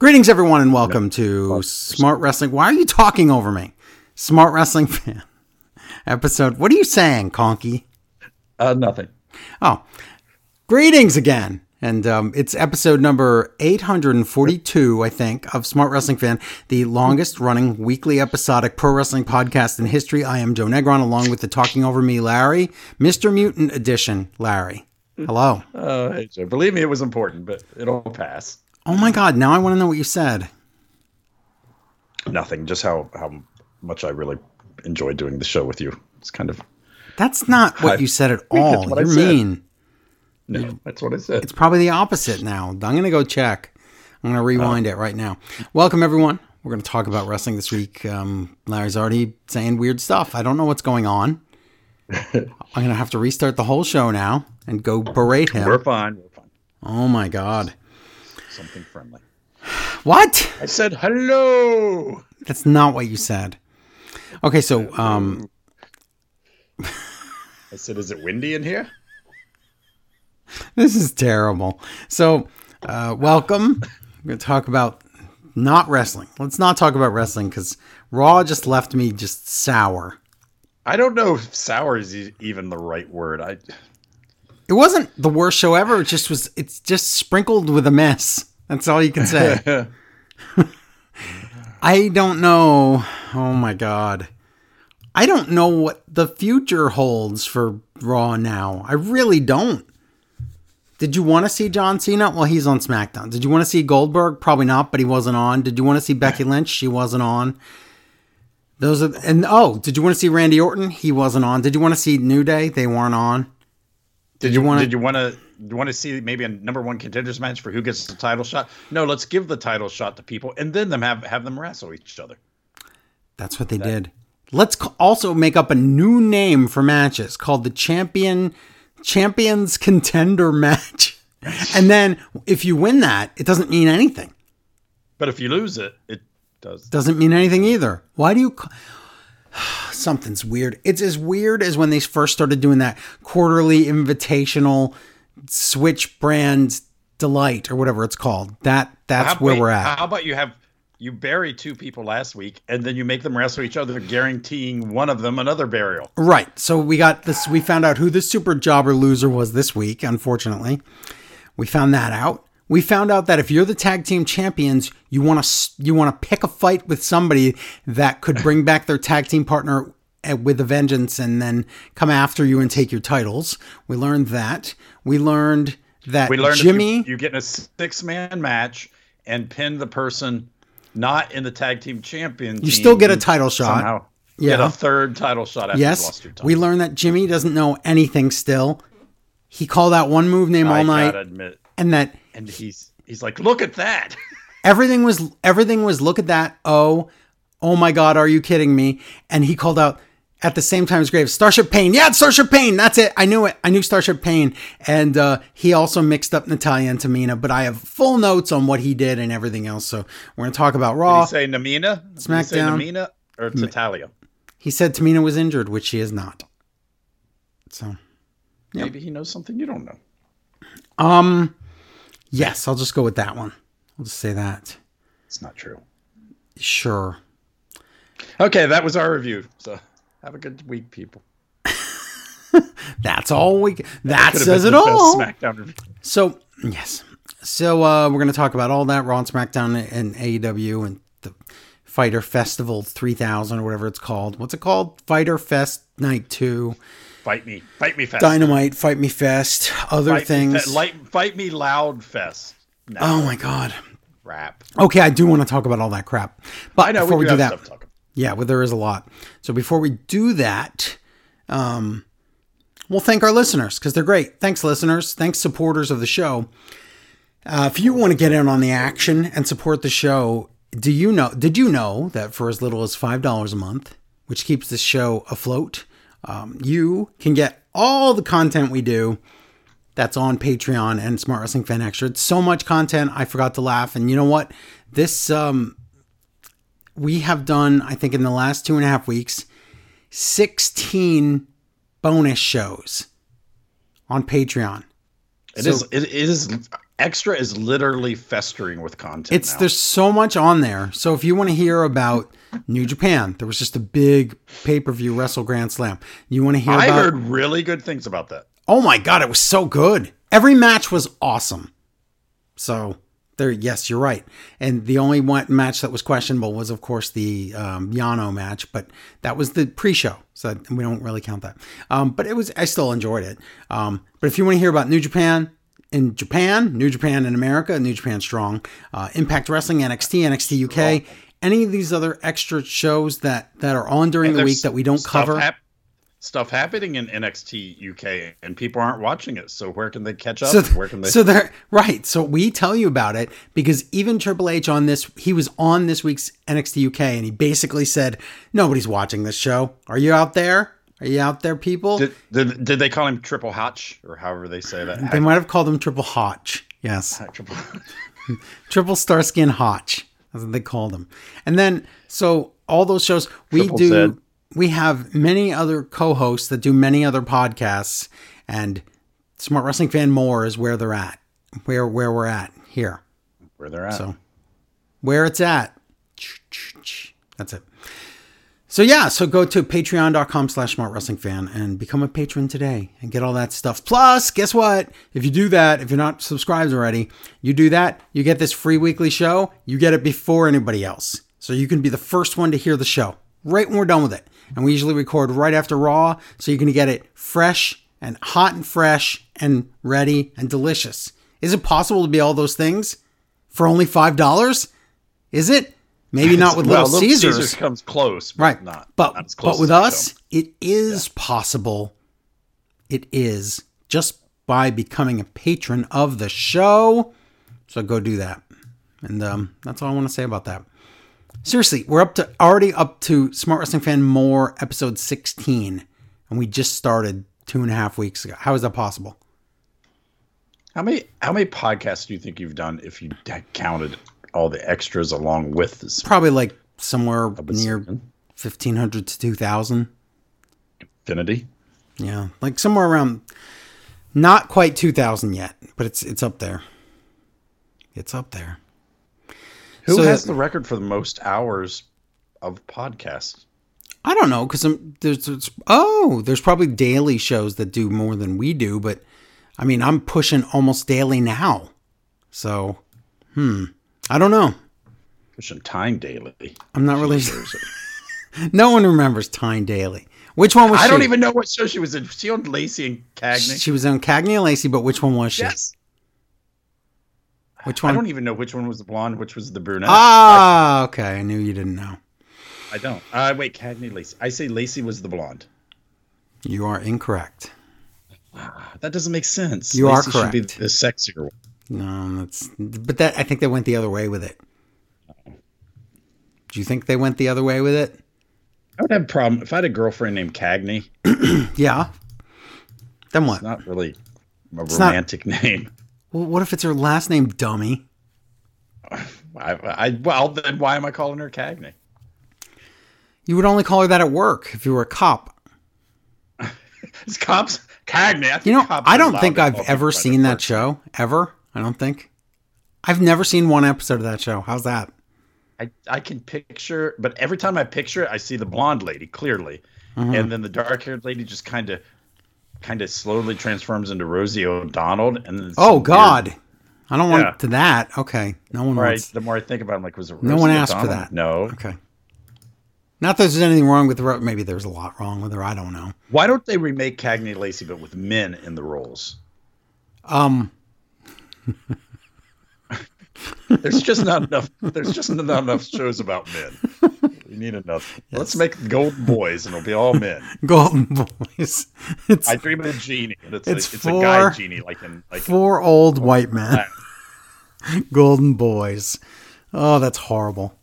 Greetings, everyone, and welcome to Smart Wrestling. Why are you talking over me? Smart Wrestling fan episode. What are you saying, Conky? Uh, nothing. Oh, greetings again. And um, it's episode number 842, I think, of Smart Wrestling Fan, the longest running weekly episodic pro wrestling podcast in history. I am Joe Negron, along with the Talking Over Me Larry, Mr. Mutant Edition Larry. Hello. Uh, believe me, it was important, but it'll pass. Oh my God, now I want to know what you said. Nothing. Just how how much I really enjoyed doing the show with you. It's kind of That's not what I you said at all. what I You're said. mean. no. That's what I said. It's probably the opposite now. I'm going to go check. I'm going to rewind it right now. Welcome, everyone. We're going to talk about wrestling this week. Um, Larry's already saying weird stuff. I don't know what's going on. I'm going to have to restart the whole show now and go berate him. We're fine. We're fine. Oh my God. Something friendly. What? I said hello. That's not what you said. Okay, so um, I said, is it windy in here? This is terrible. So, uh, welcome. We're going to talk about not wrestling. Let's not talk about wrestling because Raw just left me just sour. I don't know if sour is even the right word. I It wasn't the worst show ever. It just was. It's just sprinkled with a mess. That's all you can say. I don't know. Oh my god. I don't know what the future holds for Raw now. I really don't. Did you want to see John Cena? Well, he's on SmackDown. Did you want to see Goldberg? Probably not, but he wasn't on. Did you want to see Becky Lynch? She wasn't on. Those are and oh, did you want to see Randy Orton? He wasn't on. Did you want to see New Day? They weren't on. did you wanna- want did you want to you want to see maybe a number one contenders match for who gets the title shot? No, let's give the title shot to people and then them have have them wrestle each other. That's what they did. Let's also make up a new name for matches called the Champion Champions Contender Match. And then if you win that, it doesn't mean anything. But if you lose it, it does. Doesn't mean anything either. Why do you Something's weird. It's as weird as when they first started doing that quarterly invitational switch brand delight or whatever it's called. That that's How- where we're at. How about you have you bury two people last week and then you make them wrestle each other, guaranteeing one of them another burial. Right. So we got this. We found out who the super jobber loser was this week. Unfortunately, we found that out. We found out that if you're the tag team champions, you want to you want to pick a fight with somebody that could bring back their tag team partner Eh, with a vengeance, and then come after you and take your titles. We learned that. We learned that We learned Jimmy. you, you get in a six man match and pin the person not in the tag team champion. You still get a title shot. Somehow get Yeah. a third title shot yes, lost your title. we learned that Jimmy doesn't know anything still. He called out one move name all night, gotta admit, and that and he's he's like, look at that. everything was everything was look at that oh oh my god are you kidding me and he called out at the same time as Graves Starship Pain. Yeah it's Starship Pain. That's it. I knew it. I knew Starship Pain. And uh, he also mixed up Natalya and Tamina but I have full notes on what he did and everything else. So we're gonna talk about Did Raw he say Namina? Did he say SmackDown. Namina or Tatalia? he said Tamina was injured which she is not. So Maybe he knows something you don't know. um yes I'll just go with that one. I'll just say that. It's not true. sure. Okay, that was our review. So have a good week, people. that's all we that says it all SmackDown review. So yes, so uh, we're going to talk about all that Raw and SmackDown and AEW and the Fighter Festival 3000 or whatever it's called. What's it called? Fighter Fest Night Two, Fight me, fight me fast. Dynamite, Fight Me Fest, other fight things. Me, fe- light, fight me loud fest. No, oh my God. rap. Okay, I do want to talk about all that crap, but I know before we, we, do that. Yeah, well, there is a lot. So before we do that, um, we'll thank our listeners because they're great. Thanks, listeners. Thanks, supporters of the show. Uh, if you want to get in on the action and support the show, do you know? Did you know that for as little as five dollars a month, which keeps this show afloat, um, you can get all the content we do. That's on Patreon and Smart Wrestling Fan Extra. It's so much content. I forgot to laugh, and you know what? This um, we have done, I think, in the last two and a half weeks, 16 bonus shows on Patreon. It So- is. It is Extra is literally festering with content. It's now. there's so much on there. So if you want to hear about New Japan, there was just a big pay per view Wrestle Grand Slam. You want to hear I about? heard really good things about that. Oh my god, it was so good. Every match was awesome. So there, yes, you're right. And the only one match that was questionable was, of course, the um, Yano match, but that was the pre-show, so we don't really count that. Um, but it was, I still enjoyed it. Um, but if you want to hear about New Japan in Japan, New Japan in America, New Japan Strong, uh, Impact Wrestling, NXT, NXT UK, any of these other extra shows that that are on during And the week that we don't cover. hap- stuff happening in NXT UK, and people aren't watching it. So where can they catch up? So, where can they? so they're right. So we tell you about it because even Triple H on this, he was on this week's NXT UK, and he basically said, "Nobody's watching this show. Are you out there? Are you out there, people?" did, did, did they call him Triple Hotch or however they say that? they might have called him Triple Hotch. Yes, Triple. Triple Starskin Hotch. That's what they called him. And then, so all those shows we Triple do. We have many other co-hosts that do many other podcasts, and Smart Wrestling Fan More is where they're at. Where where we're at here. Where they're at. So where it's at. That's it. So yeah, so go to patreon.com slash smart wrestling fan and become a patron today and get all that stuff. Plus, guess what? If you do that, if you're not subscribed already, you do that, you get this free weekly show, you get it before anybody else. So you can be the first one to hear the show right when we're done with it. And we usually record right after Raw, so you can get it fresh and hot and fresh and ready and delicious. Is it possible to be all those things for only $5? Is it? Maybe not with well, Little Caesars. comes close, but Right. Not, but not but with us, it is possible. It is just by becoming a patron of the show. So go do that. And um, that's all I want to say about that. Seriously, we're up to already up to Smart Wrestling Fan More episode 16. And we just started two and a half weeks ago. How is that possible? How many how many podcasts do you think you've done if you counted all the extras along with this Probably like somewhere near 1500 to 2000. Infinity? Yeah, like somewhere around not quite 2000 yet, but it's it's up there. It's up there. Who So- has the record for the most hours of podcasts? I don't know cuz there's, there's oh, there's probably daily shows that do more than we do, but I mean, I'm pushing almost daily now. So, hmm, I don't know. Pushing time daily. I'm not really sure. No one remembers Tyne Daly. Which one was I she? don't even know what show she was in. Was she on Lacey and Cagney? She was on Cagney and Lacey, but which one was she? yes. Which one? I don't even know which one was the blonde, which was the brunette. Ah, okay. I knew you didn't know. I don't. Uh, wait, Cagney, Lacey. I say Lacey was the blonde. You are incorrect. That doesn't make sense. You are Lacey Should be correct. the sexier one. No, that's but that I think they went the other way with it. Do you think they went the other way with it? I would have a problem if I had a girlfriend named Cagney. Yeah. Then what? It's not really a not- romantic name. Well, what if it's her last name, dummy? I, I well then why am I calling her Cagney? You would only call her that at work if you were a cop. It's cops Cagney. I think You know, I don't think I've ever seen that show ever. I don't think. I've never seen one episode of that show. How's that? I, I can picture, but every time I picture it, I see the blonde lady clearly, Mm-hmm. and then the dark haired lady just kind of, kind of slowly transforms into Rosie O'Donnell. And Oh God, weird- I don't want Yeah. to that. Okay, no one right. wants. The more I think about, it, I'm like, was it? No one asked for that. No. Okay. Not that there's anything wrong with her. Maybe there's a lot wrong with her. I don't know. Why don't they remake Cagney Lacey but with men in the roles? Um, There's just not enough. There's just not enough shows about men. We need enough. Let's make Golden Boys, and it'll be all men. Golden Boys. It's I dream of a genie. It's It's a, it's a guy genie, like in like. four old white men. Golden Boys. Oh, that's horrible.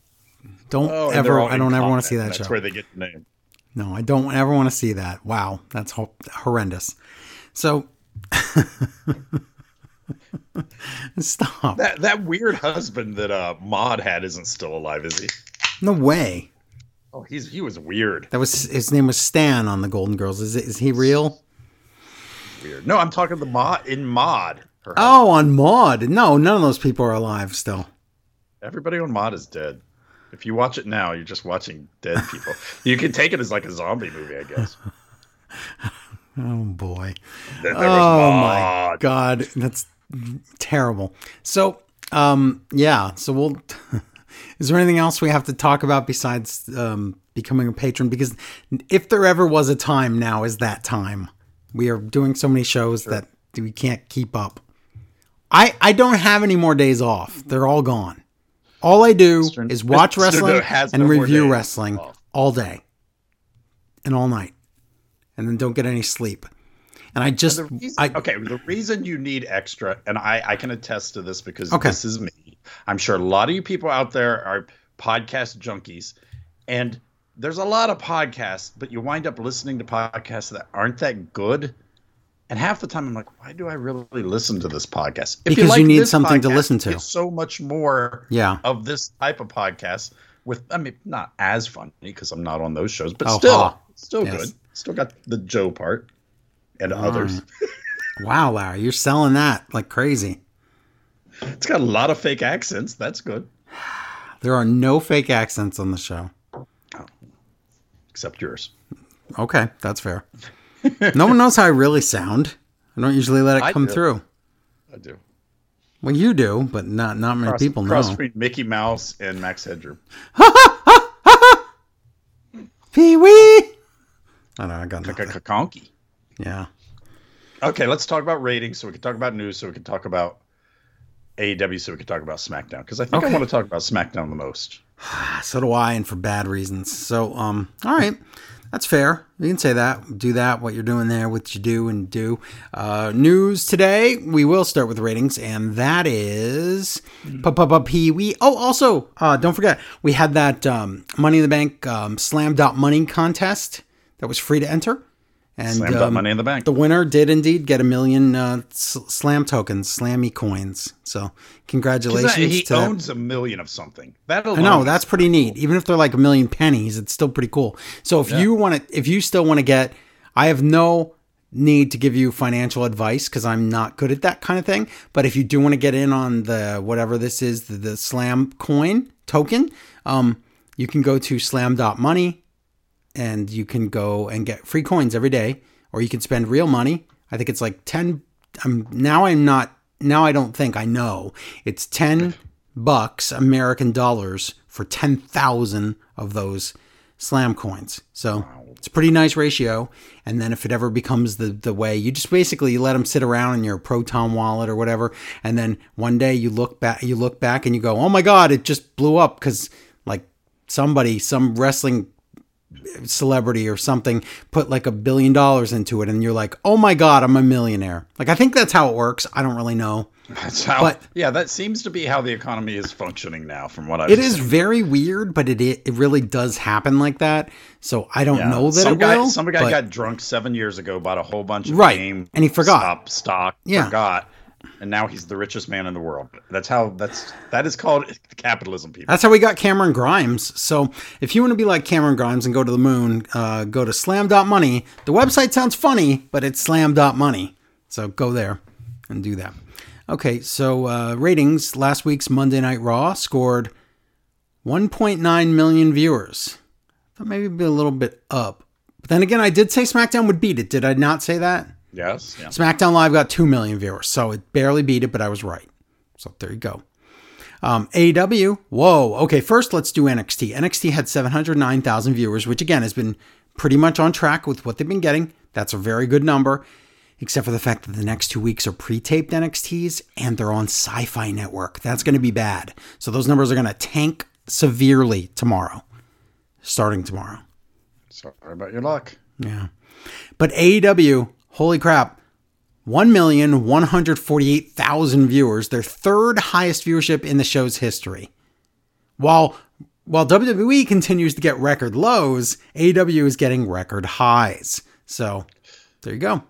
Don't Oh, ever. I don't ever want to see that That's show. where they get the name. No, I don't ever want to see that. Wow, that's ho- horrendous. So, stop. That that weird husband that uh Maud had isn't still alive, is he? No way. Oh, he's he was weird. That was his name was Stan on the Golden Girls. Is is he real? Weird. No, I'm talking the Maud in. Her Oh, on Maud. No, none of those people are alive still. Everybody on Maud is dead. If you watch it now, you're just watching dead people. you can take it as like a zombie movie, I guess. Oh boy. Oh my god, that's terrible. So, um, yeah. So we'll. is there anything else we have to talk about besides um, becoming a patron? Because if there ever was a time, now is that time. We are doing so many shows that we can't keep up. I I don't have any more days off. They're all gone. All I do Mr. is watch Mr. wrestling and no review wrestling off. all day and all night, and then don't get any sleep. And I just The reason, I okay, the reason you need extra, and I, I can attest to this because Okay. this is me. I'm sure a lot of you people out there are podcast junkies, and there's a lot of podcasts, but you wind up listening to podcasts that aren't that good. And half the time, I'm like, why do I really listen to this podcast? If Because you need this something to listen to. It's so much more Yeah. of this type of podcast with, I mean, not as funny because I'm not on those shows, but Oh, still, ha. still Yes. good. Still got the Joe part and others. Wow, Larry, you're selling that like crazy. It's got a lot of fake accents. That's good. There are no fake accents on the show. Oh. Except yours. Okay, that's fair. no one knows how I really sound. I don't usually let it come do. through. I do. Well, you do, but not not many Cross, people know. cross between Mickey Mouse and Max Headroom. Pee wee. I don't know. I got Like a conky. Yeah. Okay, let's talk about ratings so we can talk about news so we can talk about AEW so we can talk about SmackDown. Because I think I want to talk about SmackDown the most. So do I, and for bad reasons. So, um, all right, that's fair. You can say that. Do that. What you're doing there, what you do and do. Uh, news today. We will start with ratings, and that is Pee Wee. Oh, also, uh, don't forget we had that um, Money in the Bank um, Slam Dot Money contest that was free to enter, and Slam dot um, money in the bank. the winner did indeed get a million uh, slam tokens, slammy coins. So, congratulations he to that. owns a million of something. That I alone know that's pretty neat. Even if they're like a million pennies, it's still pretty cool. So if you want to, if you still want to get, I have no need to give you financial advice because I'm not good at that kind of thing. But if you do want to get in on the whatever this is, the, the Slam coin token, um, you can go to slam.money and you can go and get free coins every day, or you can spend real money. I think it's like ten. I'm now I'm not now I don't think I know. It's ten bucks American dollars for ten thousand of those slam coins. So it's a pretty nice ratio. And then if it ever becomes the the way, you just basically you let them sit around in your Proton wallet or whatever, and then one day you look back, you look back and you go, oh my god, it just blew up because like somebody, some wrestling celebrity or something put like a billion dollars into it and you're like oh my god i'm a millionaire like i think that's how it works i don't really know That's how. But- yeah, that seems to be how the economy is functioning now, from what I've. it is seen. very weird but it it really does happen like that so i don't Yeah. know that some it guy, will some guy got drunk seven years ago, bought a whole bunch of Right, game, and he forgot. stop stock, Yeah. forgot, and now he's the richest man in the world. That's how. That's that is called capitalism, people. That's how we got Cameron Grimes. So if you want to be like Cameron Grimes and go to the moon, uh, go to slam.money. The website sounds funny, but it's slam.money. So go there and do that. Okay, so uh, ratings. Last week's Monday Night Raw scored 1.9 million viewers. Thought maybe be a little bit up. But then again, I did say SmackDown would beat it. Did I not say that? Yes. Yeah. SmackDown Live got 2 million viewers, so it barely beat it, but I was right. So there you go. Um, AEW, whoa. Okay, first let's do NXT. NXT had 709,000 viewers, which again has been pretty much on track with what they've been getting. That's a very good number, except for the fact that the next two weeks are pre taped NXTs and they're on Sci Fi Network. That's going to be bad. So those numbers are going to tank severely tomorrow, starting tomorrow. Sorry about your luck. Yeah. But AEW, holy crap, 1,148,000 viewers, their third highest viewership in the show's history. While while WWE continues to get record lows, AEW is getting record highs. So, there you go.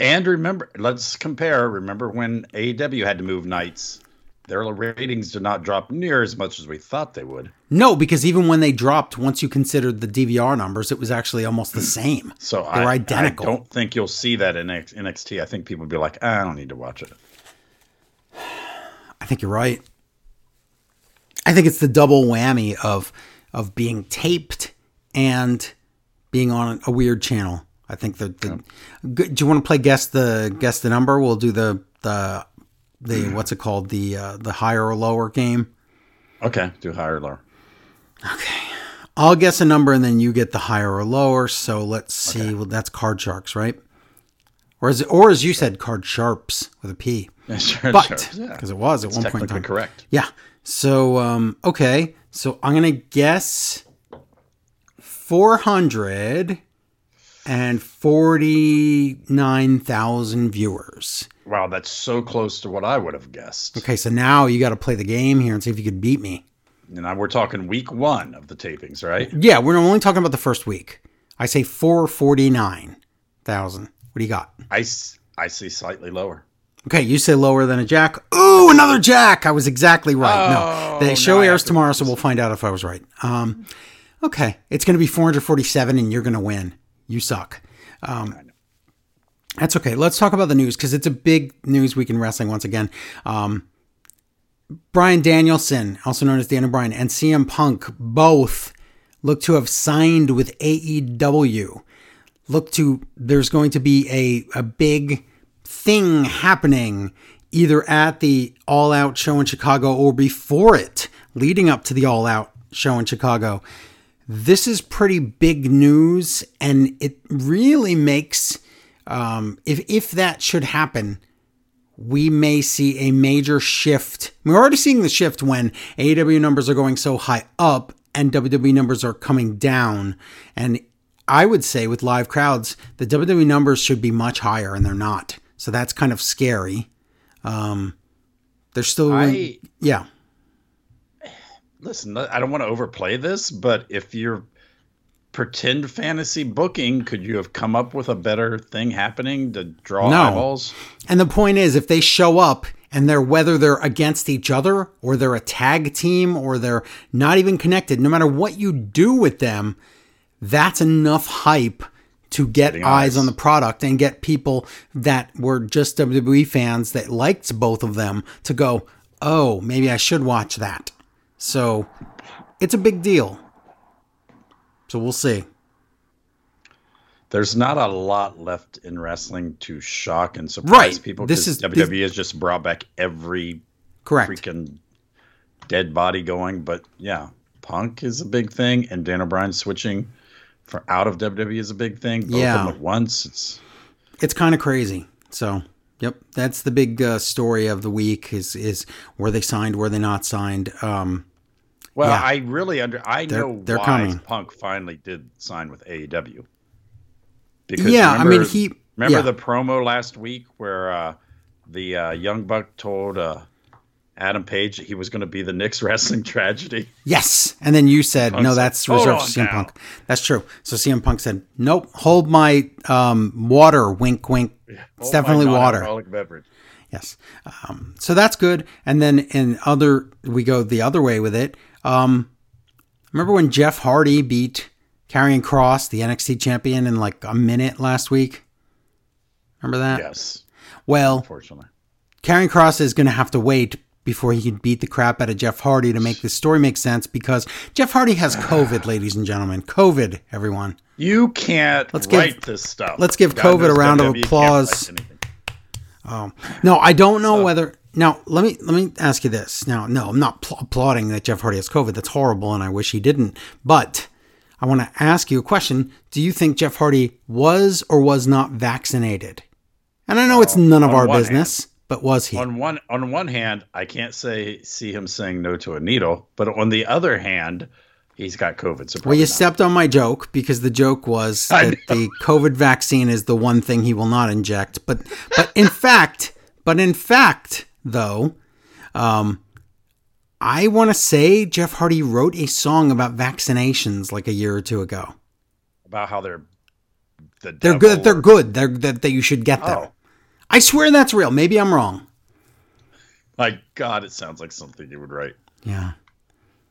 And remember, let's compare. Remember when AEW had to move nights their ratings did not drop near as much as we thought they would. No, because even when they dropped, once you considered the DVR numbers, it was actually almost the same. So They're I, identical. I don't think you'll see that in NXT. I think people would be like, "Ah, I don't need to watch it. I think you're right. I think it's the double whammy of of being taped and being on a weird channel. I think the, the good, do you want to play guess the guess the number? We'll do the the the what's it called the uh, the higher or lower game. Okay, do higher or lower. Okay. I'll guess a number and then you get the higher or lower. So let's see. Well, that's card sharks, right? Or is it, or as you said, card sharps with a P. Yeah, sure, But sure, yeah. because it was at It's one point in time. correct. Yeah. So um okay. So I'm gonna guess four hundred and forty nine thousand viewers. Wow, that's so close to what I would have guessed. Okay, so now you gotta play the game here and see if you could beat me. And now we're talking week one of the tapings, right? Yeah, we're only talking about the first week. I say four forty nine thousand. What do you got? I, I see slightly lower. Okay, you say lower than a jack. Ooh, another jack. I was exactly right. no, Oh, the now show airs to- tomorrow, so we'll find out if I was right. Um, okay, it's going to be 447, and you're going to win. You suck. Um, that's okay. Let's talk about the news because it's a big news week in wrestling once again. Um, Bryan Danielson, also known as Daniel Bryan, and CM Punk both look to have signed with AEW. Look to there's going to be a, a big thing happening either at the All Out show in Chicago or before it, leading up to the All Out show in Chicago. This is pretty big news, and it really makes um, if if that should happen, we may see a major shift. We're already seeing the shift when AEW numbers are going so high up and WWE numbers are coming down. And I would say with live crowds, the WWE numbers should be much higher, and they're not. So that's kind of scary. Um, they're still, I yeah, listen. I don't want to overplay this, but if you're pretend fantasy booking, could you have come up with a better thing happening to draw No. eyeballs? And the point is, if they show up and they're whether they're against each other or they're a tag team or they're not even connected, no matter what you do with them, that's enough hype to get eyes eyes. on the product and get people that were just WWE fans that liked both of them to go, oh, maybe I should watch that. So it's a big deal. So we'll see. There's not a lot left in wrestling to shock and surprise Right. people. This is- WWE has just brought back every Correct. freaking dead body going. But yeah, Punk is a big thing, and Daniel Bryan switching for out of WWE is a big thing. Both Yeah. of them at once. It's it's kind of crazy. So, yep, that's the big uh, story of the week is is were they signed, were they not signed? Um, well, Yeah. I really under I They're- know they're why coming. Punk finally did sign with AEW. Because yeah, I mean remember- he Remember yeah. the promo last week where uh, the uh, young buck told uh, Adam Page that he was going to be the Knicks wrestling tragedy? yes, and then you said Punk no, that's reserved for CM now." Punk. That's true. So CM Punk said, nope, hold my um, water, wink, wink. It's definitely water. beverage. Yes. Um, so that's good. And then in other, we go the other way with it. Um, remember when Jeff Hardy beat Karrion Kross, the NXT champion, in like a minute last week? Remember that? Yes, Well, unfortunately. Karrion Kross is going to have to wait before he can beat the crap out of Jeff Hardy to make this story make sense because Jeff Hardy has COVID, ladies and gentlemen. COVID, everyone. You can't Let's give- this stuff. let's give God COVID a round of WWE can't applause. anything. No, I don't know whether. Now, let me let me ask you this. Now, no, I'm not pl- applauding that Jeff Hardy has COVID. That's horrible, and I wish he didn't. But I want to ask you a question. Do you think Jeff Hardy was or was not vaccinated? And I know it's none of on our business, but was he? On one on one hand, I can't say see him saying no to a needle, but on the other hand, he's got COVID. So Well, you not. stepped on my joke because the joke was that the COVID vaccine is the one thing he will not inject. But but in fact, but in fact, though, um, I want to say Jeff Hardy wrote a song about vaccinations like a year or two ago. about how they're the They're good. They're good. They're that, that you should get them. Oh. I swear that's real. Maybe I'm wrong. My God, it sounds like something he would write. Yeah.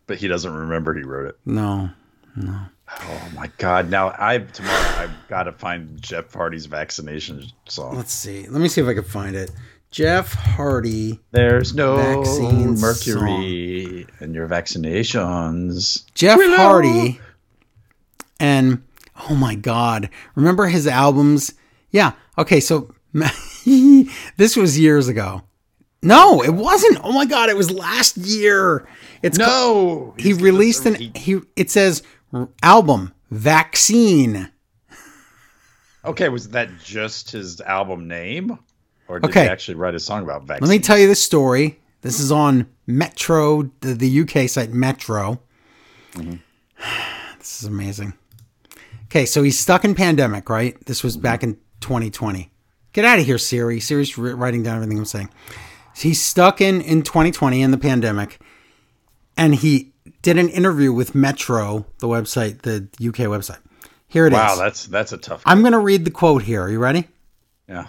But he doesn't remember he wrote it. No. No. Oh my God! Now I tomorrow I've got to find Jeff Hardy's vaccination song. Let's see. Let me see if I can find it. Jeff Hardy. There's no Vaccine mercury in your vaccinations. Jeff Willow. Hardy. And oh my God. Remember his albums? Yeah. Okay. So this was years ago. No, it wasn't. Oh my God. It was last year. It's No, called- he released an, he, it says album vaccine. Okay, was that just his album name, or did Okay. he actually write a song about vaccine? Let me tell you the story. This is on Metro, the, the UK site Metro. Mm-hmm. This is amazing. Okay, so he's stuck in pandemic, right? This was back mm-hmm. in 2020. Get out of here, Siri. Siri's writing down everything I'm saying. He's stuck in in 2020 in the pandemic, and he did an interview with Metro, the website, the UK website. Here it is. Wow, that's that's a tough. I'm going to read the quote here. Are you ready? yeah.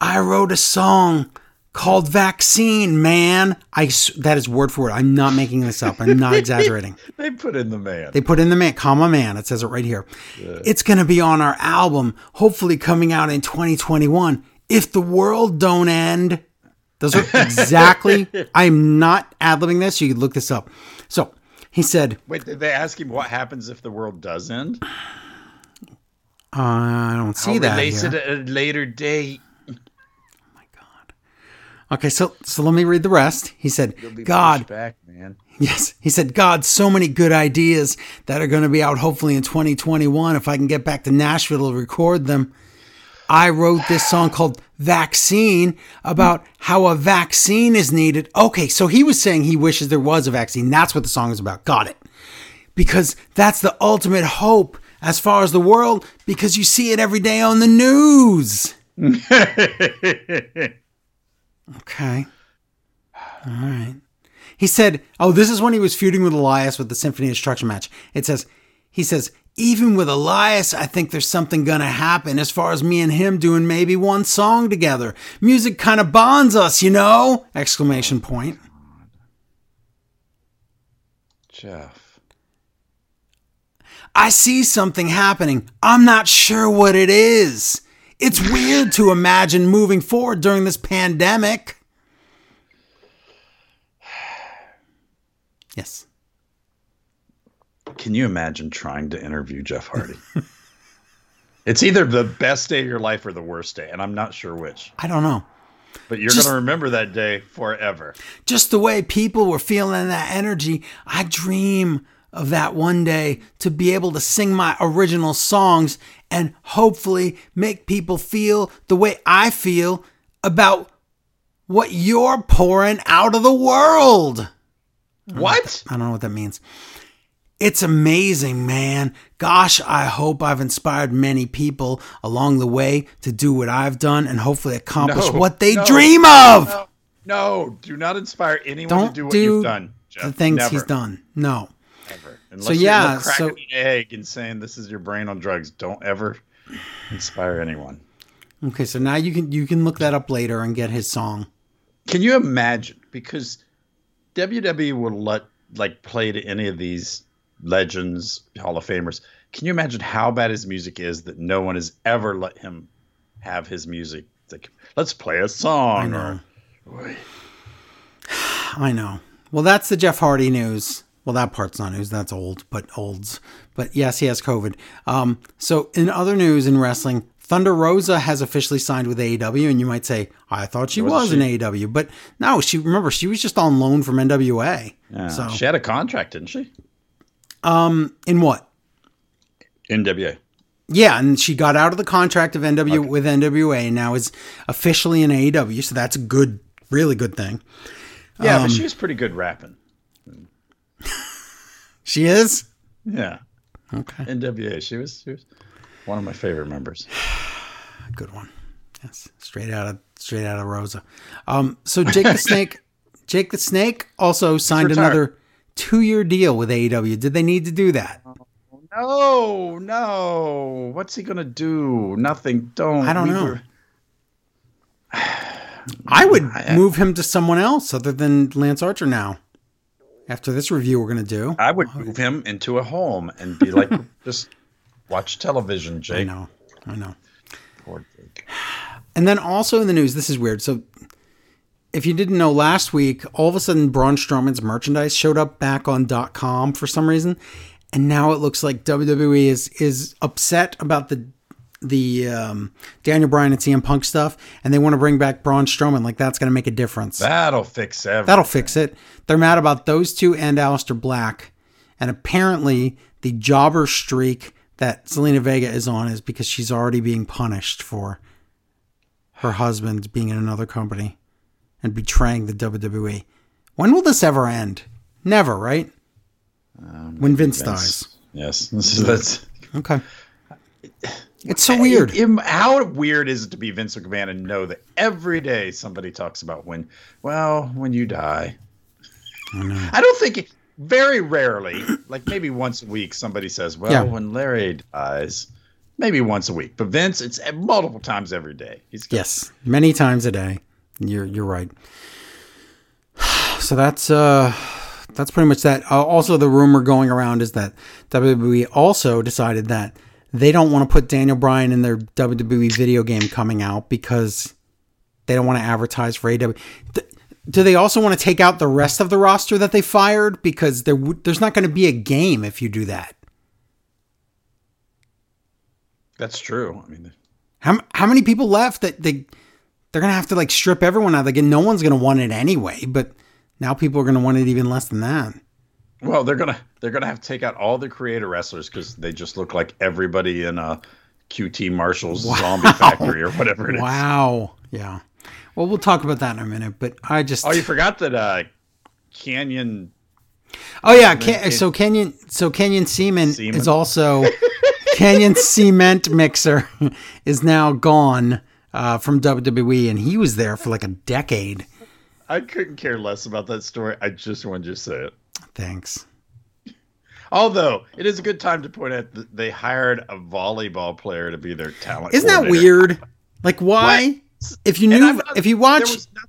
I wrote a song called Vaccine, man. I that is word for word. I'm not making this up. I'm not exaggerating. They put in the man. They put in the man, comma man. It says it right here. It's going to be on our album, hopefully coming out in 2021. If the world don't end. Those are exactly. I'm not ad libbing this. You could look this up. So he said, Wait, did they ask him what happens if the world does end? uh, I don't see that. here. it at a later date. Okay, so so let me read the rest. He said, God, back, man. Yes. He said, God, so many good ideas that are going to be out hopefully in 2021 if I can get back to Nashville to record them. I wrote this song called Vaccine about how a vaccine is needed. Okay, so he was saying he wishes there was a vaccine. That's what the song is about. Got it. Because that's the ultimate hope as far as the world, because you see it every day on the news. Okay. All right. He said, "Oh, this is when he was feuding with Elias with the Symphony Destruction match." It says, he says, "Even with Elias, I think there's something gonna happen as far as me and him doing maybe one song together. Music kind of bonds us, you know!" Exclamation point. Jeff. I see something happening. I'm not sure what it is. It's weird to imagine moving forward during this pandemic. Yes. Can you imagine trying to interview Jeff Hardy? it's either the best day of your life or the worst day, and I'm not sure which. I don't know. But you're going to remember that day forever. just the way people were feeling that energy, I dream of that one day to be able to sing my original songs and hopefully make people feel the way I feel about what you're pouring out of the world. What? I don't know what that means. It's amazing, man. Gosh, I hope I've inspired many people along the way to do what I've done and hopefully accomplish No, what they no, dream of. No, no, do not inspire anyone Don't to do what do you've done. Jeff. the things Never, he's done. No. Ever. Unless So, you're yeah, so- egg and saying this is your brain on drugs. Don't ever inspire anyone. Okay, so now you can you can look that up later and get his song. Can you imagine? Because WWE will let like play to any of these legends, Hall of Famers. Can you imagine how bad his music is that no one has ever let him have his music? Like, let's play a song. I know. Or, I know. Well, that's the Jeff Hardy news. Well, that part's not news. That's old, but olds. But yes, he has COVID. Um, so in other news in wrestling, Thunder Rosa has officially signed with AEW, and you might say, I thought she was in AEW, but no, she remember she was just on loan from NWA. yeah. So She had a contract, didn't she? um, in what? NWA. Yeah, and she got out of the contract of NW with NWA, and now is officially in AEW. So that's a good, really good thing. Yeah, Um, but she was pretty good rapping. She is. Yeah. Okay. NWA. She was she was one of my favorite members. Good one. Yes, straight out of straight out of Rosa. Um, so Jake the Snake, Jake the Snake also signed another two-year deal with AEW. Did they need to do that? No, no. What's he gonna do? Nothing. Don't. I don't We know. were- I would move him to someone else other than Lance Archer now. After this review, we're gonna do. I would move him into a home and be like, just watch television, Jake. I know, I know. Poor Jake. And then also in the news, this is weird. So, if you didn't know, last week all of a sudden Braun Strowman's merchandise showed up back on .com for some reason, and now it looks like WWE is is upset about the the um, Daniel Bryan and CM Punk stuff, and they want to bring back Braun Strowman. Like that's going to make a difference. That'll fix everything. That'll fix it. They're mad about those two and Aleister Black, and apparently the jobber streak that Zelina Vega is on is because she's already being punished for her husband being in another company and betraying the WWE. When will this ever end? Never, right? when Vince, dies. Yes, that's Okay. It's so weird. How weird is it to be Vince McMahon and know that every day somebody talks about when, well, when you die. I, don't think it, very rarely, like maybe once a week, somebody says, well, Yeah. when Larry dies, maybe once a week. But Vince, it's multiple times every day. He's got Yes, many times a day. You're you're right. So that's uh that's pretty much that. Uh, also, the rumor going around is that WWE also decided that they don't want to put Daniel Bryan in their WWE video game coming out because they don't want to advertise for AW. Do they also want to take out the rest of the roster that they fired because there there's not going to be a game if you do that? That's true. I mean, How how many people left that they they're gonna have to like strip everyone out? Again, no one's gonna want it anyway. But now people are gonna want it even less than that. Well, they're gonna they're gonna have to take out all the creator wrestlers because they just look like everybody in a QT Marshall's Zombie Factory or whatever it is. Wow. Yeah. Well, we'll talk about that in a minute. But I just Oh, you forgot that uh, Canyon oh yeah. Can, so Canyon so Canyon Ceman Ceman. is also Canyon Cement Mixer is now gone uh, from WWE, and he was there for like a decade. I couldn't care less about that story. I just wanted to say it. Thanks. Although it is a good time to point out that they hired a volleyball player to be their talent. Isn't that weird? Like why? If you knew, not- if you watch, there was, no,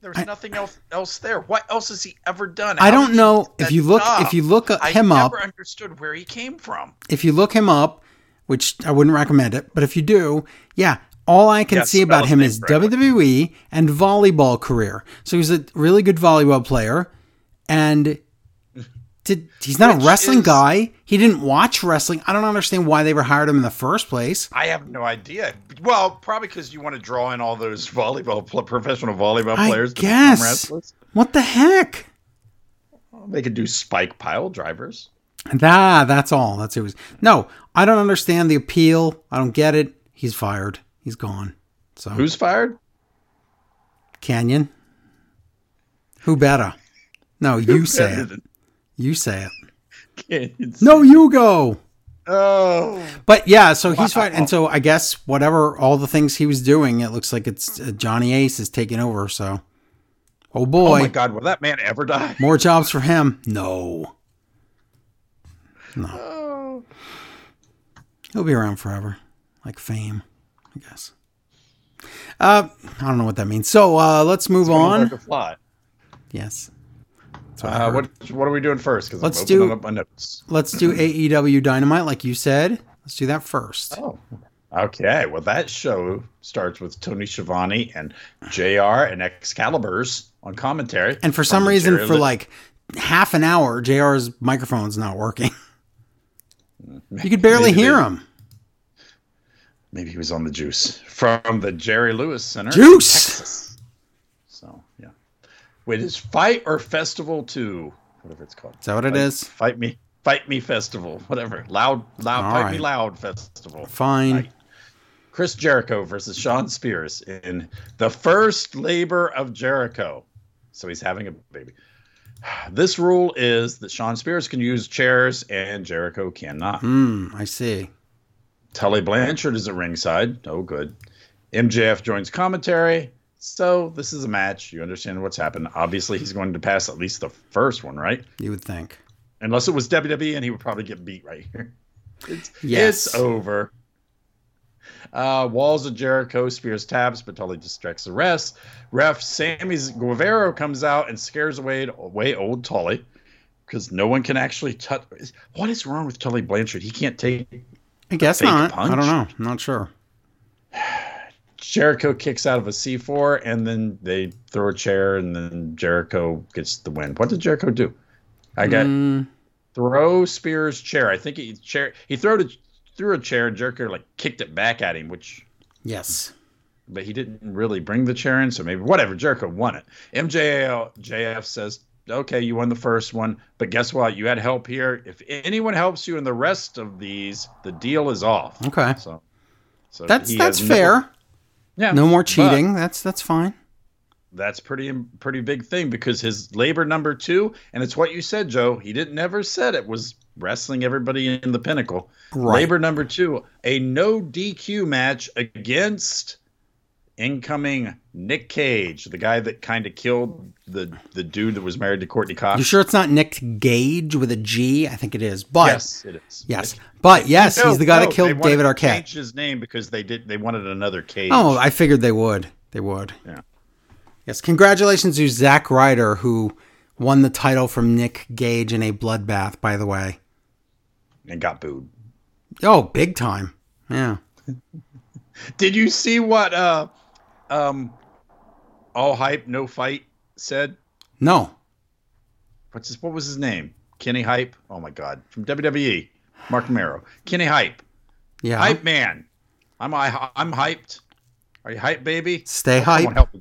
there was nothing else else there. What else has he ever done? I don't know if you look job? if you look I him up I never understood where he came from. if you look him up, which I wouldn't recommend it, but if you do, yeah, all I can Yeah, see about him is. WWE and volleyball career. So he's a really good volleyball player, and he's not Which a wrestling is- guy. He didn't watch wrestling. I don't understand why they were hired him in the first place. I have no idea. Well, probably because you want to draw in all those volleyball professional volleyball I players. become guess. wrestlers. What the heck? They could do spike pile drivers. Nah, that's all. That's it was. No, I don't understand the appeal. I don't get it. He's fired. He's gone. So Who's fired? Canyon. Who better? No, you say it. You say it. Canyons. No, you go. Oh. But yeah, so he's fine, and so I guess whatever all the things he was doing, it looks like it's uh, Johnny Ace is taking over. So, oh boy. Oh my God! Will that man ever die? more jobs for him. No, No. Oh. he'll be around forever, like fame, I guess. Uh, I don't know what that means. So uh, let's move Learn on. Yes. That's what Uh, what what are we doing first? Because Let's opening do- up my notes. Let's do AEW Dynamite, like you said. Let's do that first. Oh. Okay. Well, that show starts with Tony Schiavone and Jr. and Excalibur's on commentary. And for some reason, for like half an hour, JR's microphone's not working. You could barely Maybe hear they- him. Maybe he was on the juice from the Jerry Lewis Center. in Juice! Texas. So yeah. Wait, is Fight or Festival Two? Whatever it's called. Is that what it Fight- is? Fight me, fight me festival. Whatever. Loud, loud, All fight right. me loud festival. Fine. Right. Chris Jericho versus Shawn Spears in the first labor of Jericho. So he's having a baby. This rule is that Shawn Spears can use chairs and Jericho cannot. Hmm, I see. Tully Blanchard is at ringside. Oh, good. MJF joins commentary. So this is a match. You understand what's happened. Obviously, he's going to pass at least the first one, right? You would think. Unless it was WWE, and he would probably get beat right here. It's, Yes. it's over. Uh, walls of Jericho, spears taps, but totally distracts the rest. Ref Sammy Guevara comes out and scares away, away old Tully because no one can actually touch. What is wrong with Tully Blanchard? He can't take. I guess Fake not. punch? I don't know. I'm not sure. Jericho kicks out of a C4, and then they throw a chair, and then Jericho gets the win. What did Jericho do? I got Mm, throw Spears chair. I think he chair he threw a threw a chair, and Jericho like kicked it back at him, which yes. but he didn't really bring the chair in, so maybe whatever. Jericho won it. MJF JF says, "Okay, you won the first one, but guess what? You had help here. If anyone helps you in the rest of these, the deal is off." Okay. So, so That's that's fair. Yeah, No more cheating. That's that's fine. That's pretty pretty big thing because his labor number two, and it's what you said, Joe. He didn't never said it was wrestling everybody in the pinnacle. Right. Labor number two, a no DQ match against incoming Nick Cage, the guy that kind of killed the the dude that was married to Courteney Cox. You sure it's not Nick Gage with a G? I think it is. But Yes, it is. yes. But yes, No, he's the guy no, that killed David Arquette. Change his name because they did. They wanted another Cage. Oh, I figured they would. They would. Yeah. Yes. Congratulations to Zack Ryder, who won the title from Nick Gage in a bloodbath, by the way. and got booed. Oh, big time. Yeah. Did you see what uh um all hype no fight said? No. What's his what was his name? Kenny Hype? Oh my god. From WWE. Mark Mero. Kenny Hype. Yeah. Hype man. I'm I I'm hyped. Are you hype baby? Stay Someone hype. help me,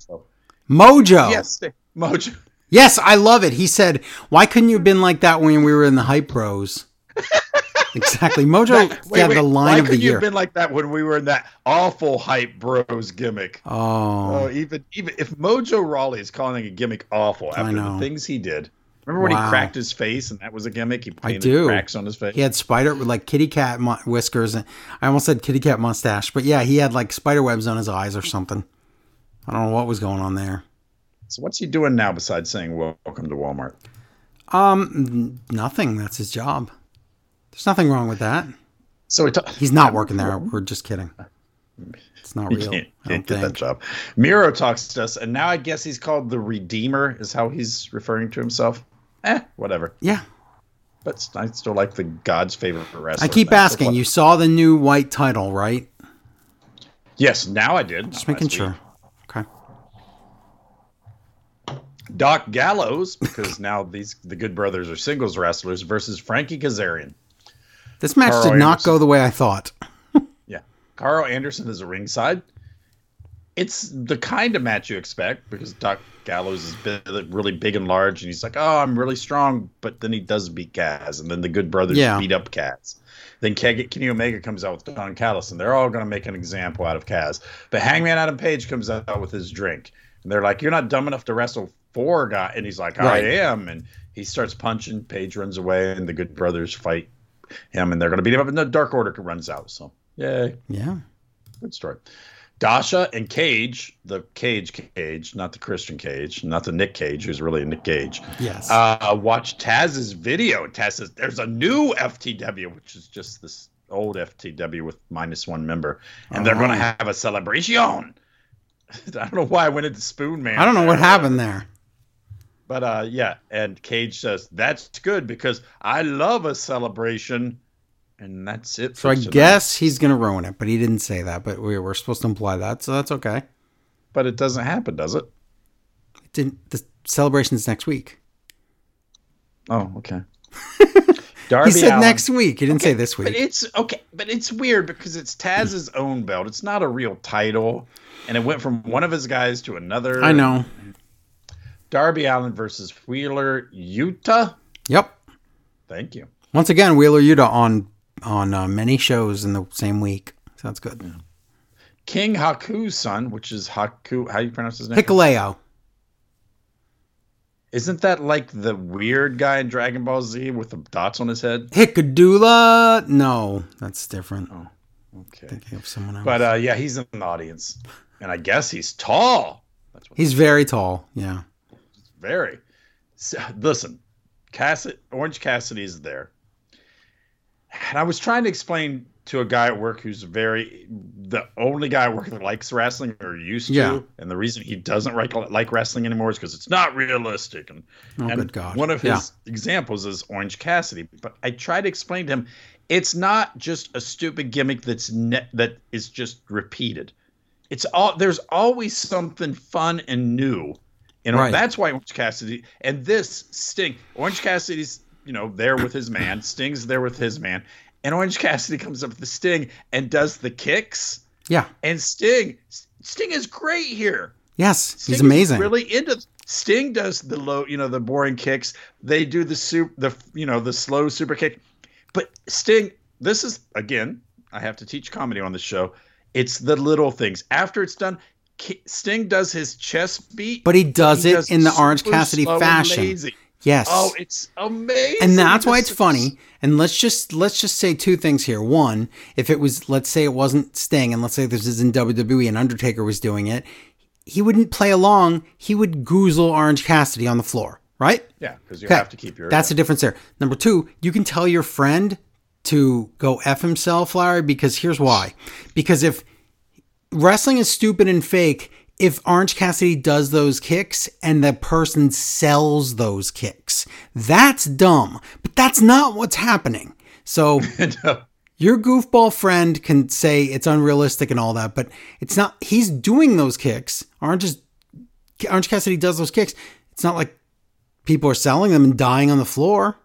Mojo. Yes, Mojo. Yes, I love it. He said, "Why couldn't you have been like that when we were in the Hype Bros?" exactly. Mojo Wait, got wait, the line of the year. have been like that when we were in that awful hype bros gimmick? oh, Oh, even even if Mojo Rawley is calling a gimmick awful after the things he did. Remember when Wow. he cracked his face and that was a gimmick? He painted do. cracks on his face. he had spider with like kitty cat mu- whiskers, and I almost said kitty cat mustache, but yeah, he had like spider webs on his eyes or something. I don't know what was going on there. So what's he doing now besides saying welcome to Walmart? Um, nothing. That's his job. There's nothing wrong with that. So he ta- He's not working there. We're just kidding. It's not He real. can't, I can't don't get that job. Miro talks to us, and now I guess he's called the Redeemer, is how he's referring to himself. Eh, whatever. Yeah. But I still like the God's favorite wrestler. I keep asking. You saw the new white title, right? Yes, now I did. Just making sure. Okay. Doc Gallows, because now these the Good Brothers are singles wrestlers versus Frankie Kazarian. This match Karl did not Anderson. go the way I thought. Yeah. Karl Anderson is a ringside. It's the kind of match you expect because Doc Gallows is really big and large, and he's like, "Oh, I'm really strong," but then he does beat Kaz, and then the Good Brothers Yeah. beat up Kaz. Then Ke- Kenny Omega comes out with Don Callis, and they're all going to make an example out of Kaz. But Hangman Adam Page comes out with his drink, and they're like, "You're not dumb enough to wrestle four guys," and he's like, "I Right. am," and he starts punching. Page runs away, and the Good Brothers fight him, and they're going to beat him up, and the Dark Order runs out. So, yay. Yeah. Good story. Dasha and Cage, the Cage Cage, not the Christian Cage, not the Nick Cage, who's really a Nick Cage. Yes. Uh, watch Taz's video. Taz says there's a new FTW, which is just this old FTW with minus one member, and they're going to Oh. have a celebration. I don't know why I went into Spoon Man. I don't know what happened there. But uh, yeah, and Cage says that's good because I love a celebration, and that's it. So I tonight." guess he's going to ruin it, but he didn't say that. But we were supposed to imply that, so that's okay. but it doesn't happen, does it? It didn't. The celebration's next week. Oh, okay. Darby he said Allin- next week. He didn't say this week. But week. it's okay, but it's weird because it's Taz's own belt. It's not a real title, and it went from one of his guys to another. I know. Darby Allin versus Wheeler Yuta. Yep. Thank you. Once again, Wheeler Yuta on on uh, many shows in the same week. Sounds good. King Haku's son, which is Haku. How do you pronounce his name? Hikuleo. Isn't that like the weird guy in Dragon Ball Z with the dots on his head? Hikadula. No, that's different. Okay. Thinking of someone else. But uh, yeah, he's in the audience, and I guess he's tall. That's what He's very tall. Yeah. Very. So, listen, Cassidy, Orange Cassidy is there. And I was trying to explain to a guy at work who's very the only guy at work that likes wrestling or used to, and the reason he doesn't like like wrestling anymore is because it's not realistic. And, Oh, and good God. one of his Yeah. examples is Orange Cassidy. But I try to explain to him, it's not just a stupid gimmick that's ne- that is just repeated. It's all there's always something fun and new. You know, Right. that's why Orange Cassidy and this Sting. Orange Cassidy's, you know, there with his man. Sting's there with his man. And Orange Cassidy comes up with the Sting and does the kicks. Yeah. And Sting, Sting is great here. Yes. Sting He's amazing. really into Sting does the low, you know, the boring kicks. They do the soup, the you know, the slow super kick. But Sting, this is again, I have to teach comedy on the show. It's the little things. After it's done, Sting does his chest beat, But he does he it in the Orange Cassidy fashion. Yes. Oh, it's amazing. and that's why it's funny. And let's just let's just say two things here. One, if it was let's say it wasn't Sting, and let's say this is in WWE and Undertaker was doing it, he wouldn't play along. He would goozle Orange Cassidy on the floor, right? Yeah, because you Okay. have to keep your. That's the difference there. Number two, you can tell your friend to go F himself, Larry, because here's why. Because if wrestling is stupid and fake, if Orange Cassidy does those kicks and the person sells those kicks, that's dumb. But that's not what's happening. So No. your goofball friend can say it's unrealistic and all that, but it's not. He's doing those kicks. Orange is Orange Cassidy does those kicks. It's not like people are selling them and dying on the floor.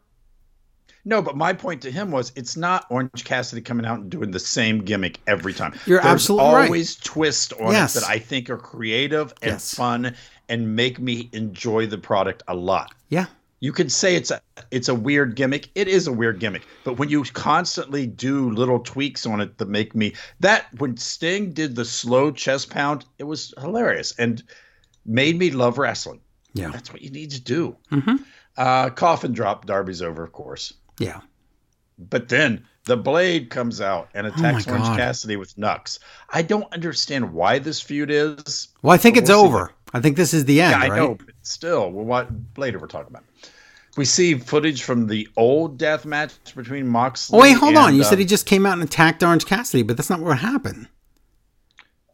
No, but my point to him was it's not Orange Cassidy coming out and doing the same gimmick every time. You're There's absolutely right. always twists on Yes. it that I think are creative and Yes. fun and make me enjoy the product a lot. Yeah. You could say it's a it's a weird gimmick. It is a weird gimmick, but when you constantly do little tweaks on it that make me that when Sting did the slow chest pound, it was hilarious and made me love wrestling. Yeah. That's what you need to do. Mhm. Uh, coffin drop. Darby's over, of course. Yeah. But then the blade comes out and attacks Oh Orange God. Cassidy with Nux. I don't understand why this feud is. Well, I think it's we'll see over. I think this is the end, Yeah, I right? know, but still, well, what later we're talking about. We see footage from the old death match between Moxley. Oh, wait, hold on. You uh, said he just came out and attacked Orange Cassidy, but that's not what happened.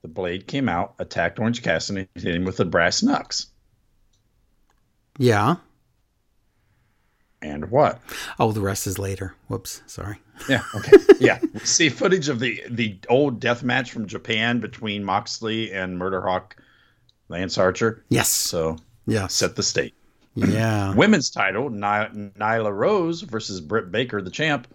the blade came out, attacked Orange Cassidy, hit him with the brass knucks. Yeah. And what? Oh, the rest is later. Whoops. Sorry. Yeah. Okay. yeah. See footage of the the old death match from Japan between Moxley and Murderhawk Lance Archer. Yes. So yeah, set the state. Yeah. Women's title, Ny- Nyla Rose versus Britt Baker, the champ.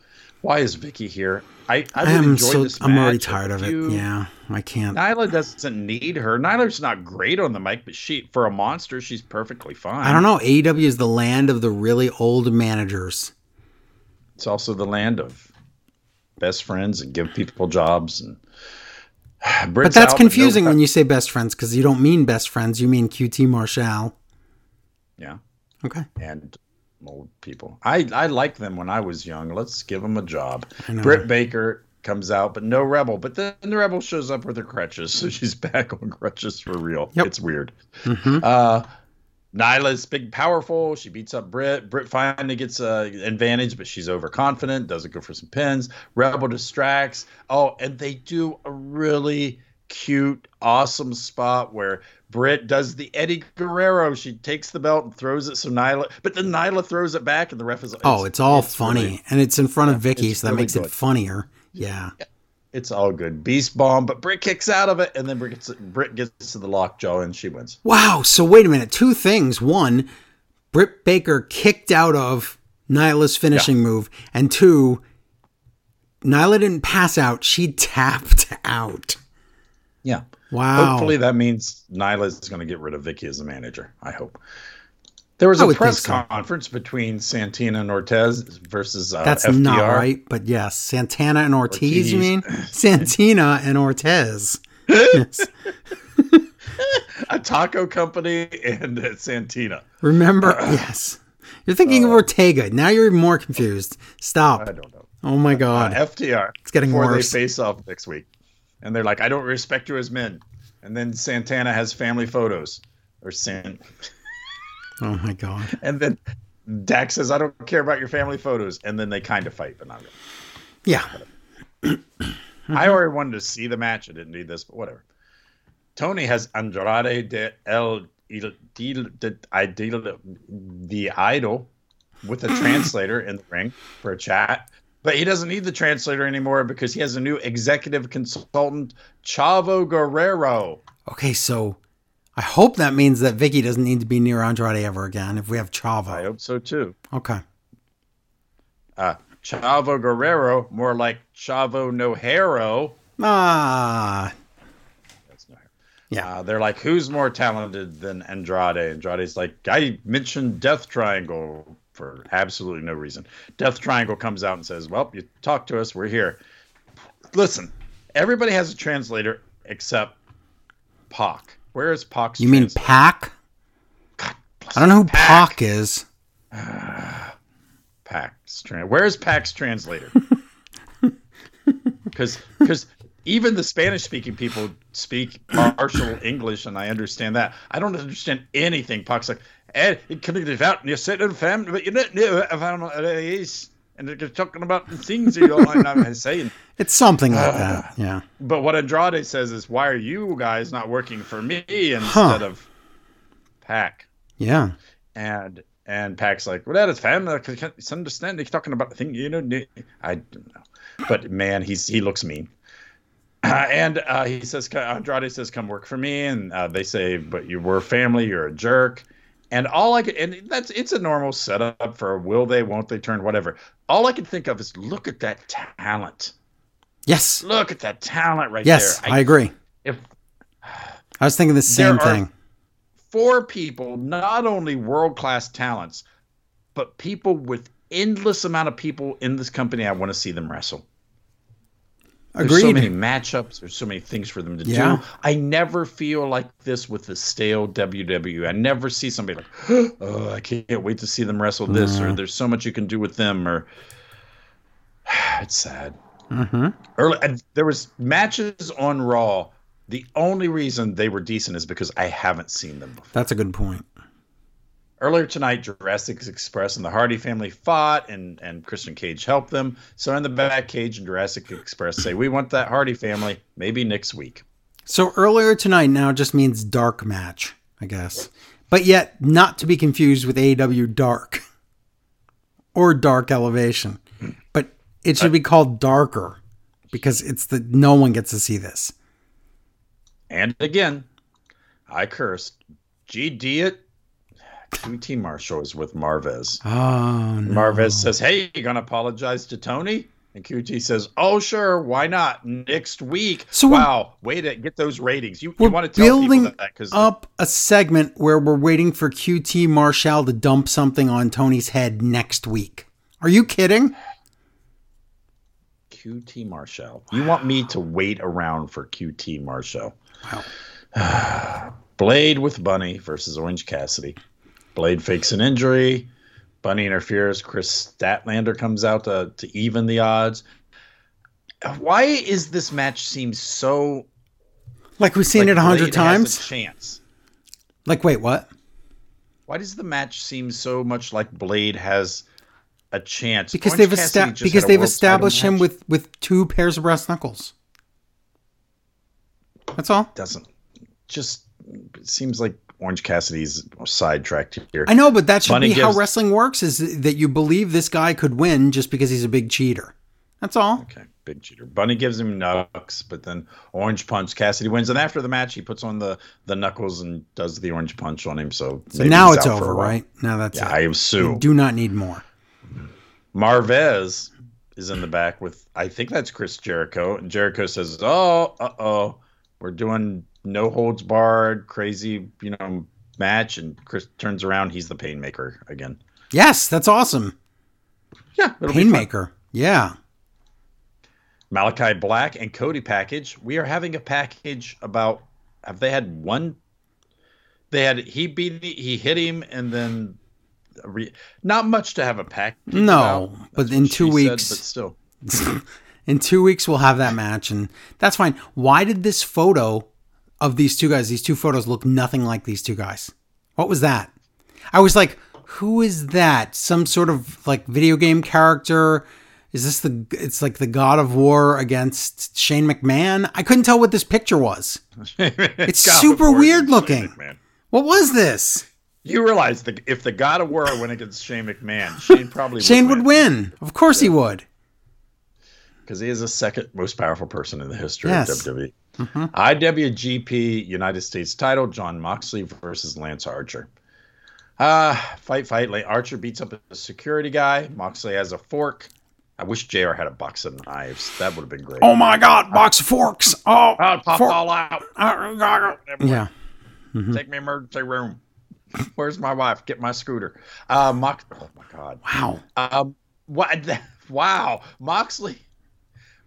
Why is Vickie here? I, I, I am so. I'm already tired of it. you- Yeah. I can't. Nyla doesn't need her. Nyla's not great on the mic, but she for a monster, she's perfectly fine. I don't know. AEW is the land of the really old managers. It's also the land of best friends and give people jobs and. But that's confusing when you say best friends because you don't mean best friends. You mean QT Marshall. Yeah, Okay. and old people. I I liked them when I was young. Let's give them a job. Britt Baker comes out, but no Rebel. But then the Rebel shows up with her crutches, so she's back on crutches for real. Yep. It's weird. Mhm. Uh, Nyla's big, powerful. She beats up Britt. Britt finally gets uh, advantage, but she's overconfident. Doesn't go for some pins. Rebel distracts. Oh, and they do a really cute, awesome spot where Britt does the Eddie Guerrero. She takes the belt and throws it. So Nyla, but then Nyla throws it back, and the ref is. Oh, it's all it's funny, really- and it's in front of Vickie, so that really makes good. it funnier. Yeah. It's all good. Beast bomb, but Britt kicks out of it, and then Britt gets, Britt gets to the lockjaw, and she wins. Wow. So wait a minute. Two things. One, Britt Baker kicked out of Nyla's finishing move, and two, Nyla didn't pass out. She tapped out. Yeah. Wow. Hopefully that means Nyla is going to get rid of Vickie as a manager. I hope. There was I a press so. conference between Santina and Ortez versus uh, That's FDR. not right, but yes, Santana and Ortiz. You mean Ortiz. Santina and Ortez? Yes. A taco company and uh, Santina. Remember? yes. You're thinking of Ortega. Now you're even more confused. Stop. I don't know. Oh my Uh, God. FTR. It's getting before worse. they face off next week, and they're like, "I don't respect you as men." And then Santana has family photos, or San, Oh my God. and then Dax says, "I don't care about your family photos," and then they kind of fight, but not really. Yeah. I already wanted to see the match. I didn't need this, but whatever. Tony has Andrade de El Il- Dil- de- Idol, the idol with a translator in the ring for a chat. But he doesn't need the translator anymore because he has a new executive consultant, Chavo Guerrero. Okay, so I hope that means that Vickie doesn't need to be near Andrade ever again if we have Chavo. I hope so too. Okay. Uh, Chavo Guerrero, more like Chavo No Hero. Ah, That's no yeah. Uh, they're like, who's more talented than Andrade? Andrade's like, I mentioned Death Triangle for absolutely no reason. Death Triangle comes out and says, Well, you talk to us, we're here. Listen, everybody has a translator except Pac. Where is Pac's You mean translator? Pac? God I don't know who Pac. Pac is. Pac's tran- Where's Pac's translator? Because because even the Spanish speaking people speak partial English, and I understand that. I don't understand anything. Pac's like, eh, it can be out you're sitting family, but you don't know if I'm is. And they're talking about the things you don't like I'm saying. It's something like that. Yeah. But what Andrade says is, why are you guys not working for me instead of Pac? Yeah. And and Pac's like, well, that is family. I can't understand. He's talking about the thing, you know. I don't know, but man, he's he looks mean. Uh, and uh, he says, Andrade says, "Come work for me." And uh, they say, "But you were family. You're a jerk." And all I could, and that's it's a normal setup for will they, won't they turn, whatever. All I could think of is look at that talent. Yes. Look at that talent right Yes, there. I agree. if I was thinking the same thing. four people, not only world class talents, but people with endless amount of people in this company. I want to see them wrestle. There's so many matchups. There's so many things for them to Yeah. do. I never feel like this with the stale WWE. I never see somebody like, oh, I can't wait to see them wrestle this, or there's so much you can do with them, or it's sad. hmm Early, and there was matches on Raw. The only reason they were decent is because I haven't seen them before. That's a good point. Earlier tonight, Jurassic Express and the Hardy family fought, and, and Christian Cage helped them. So in the back cage, and Jurassic Express say, "We want that Hardy family. Maybe next week." So earlier tonight now just means dark match, I guess. But yet not to be confused with AEW Dark or Dark Elevation. But it should be called Darker because it's the no one gets to see this. And again, I cursed. GD it. QT Marshall is with Marvez. Oh no. Marvez says, "Hey, you gonna apologize to Tony?" And QT says, "Oh, sure, why not? Next week." So wow, way to get those ratings. You, you want to tell building people that because up a segment where we're waiting for QT Marshall to dump something on Tony's head next week. Are you kidding? QT Marshall. You want me to wait around for QT Marshall? Wow. Blade with Bunny versus Orange Cassidy. Blade fakes an injury. Bunny interferes. Kris Statlander comes out to, to even the odds. Why is this match seem so Like we've seen like it a hundred times. a chance? Like wait, what? Why does the match seem so much like Blade has a chance? Because Orange they've esta- because they've established him match. with with two pairs of brass knuckles. That's all. doesn't just seems like Orange Cassidy's sidetracked here. I know, but that should Bunny be how wrestling works: is that you believe this guy could win just because he's a big cheater. That's all. Okay, big cheater. Bunny gives him knucks, but then Orange Punch. Cassidy wins, and after the match, he puts on the the knuckles and does the Orange Punch on him. So, So now it's over, right? Now that's Yeah, it. I You assume do not need more. Marvez is in the back with I think that's Chris Jericho, and Jericho says, "Oh, uh oh, we're doing no holds barred, crazy, you know, match." And Chris turns around, he's the painmaker again. Yes, that's awesome. Yeah. Painmaker. Yeah. Malakai Black and Cody package. We are having a package about. Have they had one? They had he beat he hit him and then re, not much to have a pack. No, but in two she said, weeks- but still, In two weeks, we'll have that match, and that's fine. Why did this photo of these two guys, these two photos, look nothing like these two guys? What was that? I was like, who is that? Some sort of like video game character? Is this the? It's like the God of War against Shane McMahon. I couldn't tell what this picture was. It's super weird looking. What was this? You realize that if the God of War went against Shane McMahon, Shane probably Shane would win. Of course he would. Because he is the second most powerful person in the history Yes. of WWE. Mhm. IWGP United States title, Jon Moxley versus Lance Archer. Uh, fight, fight. Like Archer beats up a security guy. Moxley has a fork. I wish JR had a box of knives. That would have been great. Oh my God! Box of forks. Oh, Oh, it popped fork- all out. yeah. Take me emergency room. Where's my wife? Get my scooter. Uh, Mox. Oh my God. Wow. Um, what? the- Wow, Moxley.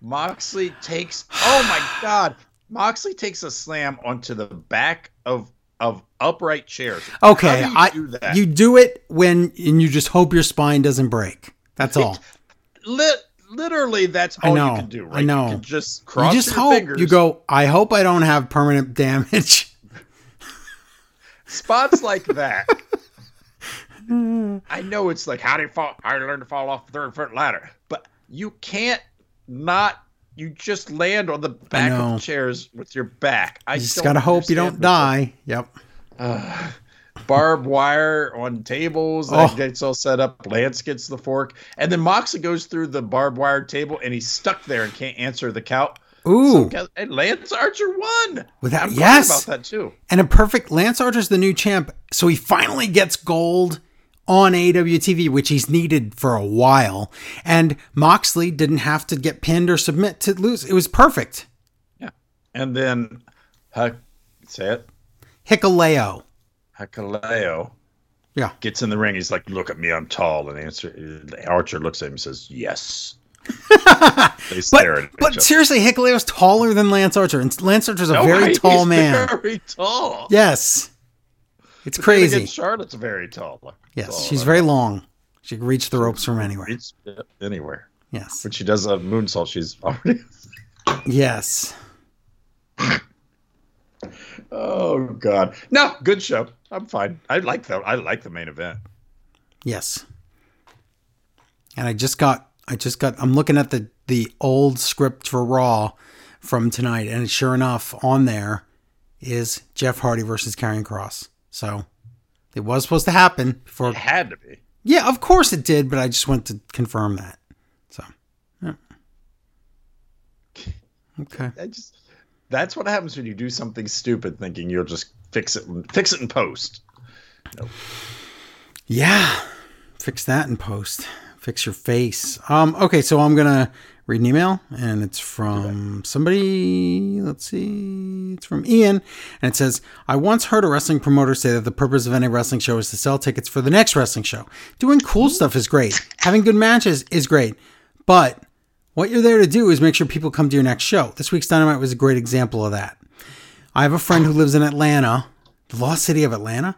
Moxley takes. Oh my God, Moxley takes a slam onto the back of of upright chairs. Okay, you I do that? you do it when and you just hope your spine doesn't break. That's all. Lit, literally, that's I all know, you can do. I know. You can just You cross just your hope fingers. you go. I hope I don't have permanent damage. spots like that. I know it's like how do you fall? How do you learn to fall off the third foot ladder? But you can't not. You just land on the back of chairs with your back. I You just gotta hope you don't die. Yep. this. Barbed wire on tables. That Oh. gets all set up. Lance gets the fork, and then Moxley goes through the barbed wire table, and he's stuck there and can't answer the count. Ooh, So, and Lance Archer won. Without- I'm yes. about that too. and a perfect Lance Archer's the new champ, so he finally gets gold on AWTV, which he's needed for a while. And Moxley didn't have to get pinned or submit to lose. It was perfect. Yeah, and then, Huck, say it. Hikaleo. Hakaleo Yeah. gets in the ring. He's like, "Look at me, I'm tall." And answer Archer looks at him and says, "Yes." they stare But at but each other. seriously, Hikaleo's taller than Lance Archer, and Lance Archer's a No, very he's tall man. Very tall. Yes, it's crazy. again, Charlotte's very tall. Yes, Tall. she's very long. She can reach the ropes from anywhere. Reach anywhere. Yes, When she does a moonsault, she's already. yes. oh God! No, good show. I'm fine. I like the I like the main event. Yes. And I just got I just got I'm looking at the the old script for Raw from tonight and sure enough on there is Jeff Hardy versus Karrion Kross. So it was supposed to happen before It had to be. Yeah, of course it did, but I just went to confirm that. So yeah. Okay. I just that's what happens when you do something stupid, thinking you'll just fix it fix it in post. Yeah. Fix that in post. Fix your face. Um, okay, so I'm gonna read an email and it's from somebody let's see. It's from Ian and it says, I once heard a wrestling promoter say that the purpose of any wrestling show is to sell tickets for the next wrestling show. Doing cool hmm. stuff is great. Having good matches is great. But what you're there to do is make sure people come to your next show. This week's Dynamite was a great example of that. I have a friend who lives in Atlanta, the lost city of Atlanta,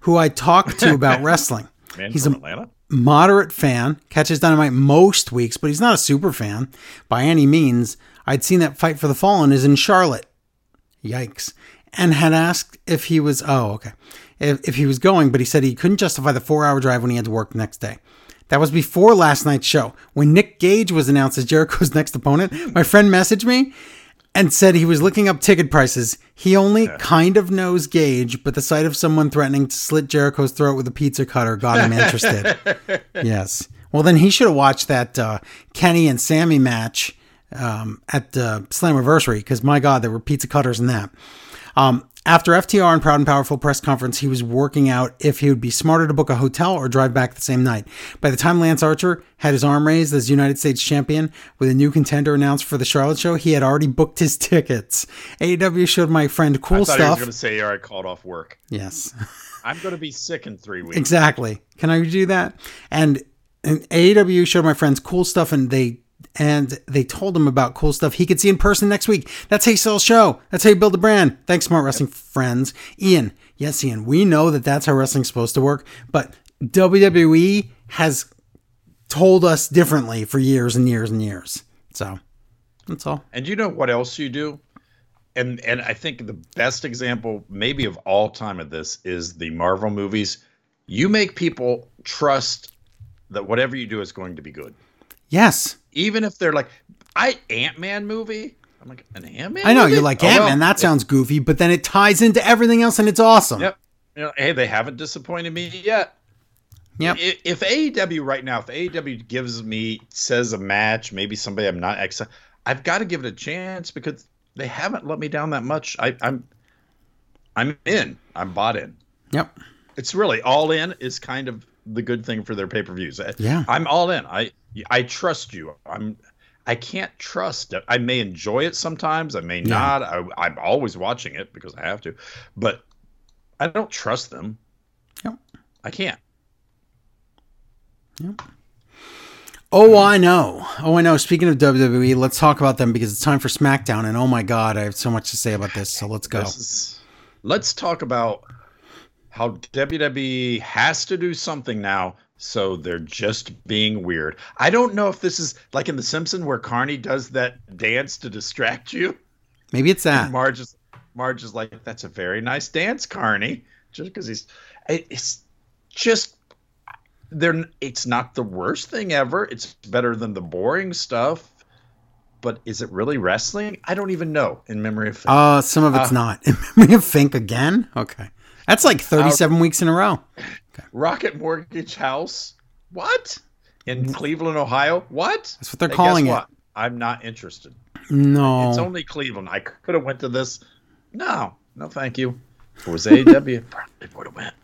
who I talk to about wrestling. Man He's from a Atlanta. Moderate fan, catches Dynamite most weeks, but he's not a super fan by any means. I'd seen that Fight for the Fallen is in Charlotte. Yikes. And had asked if he was, oh, okay, if, if he was going, but he said he couldn't justify the four hour drive when he had to work the next day. That was before last night's show. When Nick Gage was announced as Jericho's next opponent, my friend messaged me and said he was looking up ticket prices. He only kind of knows Gage, but the sight of someone threatening to slit Jericho's throat with a pizza cutter got him interested. yes. Well, then he should have watched that uh, Kenny and Sammy match um, at uh, Slammiversary because my God, there were pizza cutters in that. Um, after FTR and Proud and Powerful press conference, he was working out if he would be smarter to book a hotel or drive back the same night. By the time Lance Archer had his arm raised as United States champion with a new contender announced for the Charlotte show, he had already booked his tickets. AEW showed my friend I cool thought he was stuff. going to say, "All right, called off work. Yes. I'm going to be sick in three weeks." Exactly. Can I do that? And, and AEW showed my friends cool stuff, and they and they told him about cool stuff he could see in person next week. That's how you sell a show. That's how you build a brand. Thanks, smart wrestling friends. Ian, yes, Ian, we know that that's how wrestling's supposed to work, but WWE has told us differently for years and years and years. So that's all. And you know what else you do? And and I think the best example maybe of all time of this is the Marvel movies. You make people trust that whatever you do is going to be good. Yes. Even if they're like, I Ant Man movie. I'm like an Ant Man. I know you're like oh, Ant Man. that sounds goofy, but then it ties into everything else, and it's awesome. Yep. You know, hey, they haven't disappointed me yet. Yep. If, if AEW right now, if AEW gives me says a match, maybe somebody I'm not excited, I've got to give it a chance because they haven't let me down that much. I, I'm, I'm in. I'm bought in. Yep. It's really all in is kind of the good thing for their pay per views. Yeah. I'm all in. I I trust you. I'm. I can't trust. I may enjoy it sometimes. I may Yeah. not. I, I'm always watching it because I have to, but I don't trust them. Yep. I can't. Oh, I know. Oh, I know. Speaking of WWE, let's talk about them because it's time for SmackDown. And oh my God, I have so much to say about this. So let's go. Is, let's talk about how WWE has to do something now. So they're just being weird. I don't know if this is like in The Simpsons where Carney does that dance to distract you. Maybe it's that. Marge is Marge is like, "That's a very nice dance, Carney." Just because he's, it's just they're. It's not the worst thing ever. It's better than the boring stuff. But is it really wrestling? I don't even know. In memory of Fink. Uh, some of it's Uh, not. In memory of Fink again? Okay. That's like 37 weeks in a row. Rocket Mortgage House. What? In Cleveland, Ohio. What? That's what they're Hey, calling guess it. what? I'm not interested. No. It's only Cleveland. I could have went to this. No, no, thank you. If it was AEW, probably would have went.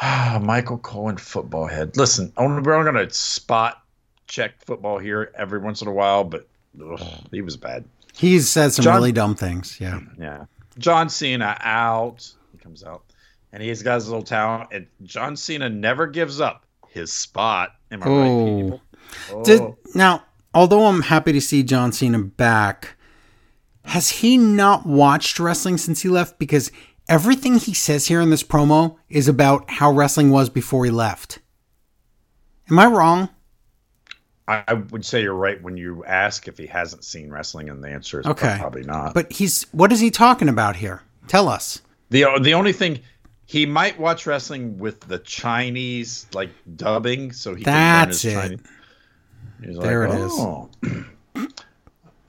Ah, Michael Cole, football head. Listen, I'm going to spot check football here every once in a while, but ugh, he was bad. He's said some John- really dumb things. Yeah. Yeah. John Cena out. He comes out, and he's got his little talent. And John Cena never gives up his spot. Am I Oh. right, people? Oh. Did now, although I'm happy to see John Cena back, has he not watched wrestling since he left? Because everything he says here in this promo is about how wrestling was before he left. Am I wrong? I I would say you're right when you ask if he hasn't seen wrestling, and the answer is Okay. probably not. But he's what is he talking about here? Tell us. the the only thing he might watch wrestling with the Chinese like dubbing, so he That's can it. learn his Chinese. There like, it is. oh.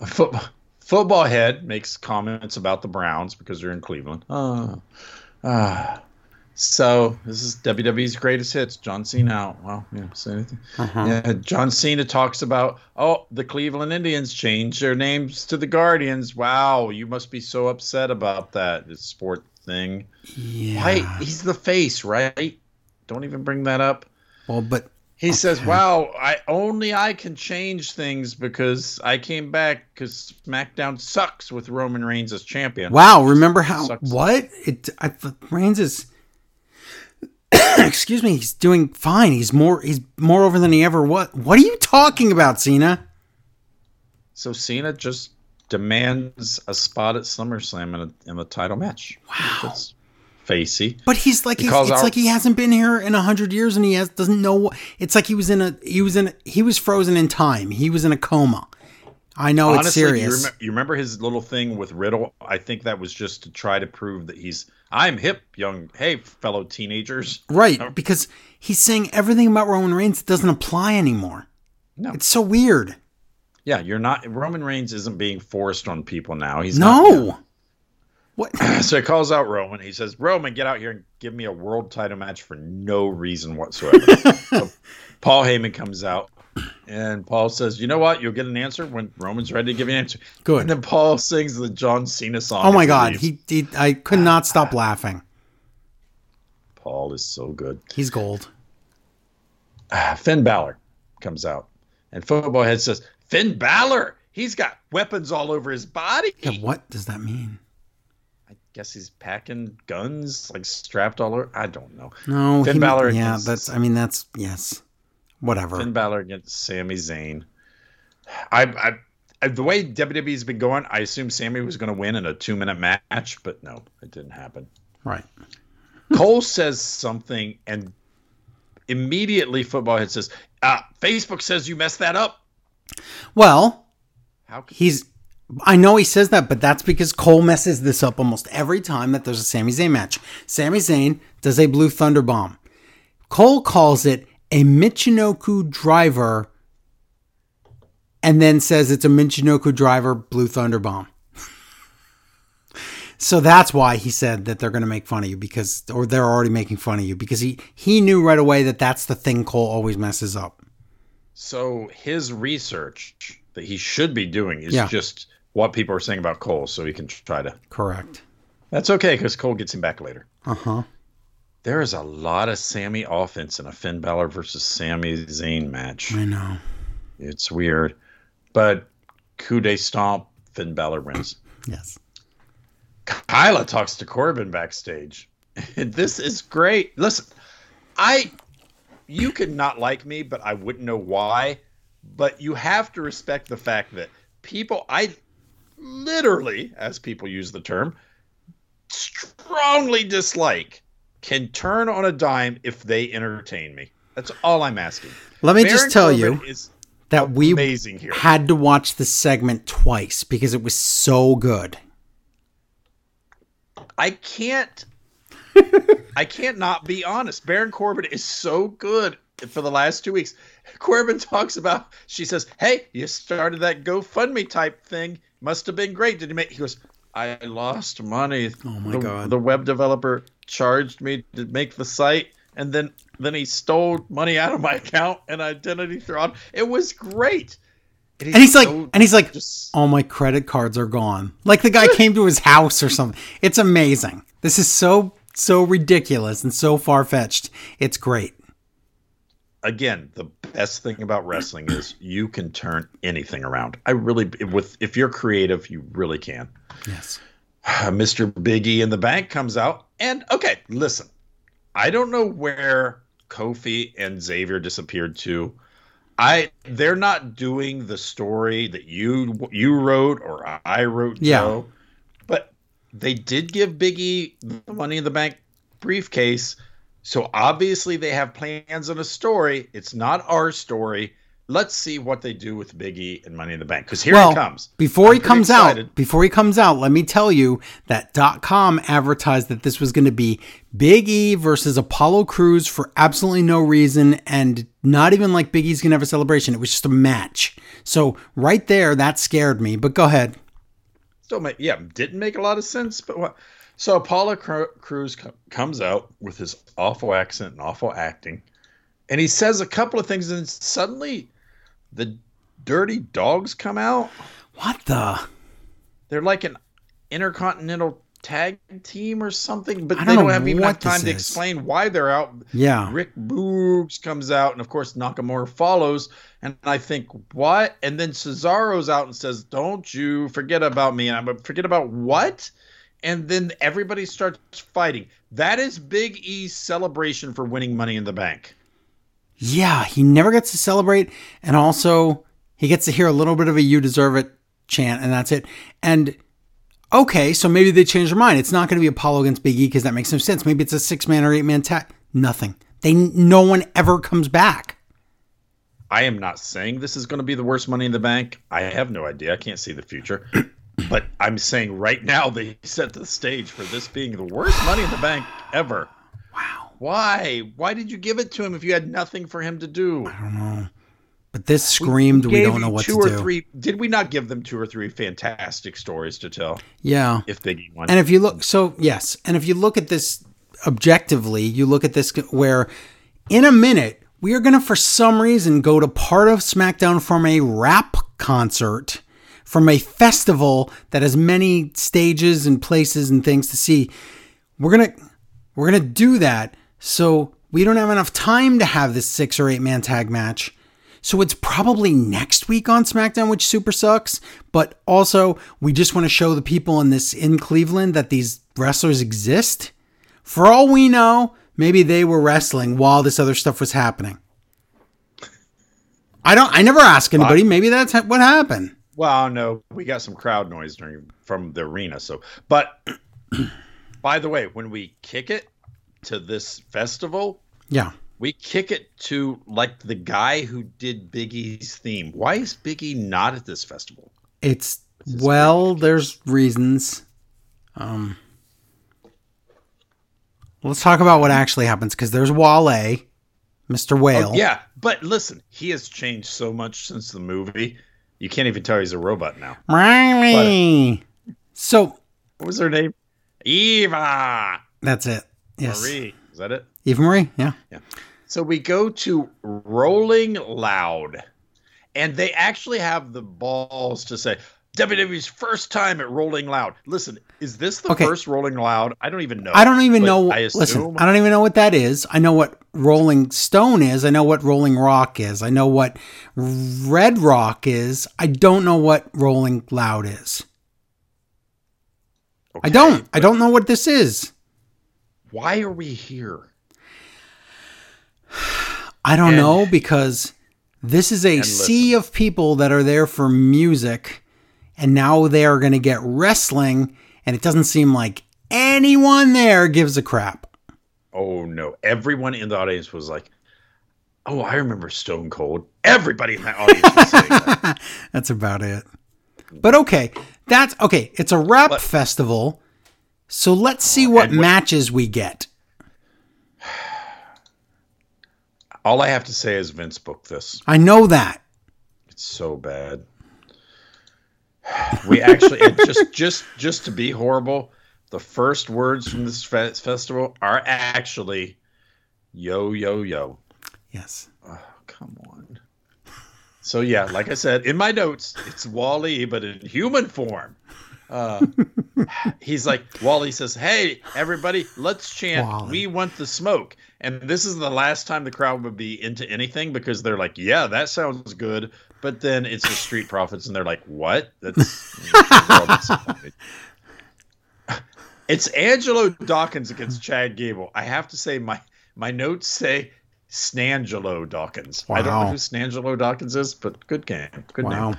A football football head makes comments about the Browns because they're in Cleveland. Oh. Ah. So this is WWE's greatest hits. John Cena out. Well, yeah, say anything. Uh-huh. Yeah, John Cena talks about, oh, the Cleveland Indians changed their names to the Guardians. Wow, you must be so upset about that. Sport thing. Yeah. Why? He's the face, right? Don't even bring that up. Well, but He says, "Wow, I only I can change things because I came back because SmackDown sucks with Roman Reigns as champion." wow, remember how Sucks. what? It I Reigns is Excuse me, he's doing fine. He's more he's more over than he ever was. What are you talking about, Cena? So Cena just demands a spot at SummerSlam in, a, in the title match. Wow. That's facey. But he's like he's, it's our- like he hasn't been here in a hundred years and he has doesn't know what it's like he was in a he was in he was frozen in time. He was in a coma. I know it's Honestly, you, serious. you remember his little thing with Riddle? I think that was just to try to prove that he's I'm hip, young. Hey, fellow teenagers. right, because he's saying everything about Roman Reigns doesn't apply anymore. No. It's so weird. Yeah, you're not. Roman Reigns isn't being forced on people now. He's not. No. What? So he calls out Roman. He says, Roman, get out here and give me a world title match for no reason whatsoever. so Paul Heyman comes out, and Paul says, You know what? You'll get an answer when Roman's ready to give you an answer. Good. And then Paul sings the John Cena song. Oh my god, he, he I could not stop laughing. Paul is so good. He's gold. Ah, Finn Balor comes out, and Football Head says, Finn Balor, he's got weapons all over his body. Yeah, what does that mean? I guess he's packing guns, like strapped all over. I don't know. No, Finn he, Balor Yeah, that's. I mean, that's yes. Whatever. Finn Balor against Sami Zayn. I, I, I the way WWE's been going, I assume Sami was going to win in a two minute match, but no, it didn't happen. right. Cole says something, and immediately Football Head says, uh, "Facebook says you messed that up." Well, How? He's. I know he says that, but that's because Cole messes this up almost every time that there's a Sami Zayn match. Sami Zayn does a blue thunder bomb. Cole calls it a Michinoku driver and then says it's a Michinoku driver Blue Thunder bomb. so that's why he said that they're going to make fun of you because, or they're already making fun of you because he he knew right away that that's the thing Cole always messes up. So his research that he should be doing is Yeah. just what people are saying about Cole, so he can try to. Correct. That's okay because Cole gets him back later. Uh huh. There is a lot of Sami offense in a Finn Balor versus Sami Zayn match. I know. It's weird, but coup de stomp, Finn Balor wins. Yes. Kayla talks to Corbin backstage. this is great. Listen, I you could not like me, but I wouldn't know why. But you have to respect the fact that people I literally, as people use the term, strongly dislike can turn on a dime if they entertain me. That's all I'm asking. Let me Baron just tell Corbin you that we amazing here. had to watch the segment twice because it was so good. I can't. I can't not be honest. Baron Corbin is so good for the last two weeks. Corbin talks about. She says, "Hey, you started that GoFundMe type thing. Must have been great. Did you make?" He goes, "I lost money. Oh my the, God. The web developer charged me to make the site, and then then he stole money out of my account and identity fraud. It was great." And he's like, so and he's like, just all my credit cards are gone. Like the guy came to his house or something. It's amazing. This is so so ridiculous and so far fetched. It's great. Again, the best thing about wrestling is you can turn anything around. I really, with if you're creative, you really can. Yes. Mr. Biggie in the bank comes out, and okay, listen, I don't know where Kofi and Xavier disappeared to. I they're not doing the story that you you wrote or I wrote, Yeah. Joe. But they did give Biggie the Money in the Bank briefcase, so obviously they have plans on a story. It's not our story. Let's see what they do with Biggie and Money in the Bank because here well, it comes. Before I'm he comes excited. out, before he comes out, let me tell you that .com advertised that this was going to be Big E versus Apollo Crews for absolutely no reason and not even like Big E's going to have a celebration. It was just a match. So right there, that scared me. But go ahead. still make yeah didn't make a lot of sense but what so apollo Cru- cruz co- comes out with his awful accent and awful acting and he says a couple of things and suddenly the dirty dogs come out What the? they're like an intercontinental tag team or something but they don't don't have even what time to is. explain why they're out Yeah. Rick Boogs comes out, and of course Nakamura follows. And I think, what? And then Cesaro's out and says, "Don't you forget about me." And I'm forget about what? And then everybody starts fighting. That is Big E's celebration for winning Money in the Bank. Yeah, he never gets to celebrate, and also he gets to hear a little bit of a "You deserve it" chant, and that's it. And okay, so maybe they changed their mind. It's not going to be Apollo against Big E because that makes no sense. Maybe it's a six man or eight man tag. Nothing. They no one ever comes back. I am not saying this is going to be the worst Money in the Bank. I have no idea. I can't see the future. but I'm saying right now they set the stage for this being the worst Money in the Bank ever. Wow, Why? Why did you give it to him if you had nothing for him to do? I don't know, but this screamed. We, gave don't know what two to or do. three. Did we not give them two or three fantastic stories to tell? Yeah, If Biggie won, And if you look, so yes, and if you look at this objectively, you look at this where in a minute, we are going to, for some reason, go to part of SmackDown from a rap concert, from a festival that has many stages and places and things to see. We're going to, we're going to do that. So we don't have enough time to have this six or eight man tag match. So it's probably next week on SmackDown, which super sucks. But also, we just want to show the people in this in Cleveland that these wrestlers exist. For all we know, maybe they were wrestling while this other stuff was happening. I don't. I never ask anybody. Maybe that's what happened. Well, no, we got some crowd noise during from the arena. So, but by the way, when we kick it to this festival, Yeah. we kick it to like the guy who did Big E's theme. Why is Biggie not at this festival? It's well. There's reasons. Um. Let's talk about what actually happens because there's Wale, Mr. Whale. Oh, yeah, but listen, he has changed so much since the movie. You can't even tell he's a robot now. Riley. So What was her name? Eva that's it. Yes. Marie. Is that it? Eva Marie. Yeah. Yeah. So we go to Rolling Loud, and they actually have the balls to say WWE's first time at Rolling Loud. Listen, is this the Okay. first Rolling Loud? I don't even know. I don't even know. I listen, assume I don't even know what that is. I know what Rolling Stone is. I know what Rolling Rock is. I know what Red Rock is. I don't know what Rolling Loud is. I don't. I don't know what this is. Why are we here? I don't And- know because this is a sea of people that are there for music, and now they are going to get wrestling, and it doesn't seem like anyone there gives a crap. Oh no! Everyone in the audience was like, "Oh, I remember Stone Cold." Everybody in that audience was saying that. That's about it. But okay, that's okay. It's a rap But- festival, so let's see oh, what and what- matches we get. All I have to say is Vince booked this. I know that. It's so bad. We actually just just just to be horrible. The first words from this fe- festival are actually "yo yo yo." Yes. Oh, come on. So yeah, like I said in my notes, it's Wally, but in human form. Uh, he's like Wally says, "Hey, everybody, let's chant. Wally. We want the smoke." And this is the last time the crowd would be into anything because they're like, "Yeah, that sounds good," but then it's the Street Profits, and they're like, "What?" That's they're all disappointed. It's Angelo Dawkins against Chad Gable. I have to say, my my notes say Snangelo Dawkins. I don't know who Snangelo Dawkins is, but good game. Good Wow.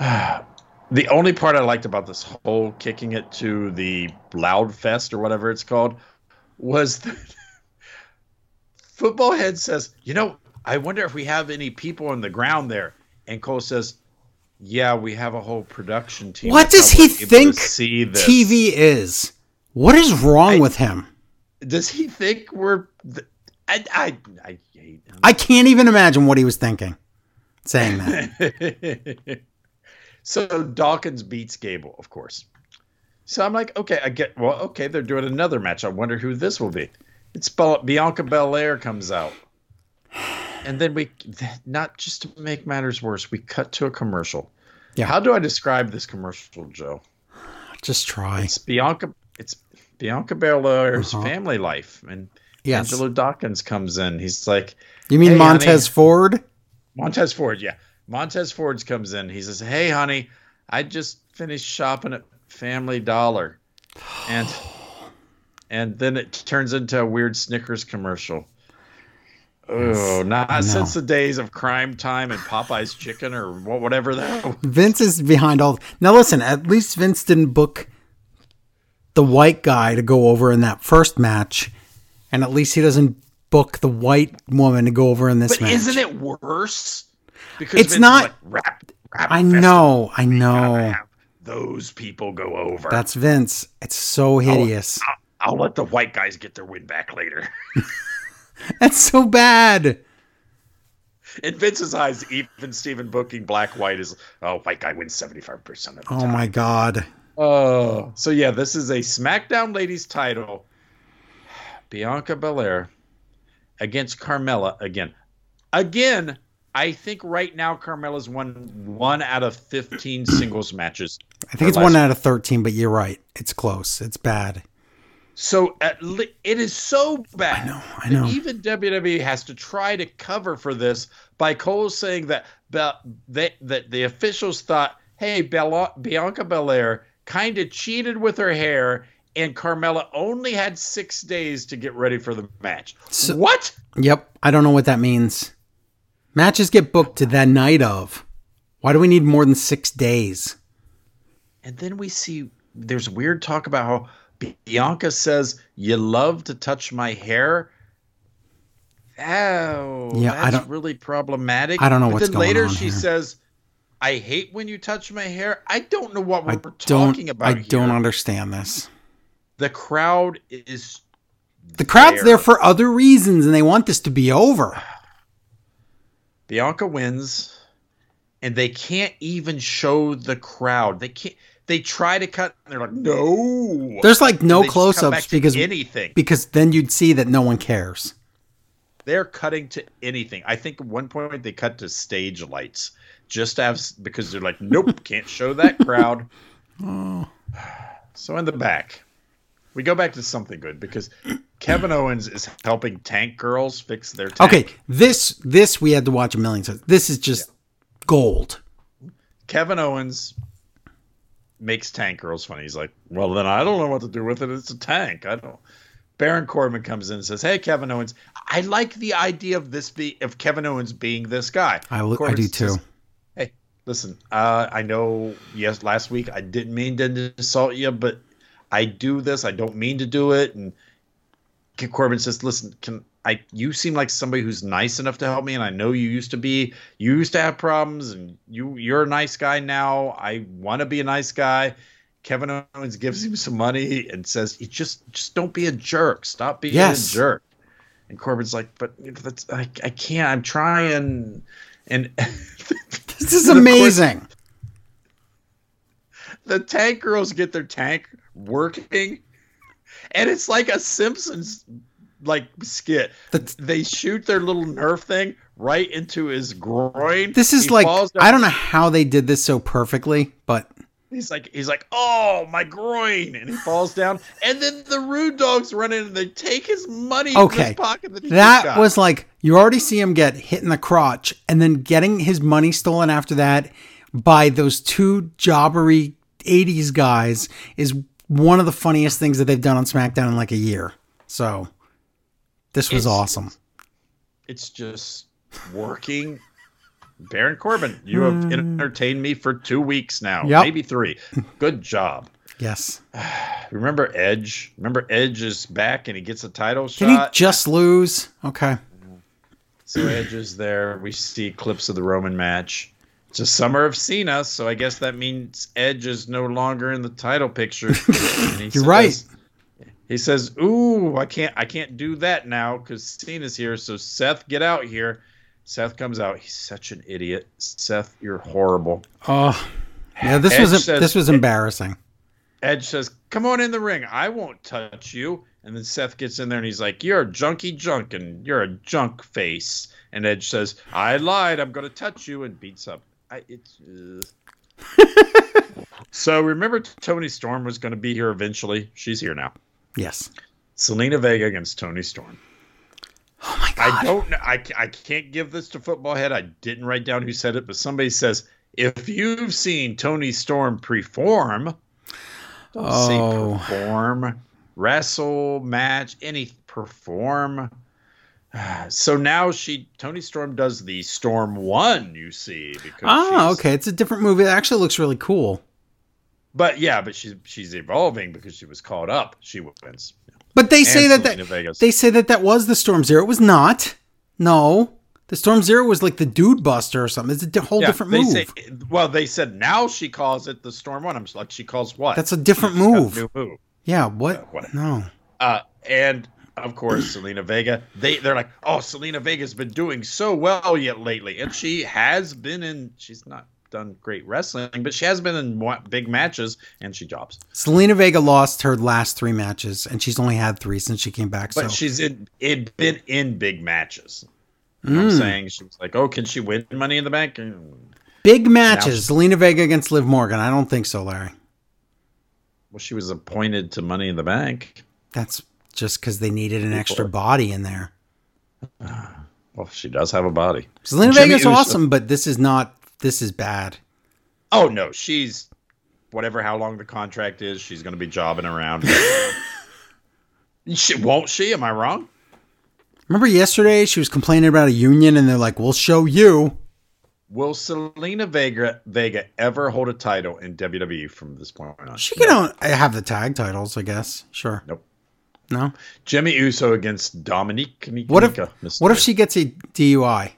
name. The only part I liked about this whole kicking it to the Loud Fest or whatever it's called was that Football Head says, You know, I wonder if we have any people on the ground there. And Cole says, Yeah, we have a whole production team. What does he we're able to think. TV is? What is wrong I- with him? Does he think we're. Th- I, I, I hate him. I can't even imagine what he was thinking saying that. so Dawkins beats Gable, of course. So I'm like, okay, I get. Well, okay, they're doing another match. I wonder who this will be. It's Bianca Belair comes out, and then we, not just to make matters worse, we cut to a commercial. Yeah. How do I describe this commercial, Joe? Just try. It's Bianca. It's Bianca Belair's Uh-huh. family life, and Yes. Angelo Dawkins comes in. He's like, You mean Hey, Montez honey. Ford? Montez Ford, yeah. Montez Ford comes in. He says, "Hey, honey, I just finished shopping at Family Dollar," and and then it turns into a weird Snickers commercial. Oh, not since the days of Cryme Tyme and Popeye's Chicken or whatever that. was. Vince is behind all. Now listen, at least Vince didn't book the white guy to go over in that first match, and at least he doesn't book the white woman to go over in this But match. isn't it worse? Because It's Vince not- Like, rap, rap I know, I know. Those people go over. That's Vince. It's so hideous. I'll let the white guys get their win back later. That's so bad. In Vince's eyes, even Stephen booking black white is oh white guy wins seventy five percent of the Oh time. Oh my god. Oh, so yeah, this is a SmackDown Ladies title. Bianca Belair against Carmella again. Again, I think right now Carmella's won one out of fifteen singles matches. I think it's one out of thirteen, but you're right. It's close. It's bad. So li- it is so bad. I know, I know. Even WWE has to try to cover for this by Cole saying that they, that the officials thought, "Hey, Bella- Bianca Belair kind of cheated with her hair, and Carmella only had six days to get ready for the match." So- what? Yep. I don't know what that means. Matches get booked to the night of. Why do we need more than six days? And then we see there's weird talk about how Bianca says, "You love to touch my hair." Oh, Yeah, I don't- really problematic. I don't know but what's then going later on she here. says, "I hate when you touch my hair." I don't know what we're I talking about. I here. don't understand this. The crowd is The crowd's There. there for other reasons, and they want this to be over. Bianca wins, and they can't even show the crowd. They can't. They try to cut, and they're like, "No." There's like no They just come back close-ups because anything. because then you'd see that no one cares. They're cutting to anything. I think at one point they cut to stage lights just have because they're like, "Nope, can't show that crowd." Oh. So in the back, we go back to something good because Kevin Owens is helping Tank Girls fix their tank. Okay, this this we had to watch a million times. This is just gold. Kevin Owens makes Tank Girls funny. He's like, "Well, then I don't know what to do with it. It's a tank. I don't." Baron Corbin comes in and says, "Hey, Kevin Owens, I like the idea of this be of Kevin Owens being this guy." I, li- I do says, too. Hey, listen, uh, I know, yes, last week I didn't mean to insult you, but I do this. I don't mean to do it. And Corbin says, listen, can I, you seem like somebody who's nice enough to help me. And I know you used to be, you used to have problems and you, you're a nice guy now. I want to be a nice guy. Kevin Owens gives him some money and says, you just, just don't be a jerk. Stop being Yes. a jerk. And Corbin's like, but that's, I, I can't, I'm trying. And This is Of course- amazing. the tank girls get their tank working and it's like a simpsons like skit The- they shoot their little nerf thing right into his groin This is He like I don't know how they did this so perfectly, but he's like he's like oh my groin and he falls down and then the rude dogs run in and they take his money from Okay. his pocket that, that was like you already see him get hit in the crotch and then getting his money stolen after that by those two jobbery 80s guys is one of the funniest things that they've done on SmackDown in like a year. So this was It's- awesome. it's just working Baron Corbin, you have entertained me for two weeks now, Hmm. Yep. maybe three. Good job. Yes. Remember Edge? Remember Edge is back and he gets a title Did he just lose? Okay. so Edge is there. We see clips of the Roman match. It's a summer of Cena, so I guess that means Edge is no longer in the title picture. You're right. He says, "Ooh, I can't, I can't do that now because Cena's here. So Seth, get out here." Seth comes out. He's such an idiot. Seth, you're horrible. Oh. Yeah, this Edge was says- this was embarrassing. Edge says, "Come on in the ring. I won't touch you." And then Seth gets in there and he's like, "You're a junky junk and you're a junk face." And Edge says, "I lied. I'm going to touch you," and beats up. I, it's. uh. so remember, Toni Storm was going to be here eventually. She's here now. Yes. Zelina Vega against Toni Storm. Oh my god. I don't know. I, I can't give this to Football Head. I didn't write down who said it, but somebody says if you've seen Toni Storm perform, Oh. say perform, wrestle, match, any perform. So now she Toni Storm does the Storm One. You see, because Oh, okay. It's a different movie. It actually looks really cool. But yeah, but she's she's evolving because she was caught up. She wins. But they say that, that they say that that was the Storm Zero. It was not. No, the Storm Zero was like the Dude Buster or something. It's a whole Yeah, different move. Say, well, they said now she calls it the Storm One. I'm just like she calls what? That's a different move. new move. yeah. What? what- No. Uh, and of course, Zelina Vega. They they're like, oh, Zelina Vega's been doing so well yet lately, and she has been in. She's not done great wrestling, but she has been in big matches, and she drops. Zelina Vega lost her last three matches, and she's only had three since she came back. But so she's in it been in big matches. What I'm Mm. saying she was like, oh, can she win Money in the Bank? big matches. Now- Zelina Vega against Liv Morgan. I don't think so, Larry. Well, she was appointed to Money in the Bank. That's just because they needed an extra body in there. Well, she does have a body. Zelina Jimmy Vega's Uso- awesome, but this is not. This is bad. Oh no, she's whatever how long the contract is, she's going to be jobbing around. she, won't she? Am I wrong? Remember yesterday she was complaining about a union, and they're like, "We'll show you." Will Zelina Vega Vega ever hold a title in WWE from this point on? She can own, have the tag titles, I guess. Sure. Nope. No. Jimmy Uso against Dominik. What if what if she gets a DUI?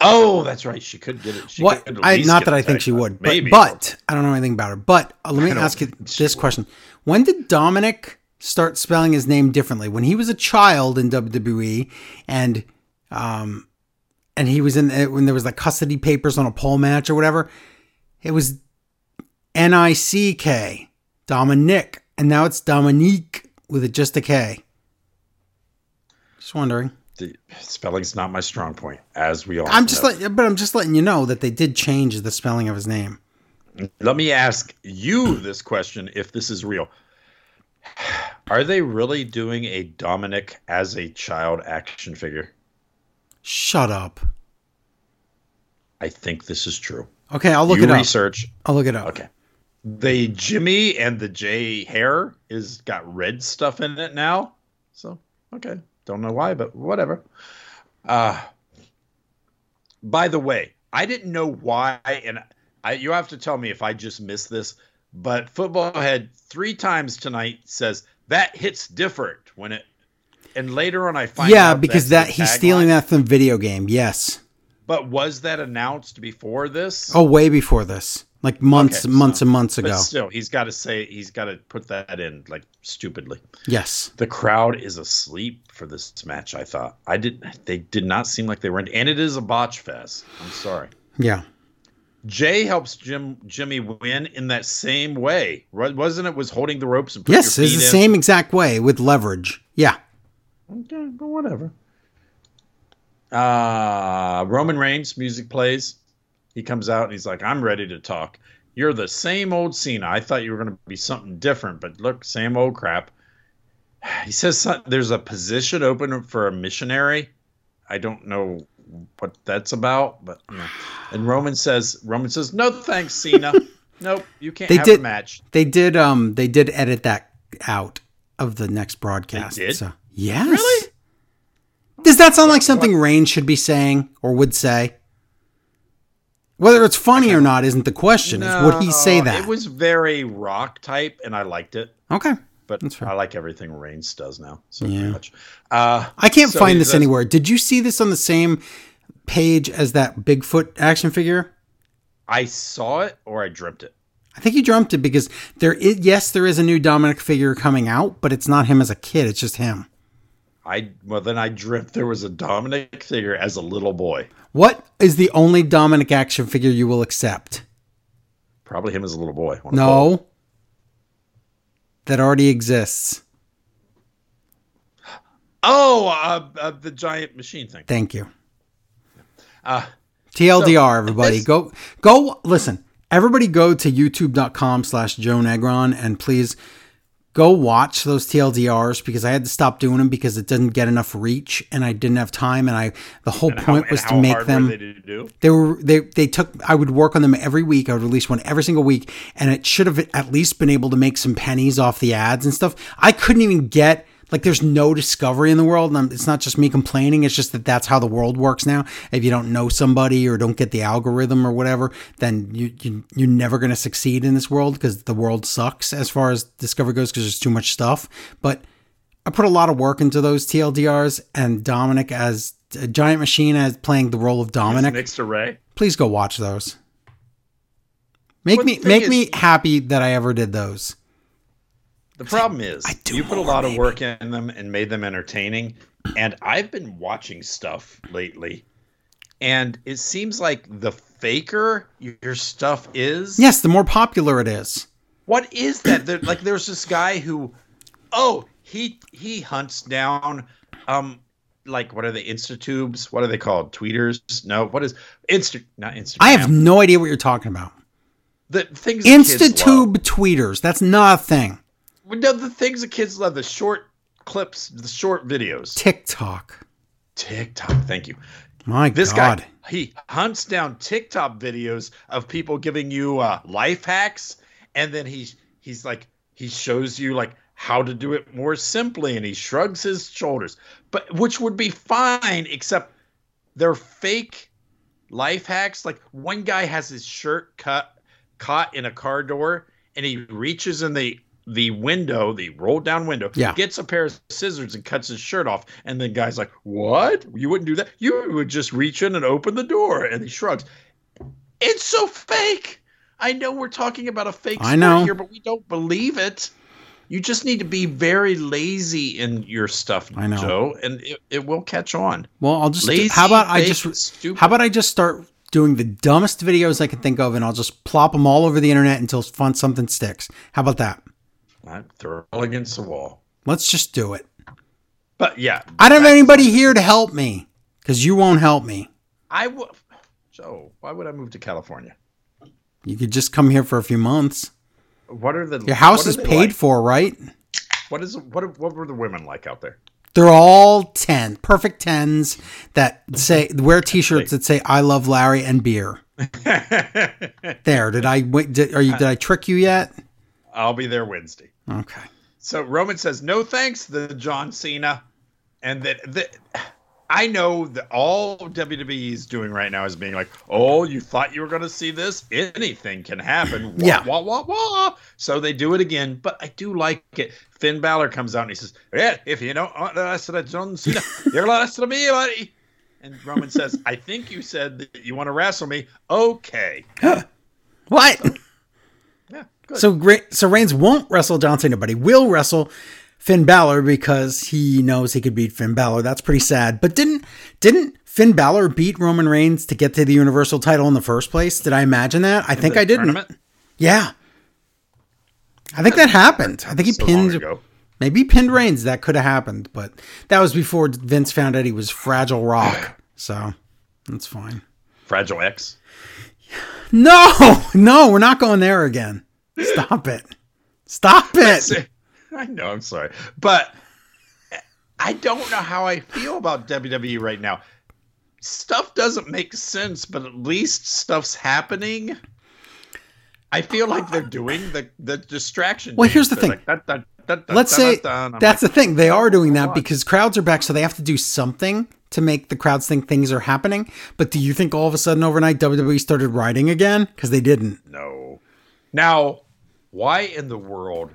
Oh, that's right. She could get it. She What? I not that I think she would, but, Maybe. but I don't know anything about her. But uh, let me ask you this question: When did Dominic start spelling his name differently? When he was a child in WWE, and um, and he was in when there was like custody papers on a pole match or whatever. It was N I C K Dominic, and now it's Dominik with a, just a K. Just wondering. The spelling's not my strong point, as we all. I'm just know. letting, but I'm just letting you know that they did change the spelling of his name. Let me ask you this question: If this is real, are they really doing a Dominic as a child action figure? Shut up. I think this is true. Okay, I'll look you it up. research. I'll look it up. Okay. The Jimmy and the Jey hair is got red stuff in it now. So okay, don't know why, but whatever. Uh by the way, I didn't know why, and I, you have to tell me if I just missed this. But football head three times tonight says that hits different when it, and later on I find Yeah, because that he's stealing tagline. that from video game. Yes. But was that announced before this? Oh, way before this, like months, Okay, months and months ago. still, he's got to say he's got to put that in like stupidly. Yes. The crowd is asleep for this match. I thought I did. They did not seem like they were, in, and it is a botch fest. I'm sorry. Yeah. Jey helps Jim Jimmy win in that same way, Wa- wasn't it? Was holding the ropes and Yes, it's the in? same exact way with leverage. Yeah. Okay, but whatever. Uh, Roman Reigns music plays. He comes out and he's like, "I'm ready to talk." You're the same old Cena. I thought you were going to be something different, but look, same old crap. He says there's a position open for a missionary. I don't know what that's about, but you know. and Roman says, Roman says, "No thanks, Cena. nope, you can't They have did- a match." They did um they did edit that out of the next broadcast. They did? So yes. Really? Does that sound like something Rain should be saying or would say? Whether it's funny or not isn't the question. Is would he say that? It was very rock type, and I liked it. okay. but That's. I like everything Reigns does now so Yeah. much. Uh, I can't so find this anywhere. Did you see this on the same page as that Bigfoot action figure? I saw it or I dreamt it. I think you dreamt it because there is yes, there is a new Dominic figure coming out, but it's not him as a kid, it's just him. I well then I dreamt there was a Dominic figure as a little boy. What is the only Dominic action figure you will accept? Probably him as a little boy. Wanna call it? No. That already exists. Oh, uh, uh, the giant machine thing. Thank you. Uh, TLDR, everybody. this- Go go listen. Everybody go to youtube.com slash Joe Negron and please go watch those TLDRs because I had to stop doing them because it didn't get enough reach and I didn't have time and I the whole how- point and was how to make them were they they were they they took I would work on them every week. I would release one every single week, and it should have at least been able to make some pennies off the ads and stuff. I couldn't even get like there's no discovery in the world, and it's not just me complaining. It's just that that's how the world works now. If you don't know somebody or don't get the algorithm or whatever, then you, you you're never going to succeed in this world because the world sucks as far as discovery goes because there's too much stuff. But I put a lot of work into those TLDRs, and Dominic as a giant machine as playing the role of Dominic Next to Ray. please go watch those. Make Well, me make is- me happy that I ever did those. The problem is I do you put a lot of work in them and made them entertaining. And I've been watching stuff lately, and it seems like the faker your stuff is. Yes, the more popular it is. What is that? There, like, there's this guy who, oh, he he hunts down, um, like what are they? Instatubes? What are they called? Tweeters? No, what is Insta? Not Instagram. I have no idea what you're talking about. the things. the. Instatube tweeters. That's not a thing. No, the things the kids love. The short clips, the short videos. TikTok. TikTok. Thank you. My god. This God. guy he hunts down TikTok videos of people giving you uh, life hacks, and then he's he's like he shows you like how to do it more simply, and he shrugs his shoulders. But which would be fine, except they're fake life hacks. Like one guy has his shirt cut caught in a car door, and he reaches in the the window, the rolled down window, Yeah. gets a pair of scissors and cuts his shirt off. And the guy's like, What? You wouldn't do that? You would just reach in and open the door. And he shrugs. It's so fake. I know we're talking about a fake I story know. here, but we don't believe it. You just need to be very lazy in your stuff, I know. Joe, and it, it will catch on. Well, I'll just Lazy, how about I just stupid. how about I just start doing the dumbest videos I can think of and I'll just plop them all over the internet until fun something sticks. How about that? I throw it against the wall. Let's just do it. But yeah, I don't have anybody here to help me because you won't help me. I would. Joe, why would I move to California? You could just come here for a few months. What are the Your house is paid like? for, right? What is what? What were the women like out there? They're all 10, perfect 10s that say wear t-shirts that say I love Larry and beer. There, did I wait did, are you did I trick you yet? I'll be there Wednesday. Okay. So Roman says, "No thanks, the John Cena," and that that I know that all WWE is doing right now is being like, "Oh, you thought you were going to see this? Anything can happen." Wah, Yeah. wah wah wah. So they do it again, but I do like it. Finn Balor comes out and he says, "Yeah, if you don't want the rest of the John Cena, you're the rest of me, buddy." And Roman says, "I think you said that you want to wrestle me. Okay, What? yeah, good." So great. So Reigns won't wrestle John Cena, but he will wrestle Finn Balor because he knows he could beat Finn Balor. That's pretty sad. But didn't didn't Finn Balor beat Roman Reigns to get to the Universal title in the first place? Did I imagine that? I think The I didn't. tournament? Yeah. I think that happened. I think he So pinned maybe he pinned Reigns. That could have happened, but that was before Vince found out he was fragile rock. So that's fine. Fragile X. No, no, we're not going there again. Stop it. Stop it. I know, I'm sorry. But I don't know how I feel about WWE right now. Stuff doesn't make sense, but at least stuff's happening. I feel like they're doing the, the distraction. Well, here's the They're thing. like, dun, dun, dun, dun, Let's say dun, dun. I'm that's like, the thing. They are doing that because crowds are back, so they have to do something to make the crowds think things are happening. But do you think all of a sudden overnight WWE started riding again? Because they didn't. no. Now, why in the world?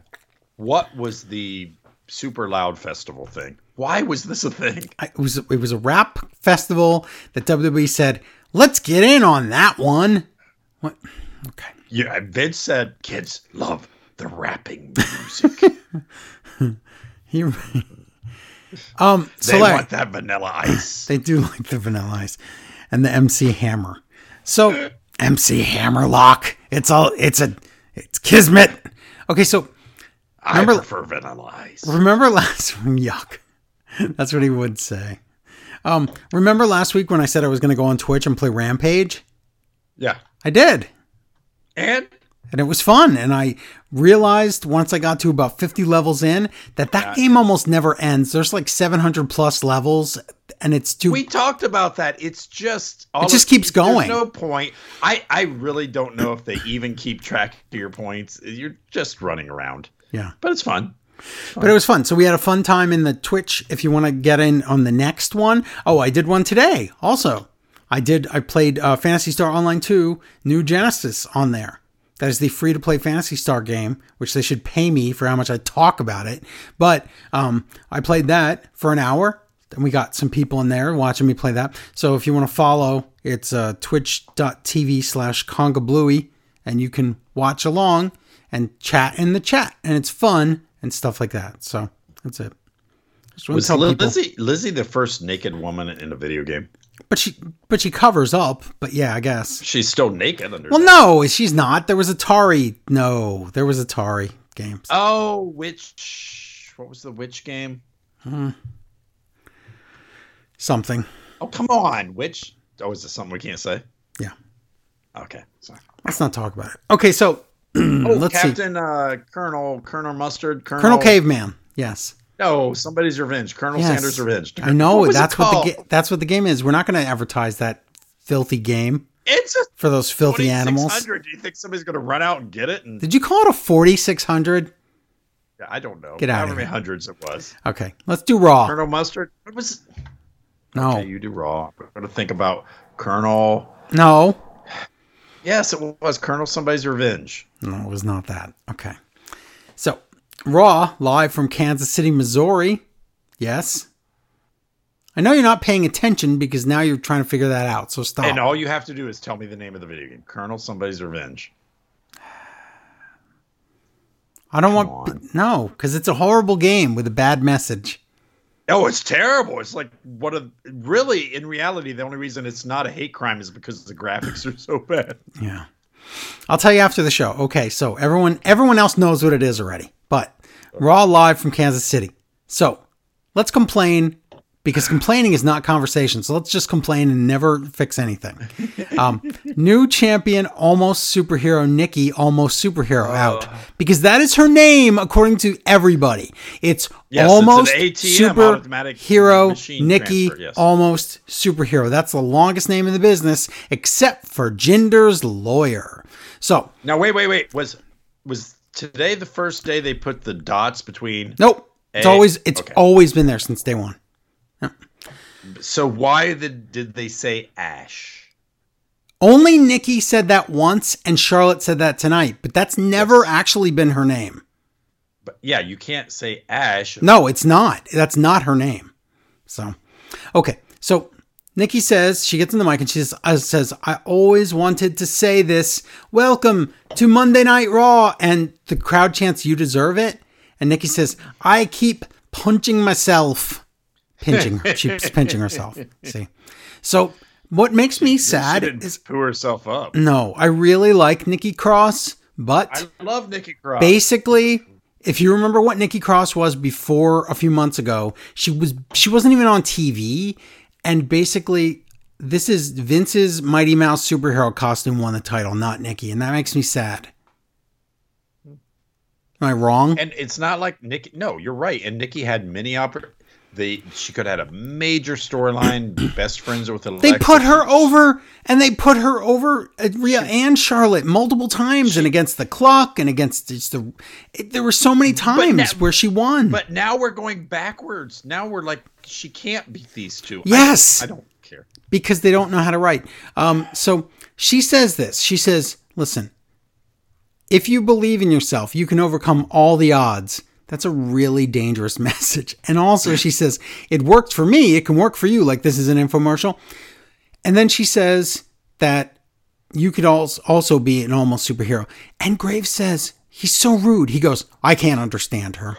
What was the super loud festival thing? Why was this a thing? I- It was it was a rap festival that WWE said, "Let's get in on that one." What? Okay. Yeah, Vince said kids love the rapping music. He, um. So they Larry, want that vanilla ice. They do like the Vanilla Ice and the MC Hammer. So MC Hammerlock. It's all. It's a. It's Kismet. Okay, so I Remember- prefer vanilla ice. remember last week? yuck. That's what he would say. Um, remember last week when I said I was going to go on Twitch and play Rampage? Yeah, I did, and and it was fun. And I realized once I got to about fifty levels in that that game almost never ends. There's like seven hundred plus levels, and it's too. we talked about that. It's just It just keeps going. There's no point. I I really don't know if they even keep track of your points. You're just running around, yeah. but it's fun. But it was fun. So we had a fun time in the Twitch. If you want to get in on the next one, oh, I did one today. Also, I did. I played uh, Phantasy Star Online 2 New Genesis on there. That is the free to play Phantasy Star game, which they should pay me for how much I talk about it. But um, I played that for an hour. And we got some people in there watching me play that. So if you want to follow, it's uh, twitch.tv slash Conga Bluey, and you can watch along and chat in the chat. And it's fun and stuff like that. So that's it. Just want to Was people. Lizzie Lizzie the first naked woman in a video game? But she but she covers up. But yeah, I guess. She's still naked under. Well, no, she's not. There was Atari. No, there was Atari games. Oh, which what was the witch game? Hmm. Something. Oh, come on, which? Oh, is this something we can't say? Yeah. Okay, sorry. Let's not talk about it. Okay, so Oh, let's see. Captain uh, Colonel Colonel Mustard Colonel, Colonel Caveman. Yes. No, somebody's revenge. Colonel Yes. Sanders' revenge. I know it that's what the ga- that's what the game is. We're not going to advertise that filthy game It's a for those filthy animals. 2600. Do you think somebody's going to run out and get it? And Did you call it a 4600? Yeah, I don't know. Get outta However many hundreds it was. Okay, let's do Raw. Colonel Mustard. What was? No. Okay, you do raw. I'm going to think about Colonel. No. Yes, it was Colonel Somebody's Revenge. No, it was not that. Okay. Raw, live from Kansas City, Missouri. Yes. I know you're not paying attention because now you're trying to figure that out. So stop. And all you have to do is tell me the name of the video game. Colonel Somebody's Revenge. I don't Come want on. no, because it's a horrible game with a bad message. Oh, it's terrible. It's like what a really in reality the only reason it's not a hate crime is because the graphics are so bad. Yeah. I'll tell you after the show. Okay, so everyone everyone else knows what it is already. But Raw live from Kansas City. So let's complain because complaining is not conversation. So let's just complain and never fix anything. Um, new champion, almost superhero Nikki, almost superhero out because that is her name according to everybody. It's Yes, almost automatic superhero Nikki, yes. almost superhero. That's the longest name in the business, except for Jinder's lawyer. So Now wait, wait, wait. Was was today the first day they put the dots between nope, it's always it's okay. always been there since day one. So why did did they say Ash? Only Nikki said that once, and Charlotte said that tonight, but that's never actually been her name. But yeah, you can't say Ash. No, it's not. That's not her name. So, okay. So Nikki says she gets in the mic and she says, uh, says, "I always wanted to say this. Welcome to Monday Night Raw." And the crowd chants, "You deserve it." And Nikki says, "I keep punching myself, pinching her. She's pinching herself." See. So what makes me She sad didn't is poo herself up. no, I really like Nikki Cross, but I love Nikki Cross. basically if you remember what Nikki Cross was before a few months ago, she was she wasn't even on TV and basically this is Vince's Mighty Mouse superhero costume won the title, not Nikki, and that makes me sad. Am I wrong? and it's not like Nikki. No, you're right. And Nikki had many oppor- They she could have had a major storyline. best friends with Alexa. They put her over, and they put her over uh, Rhea and Charlotte multiple times, and against the clock, and against the. It, there were so many times now- where she won. But now we're going backwards. Now we're like she can't beat these two. I- Yes. I, don't care. because they don't know how to write. Um, so she says this. She says, "Listen, if you believe in yourself, you can overcome all the odds." That's a really dangerous message. And also, she says, "It worked for me. It can work for you." Like this is an infomercial. And then she says that you could also be an almost superhero. And Graves says he's so rude. He goes, "I can't understand her."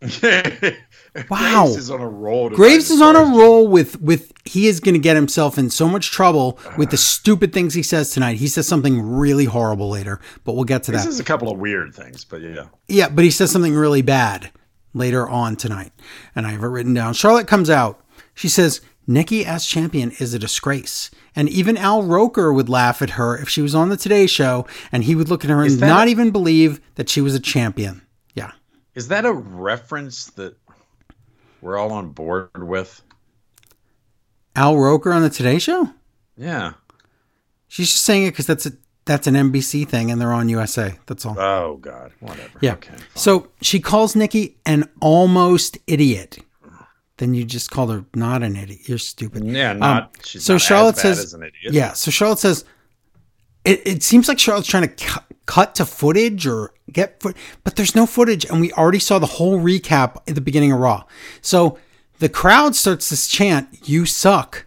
Wow. Graves is on a roll. Graves is on a roll with with he is going to get himself in so much trouble with the ah. stupid things he says tonight. He says something really horrible later, but we'll get to that. This is a couple of weird things, but yeah. Yeah, but he says something really bad later on tonight, and I have it written down. Charlotte comes out. She says Nikki as champion is a disgrace, and even Al Roker would laugh at her if she was on the Today Show, and he would look at her and Is that not even believe that she was a champion. Yeah. Is that a reference that we're all on board with? Al Roker on the Today Show? Yeah. She's just saying it because that's a that's an NBC thing and they're on USA. That's all. Oh God. Whatever. yeah. Okay. So she calls Nikki an almost idiot. Then you just called her not an idiot. You're stupid. Yeah. Not. Um, so not Charlotte says- as an idiot. Yeah. So Charlotte says it, it seems like Charlotte's trying to cu- cut to footage or get foot, but there's no footage, and we already saw the whole recap at the beginning of Raw. So the crowd starts this chant, "You suck."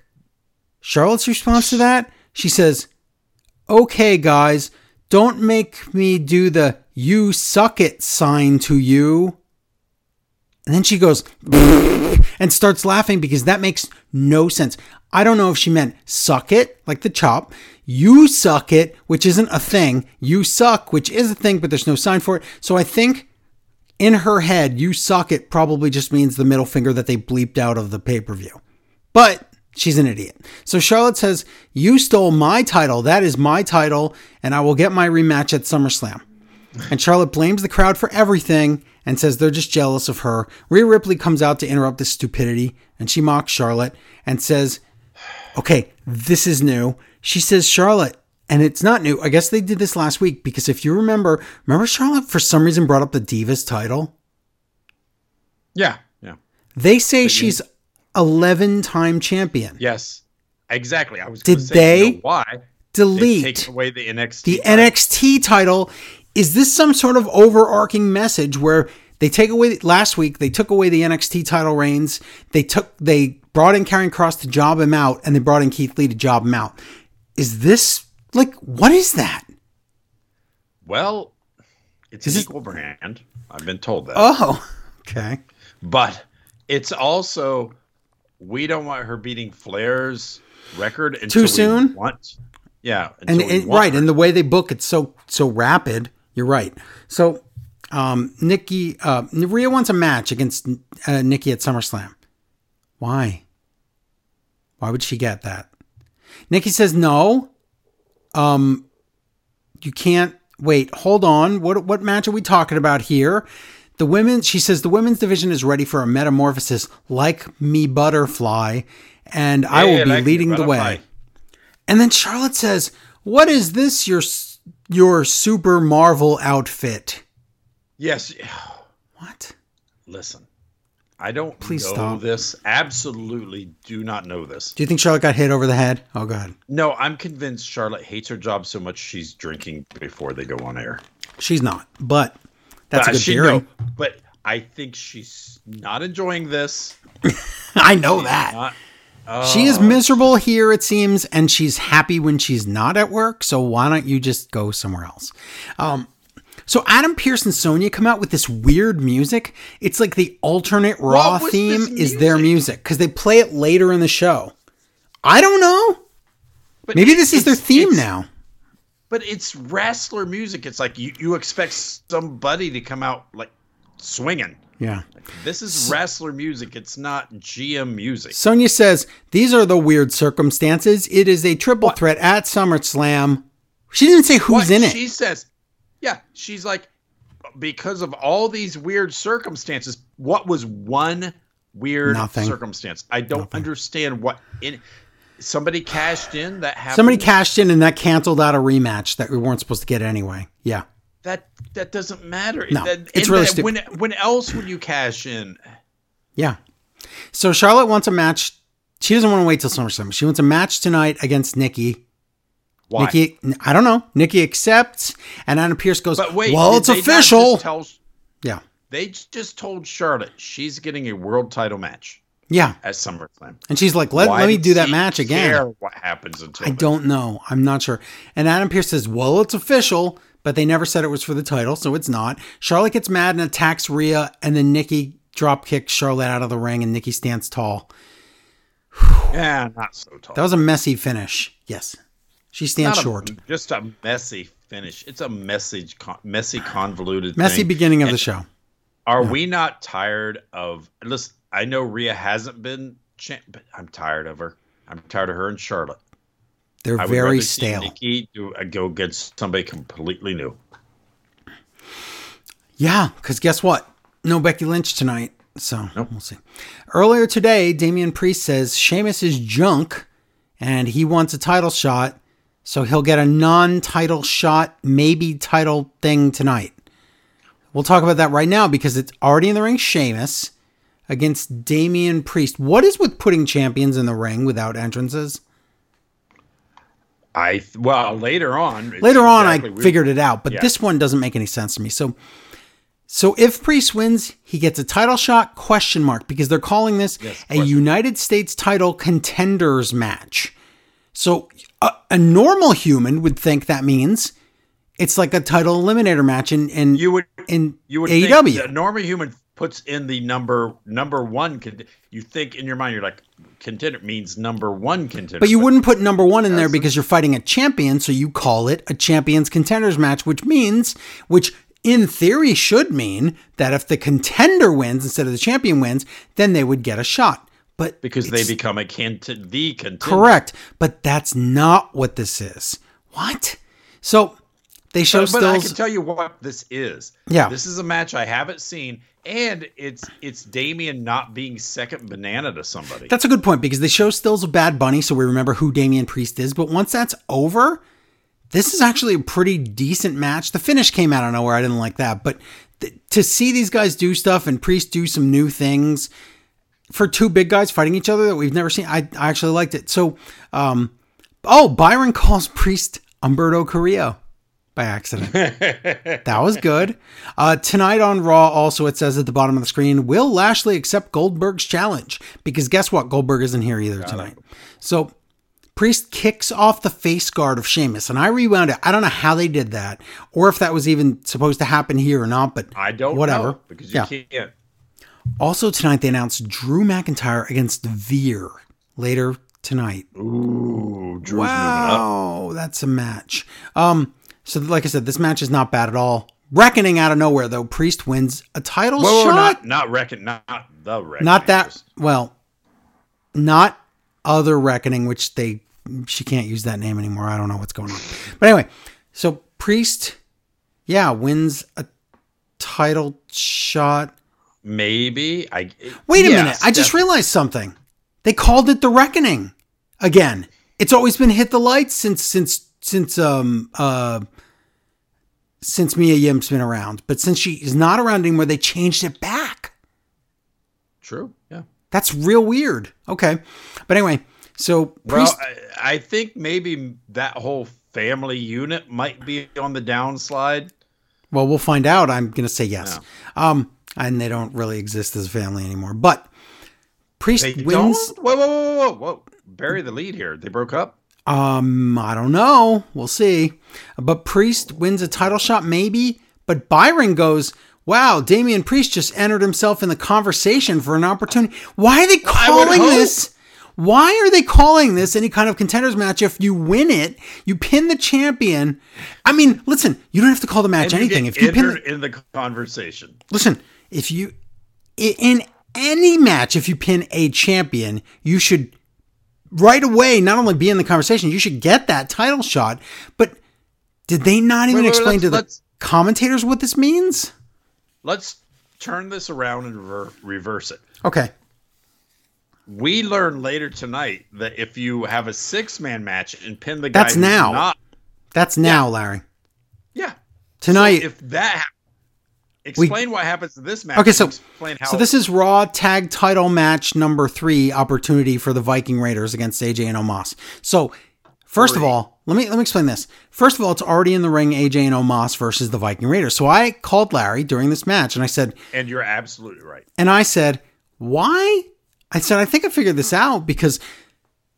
Charlotte's response to that, she says, "Okay, guys, don't make me do the you suck it sign to you." And then she goes and starts laughing because that makes no sense. I don't know if she meant suck it, like the chop, you suck it, which isn't a thing, you suck, which is a thing, but there's no sign for it. So I think in her head, you suck it probably just means the middle finger that they bleeped out of the pay per view. But she's an idiot. So Charlotte says, You stole my title. That is my title, and I will get my rematch at SummerSlam. And Charlotte blames the crowd for everything and says they're just jealous of her. Rhea Ripley comes out to interrupt this stupidity and she mocks Charlotte and says, Okay, this is new. She says, Charlotte, and it's not new. I guess they did this last week because if you remember, remember Charlotte for some reason brought up the Divas title? Yeah. Yeah. They say she's 11 time champion. Yes. Exactly. I was. Did gonna say, you they know why? They've Delete taken away the NXT. the title. NXT title. Is this some sort of overarching message where they take away last week they took away the NXT title reigns. They took they brought in Karrion Kross to job him out and they brought in Keith Lee to job him out. Is this like what is that? Well, It's an equal brand. I've been told that. Oh, okay. But it's also we don't want her beating Flair's record until Too soon? Want, yeah, And, and want right, her. and the way they book it's so so rapid. You're right. So, um, Nikki, uh, Rhea wants a match against uh, Nikki at SummerSlam. Why? Why would she get that? Nikki says no. Um, you can't wait. Hold on. What what match are we talking about here? The women. She says the women's division is ready for a metamorphosis, like me, butterfly, and I will be like leading the way. And then Charlotte says, "What is this? Your your super Marvel outfit?" yes. What? Listen, I don't Please know stop. this. Absolutely, do not know this. Do you think Charlotte got hit over the head? Oh God, No, I'm convinced Charlotte hates her job so much she's drinking before they go on air. she's not. But that's a Uh, good she- theory. no, but I think she's not enjoying this. I know that. Not, She is miserable here, it seems, and she's happy when she's not at work. So why don't you just go somewhere else? Um, so Adam Pearce and Sonya come out with this weird music. It's like the alternate Raw theme is their music? because they play it later in the show. I don't know. but Maybe this is their theme now. But it's wrestler music. It's like you, you expect somebody to come out like swinging. Yeah. This is wrestler music. It's not GM music. Sonya says these are the weird circumstances. It is a triple threat at SummerSlam. She didn't say who's What in it. She says, yeah, she's like, because of all these weird circumstances, what was one weird Nothing. circumstance? I don't understand what in somebody cashed in that happened. Somebody cashed in and that canceled out a rematch that we weren't supposed to get anyway. Yeah. that that doesn't matter. No, That- it's really that- stupid. When when else would you cash in? Yeah. So Charlotte wants a match. She doesn't want to wait till SummerSlam. She wants a match tonight against Nikki. Why? Nikki, I don't know. Nikki accepts, and Anna Pierce goes, but wait, "Well, it's official." tell- yeah, they just told Charlotte she's getting a world title match yeah. at SummerSlam. And she's like, "Let, Why let me do that match again." care what happens until I then? don't know. I'm not sure. And Adam Pearce says, "Well, it's official." But they never said it was for the title, so it's not. Charlotte gets mad and attacks Rhea, and then Nikki drop kicks Charlotte out of the ring, and Nikki stands tall. Yeah, not so tall. That was a messy finish. Yes, she stands Not a- short. just a messy finish. It's a message, con- messy, convoluted, Messy thing. beginning of the show. Are we not tired of? Listen, I know Rhea hasn't been, champ, but I'm tired of her. I'm tired of her and Charlotte. They're I would very rather see stale. Nikki do, uh, go against somebody completely new. Yeah, because guess what? No Becky Lynch tonight. So we'll see. Earlier today, Damian Priest says Sheamus is junk and he wants a title shot. So he'll get a non title shot, maybe title thing tonight. We'll talk about that right now because it's already in the ring Sheamus against Damian Priest. What is with putting champions in the ring without entrances? I well later on. Later on, exactly- I we- figured it out, but Yeah. this one doesn't make any sense to me. So, so if Priest wins, he gets a title shot? Question mark because they're calling this Yes, a. United States title contenders match. So a, a normal human would think that means it's like a title eliminator match in in You would in you would AEW. think a normal human puts in the number number one. Con- you think in your mind you're like contender means number one contender. But you wouldn't put number one in there because you're fighting a champion, so you call it a champions contenders match, which means, which in theory should mean that if the contender wins instead of the champion wins, then they would get a shot. But because they become a cont- the contender. correct, but that's not what this is. What? So they show But, but I can tell you what this is. Yeah. This is a match I haven't seen, and it's it's Damian not being second banana to somebody. That's a good point because they show stills of Bad Bunny, so we remember who Damian Priest is. But once that's over, this is actually a pretty decent match. The finish came out of nowhere. I didn't like that, but th- to see these guys do stuff and Priest do some new things for two big guys fighting each other that we've never seen, I, I actually liked it. So, um, oh, Byron calls Priest Humberto Carrillo by accident. that was good. Uh, tonight on Raw, also it says at the bottom of the screen, will Lashley accept Goldberg's challenge? Because guess what? Goldberg isn't here either tonight. So Priest kicks off the face guard of Sheamus, and I rewound it. I don't know how they did that, or if that was even supposed to happen here or not. But I don't whatever. know because you Yeah. can't. Also tonight they announced Drew McIntyre against Veer later tonight. Ooh, Drew's moving up. Wow, that's a match. Um, so like I said, this match is not bad at all. Reckoning out of nowhere though, Priest wins a title Whoa, whoa, shot. not not reckon, not, the reckon. not that well not other reckoning which they she can't use that name anymore i don't know what's going on but anyway so priest yeah wins a title shot Maybe I. wait a minute i just realized something they called it the reckoning again it's always been hit the lights since since since um uh since mia yim's been around but since she is not around anymore they changed it back true. Yeah. That's real weird. Okay. But anyway, so Priest. Well, I, I think maybe that whole family unit might be on the downslide. Well, we'll find out. I'm going to say yes. Um, and they don't really exist as a family anymore. But Priest They wins. don't. Whoa, whoa, whoa, whoa, whoa! Bury the lead here. They broke up. Um, I don't know. We'll see. But Priest wins a title shot, maybe. But Byron goes, "Wow, Damian Priest just entered himself in the conversation for an opportunity. Why are they calling this?" Why are they calling this any kind of contenders match if you win it, you pin the champion? I mean, listen, you don't have to call the match anything. If you pin the, in the conversation, Listen, if you in any match, if you pin a champion, you should right away not only be in the conversation, you should get that title shot. But did they not even Wait, wait, explain to the commentators what this means? let's turn this around and rever- reverse it. Okay. We learn later tonight that if you have a six-man match and pin the guy, That's now. Not, That's now, Larry. yeah. Tonight. So if that, explain what happens to this match. Okay, so explain how. so this is Raw Tag Title match number three opportunity for the Viking Raiders against AJ and Omos. So first of all, let me let me explain this. First of all, it's already in the ring AJ and Omos versus the Viking Raiders. So I called Larry during this match and I said, and you're absolutely right. and I said, why? I said, I think I figured this out because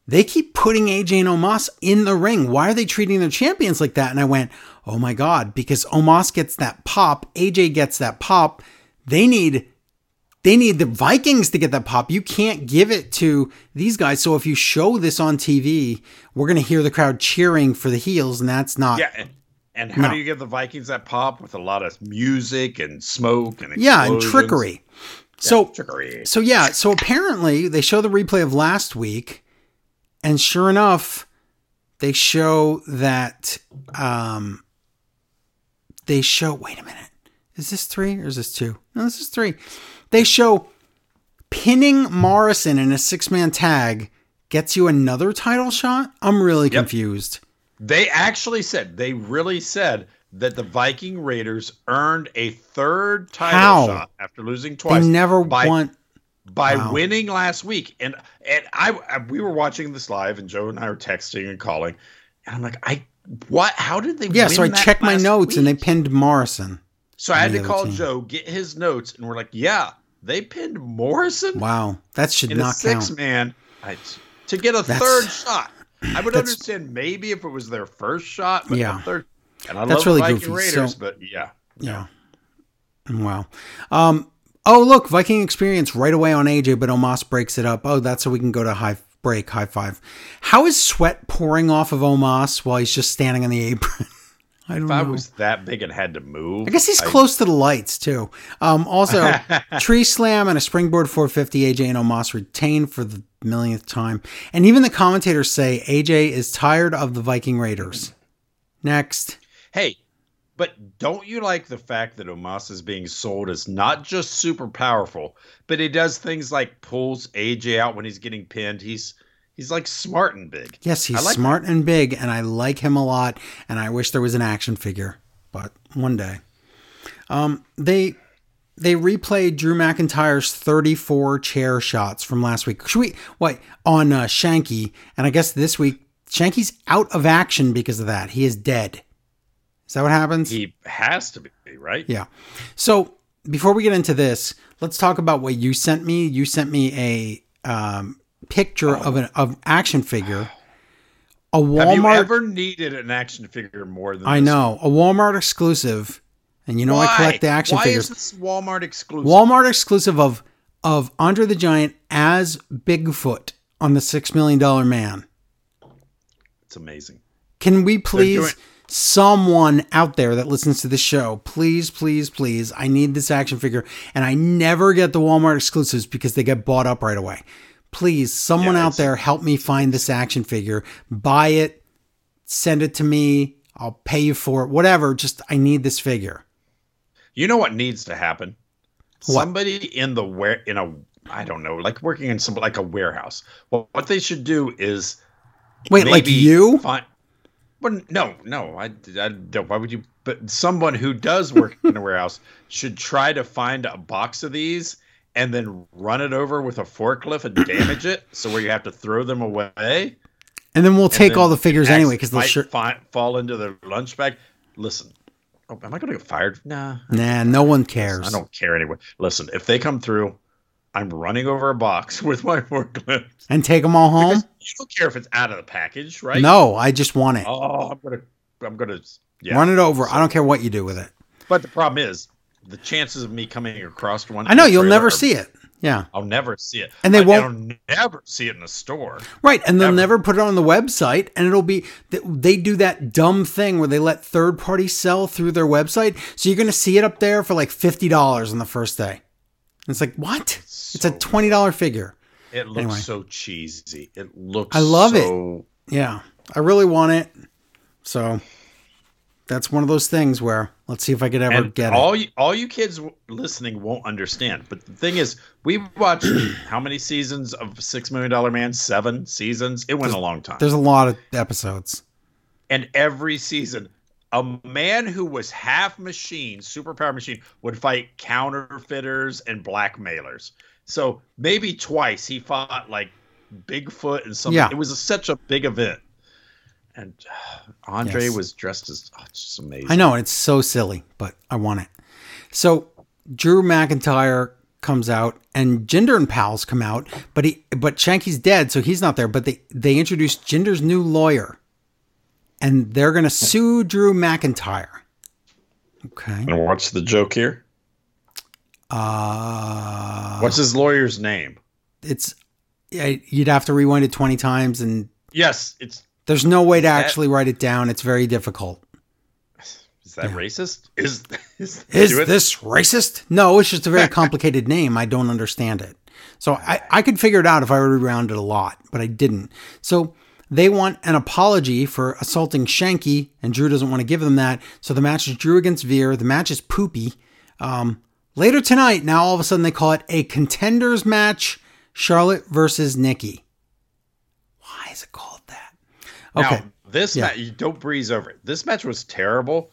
they keep putting AJ and Omos in the ring. Why are they treating their champions like that? And I went, oh my God, because Omos gets that pop, AJ gets that pop. They need they need the Vikings to get that pop. You can't give it to these guys. So if you show this on TV, we're gonna hear the crowd cheering for the heels, and that's not Yeah. And, and how No. do you give the Vikings that pop with a lot of music and smoke and yeah, and explosions? trickery. So trickery. So yeah, so apparently they show the replay of last week, and sure enough, they show that um they show wait a minute. Is this three or is this two? No, this is three. They show pinning Morrison in a six man tag gets you another title shot. I'm really confused. They actually said they really said that the Viking Raiders earned a third title How? shot after losing twice. They never by, want by Wow. winning last week. And and I, I we were watching this live, and Joe and I were texting and calling, and I'm like, I what? How did they? Yeah, so I checked my notes and they pinned Morrison. So I had to call team. Joe, get his notes, and we're like, yeah, they pinned Morrison Wow, that should not six count. man I, to get a That's- third shot. I would understand maybe if it was their first shot, but Yeah. third. And I That's love really Viking goofy. Raiders, So- but yeah, Yeah. Wow. Um, oh, look, Viking experience right away on AJ, but Omos breaks it up. Oh, that's so we can go to high break, high five. How is sweat pouring off of Omos while he's just standing on the apron? I don't if know. I was that big and had to move, I guess he's close to the lights too. Um, also, tree slam and a springboard 450. AJ and Omos retain for the millionth time, and even the commentators say AJ is tired of the Viking Raiders. Next, Hey, but don't you like the fact that Omos is being sold as not just super powerful, but he does things like pulls AJ out when he's getting pinned. He's he's like smart and big. Yes, he's like smart and big, and I like him a lot. And I wish there was an action figure, but one day. Um, they they replayed Drew McIntyre's 34 chair shots from last week. Should we what on uh, Shanky? And I guess this week Shanky's out of action because of that. He is dead. Is that what happens? He has to be right. Yeah. So before we get into this, let's talk about what you sent me. You sent me a um, picture of an of action figure a Have you Walmart. ever needed an action figure more than I know a Walmart exclusive, and you know I collect the action Why figures. is this Walmart exclusive? Walmart exclusive of of Andre the Giant as Bigfoot on the Six Million Dollar Man. it's amazing. Can we please, someone out there that listens to the show, please, please, please, I need this action figure, and I never get the Walmart exclusives because they get bought up right away. Please, someone Yeah, out there, help me find this action figure. Buy it, send it to me. I'll pay you for it. Whatever. Just I need this figure. You know what needs to happen? What? Somebody in the where in a I don't know, like working in some like a warehouse. Well, what they should do is Wait, like you? Find, well, no, no, I, I don't. Why would you? But someone who does work in a warehouse should try to find a box of these and then run it over with a forklift and damage it, so where you have to throw them away. And then we'll take then all the figures anyway because they'll sure. fi- fall into the lunch bag. Listen, oh, am I going to get fired? Nah, Nah, no one cares. I don't care anyway. Listen, if they come through, I'm running over a box with my forklift. And take them all home? Because you don't care if it's out of the package, right? No, I just want it. Oh, I'm gonna, I'm gonna, yeah. Run it over. I don't care what you do with it. But the problem is, the chances of me coming across one. I know you'll never are- see it. Yeah. I'll never see it, And they I- won't- I'll never see it in a store. Right, and they'll Ever. never put it on the website, and it'll be they do that dumb thing where they let third parties sell through their website, so you're going to see it up there for like fifty dollars on the first day. And it's like what? It's a twenty dollar figure. It looks Anyway. so cheesy. It looks. I love it. Yeah, I really want it. So that's one of those things where let's see if I could ever And get all it. you, all you kids listening won't understand. But the thing is, we watched how many seasons of Six Million Dollar Man? Seven seasons. It went a long time. There's a lot of episodes. And every season, a man who was half machine, superpower machine, would fight counterfeiters and blackmailers. So maybe twice he fought like Bigfoot and something. Yeah. It was a, such a big event. And uh, Andre Yes. was dressed as oh, just amazing. I know, and it's so silly, but I want it. So Drew McIntyre comes out and Jinder and Pals come out, but he but Shanky's dead, so he's not there. But they they introduced Jinder's new lawyer, and they're gonna sue Drew McIntyre. Okay. And what's the joke here? Uh What's his lawyer's name? it's yeah, you'd have to rewind it twenty times, and Yes, it's there's no way to actually write it down. It's very difficult. is that racist? Is is, Is this racist? No, it's just a very complicated name. I don't understand it. So I, I could figure it out if I were to it a lot, but I didn't. So they want an apology for assaulting Shanky, and Drew doesn't want to give them that. So the match is Drew against Veer. The match is poopy. Um, later tonight, now all of a sudden they call it a contenders match Charlotte versus Nikki. Why is it called that? Okay. Now, this Yeah. match, you don't breeze over it. This match was terrible,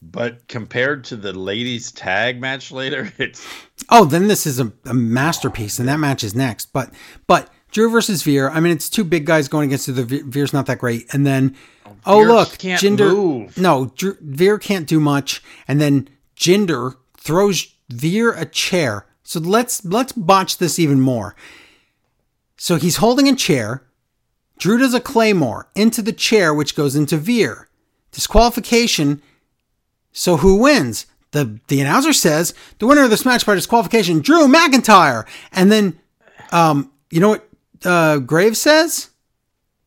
but compared to the ladies' tag match later, it's Oh, then this is a, a masterpiece, and that match is next. But but Drew versus Veer. I mean, it's two big guys going against the Veer's not that great, and then oh, oh Veer look, Jinder. move. No, Drew, Veer can't do much, and then Jinder throws Veer a chair. So let's let's botch this even more. So he's holding a chair. Drew does a claymore into the chair, which goes into Veer. Disqualification. So who wins? The the announcer says the winner of this match by disqualification, Drew McIntyre. And then, um, you know what uh, Graves says?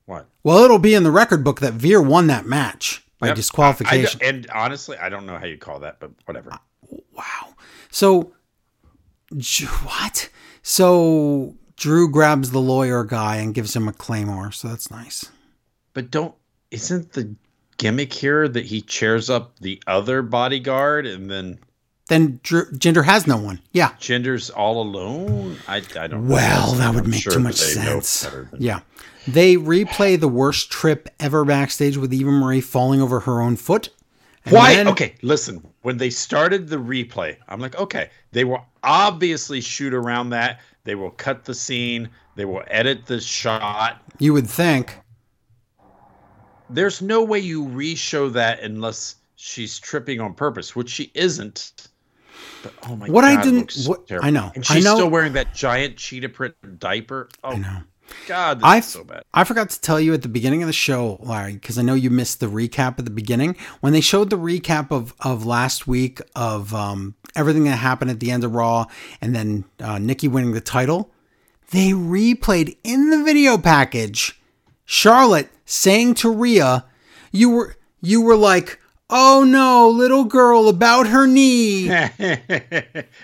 what? Well, it'll be in the record book that Veer won that match by Yep. disqualification. I- I- and honestly, I don't know how you call that, but whatever. Wow. So, what? So Drew grabs the lawyer guy and gives him a claymore. So that's nice. But don't isn't the gimmick here that he chairs up the other bodyguard and then Then Drew, Jinder has no one. Yeah. Jinder's all alone? I, I don't know. Well, that would I'm make sure too much that they know sense. Yeah. They replay the worst trip ever backstage with Eva Marie falling over her own foot. Why? then- okay, listen. When they started the replay, I'm like, okay, they will obviously shoot around that. They will cut the scene. They will edit the shot. You would think. There's no way you re-show that unless she's tripping on purpose, which she isn't. But oh my god. What god, I didn't- what-. I know, And I she's know- still wearing that giant cheetah print diaper. Oh, I know. God, this I is so bad. I forgot to tell you at the beginning of the show, Larry, because I know you missed the recap at the beginning. When they showed the recap of of last week of um, everything that happened at the end of Raw, and then uh, Nikki winning the title, they replayed in the video package Charlotte saying to Rhea, "You were you were like." Oh no, little girl about her knee.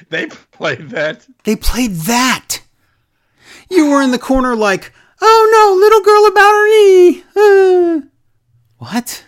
they played that. They played that. You were in the corner like, oh no, little girl about her knee. Uh. What?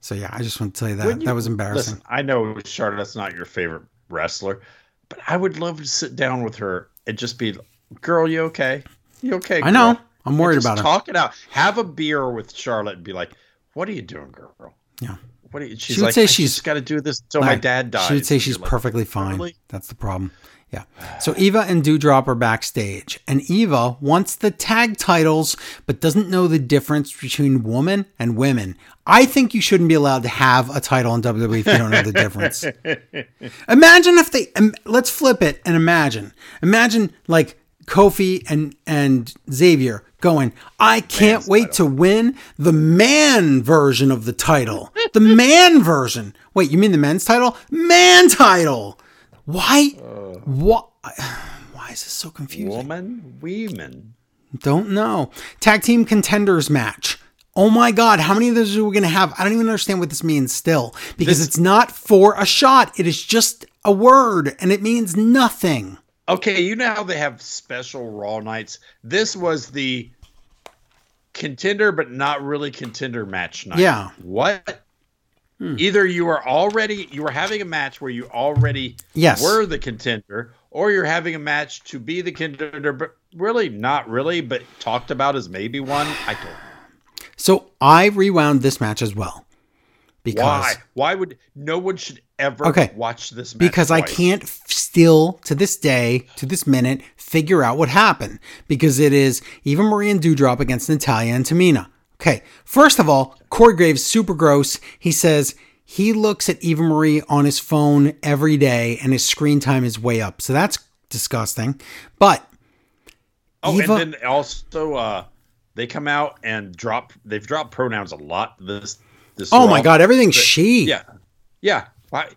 So yeah, I just want to tell you that. You- that was embarrassing. Listen, I know Charlotte's not your favorite wrestler, but I would love to sit down with her and just be, "Girl, you okay? You okay?" I know. I'm worried about her. Talk it out. Have a beer with Charlotte and be like, "What are you doing, girl? Yeah. What are you?" She's She would like, say "I she's- just got to do this until my dad dies." She would say she's like, perfectly fine. "Really?" That's the problem. Yeah. So Eva and Doudrop are backstage, and Eva wants the tag titles, but doesn't know the difference between woman and women. I think you shouldn't be allowed to have a title in WWE if you don't know the difference. Imagine if they um, let's flip it and imagine. Imagine like Kofi and and Xavier going, I can't Man's wait to win the man version of the title. The man version. Wait, you mean the men's title? Man title. Why? Uh, what? Why is this so confusing? Woman, women. Don't know. Tag team contenders match. Oh my God, how many of those are we going to have? I don't even understand what this means still because This- it's not for a shot. It is just a word and it means nothing. Okay, you know how they have special Raw nights. This was the contender, but not really contender match night. Yeah. What? Hmm. Either you are already you were having a match where you already Yes. were the contender, or you're having a match to be the contender, but really not really, but talked about as maybe one. I don't. So I rewound this match as well because Why? Why would no one should ever Okay. watch this match? because I can't still to this day, to this minute, figure out what happened because it is Eva Marie and Doudrop against Natalya and Tamina. Okay, first of all, Corey Graves super gross. He says he looks at Eva Marie on his phone every day and his screen time is way up. So that's disgusting. But Oh, Eva- and then also uh they come out and drop they've dropped pronouns a lot this this oh my god, everything's she. Yeah. Yeah. Why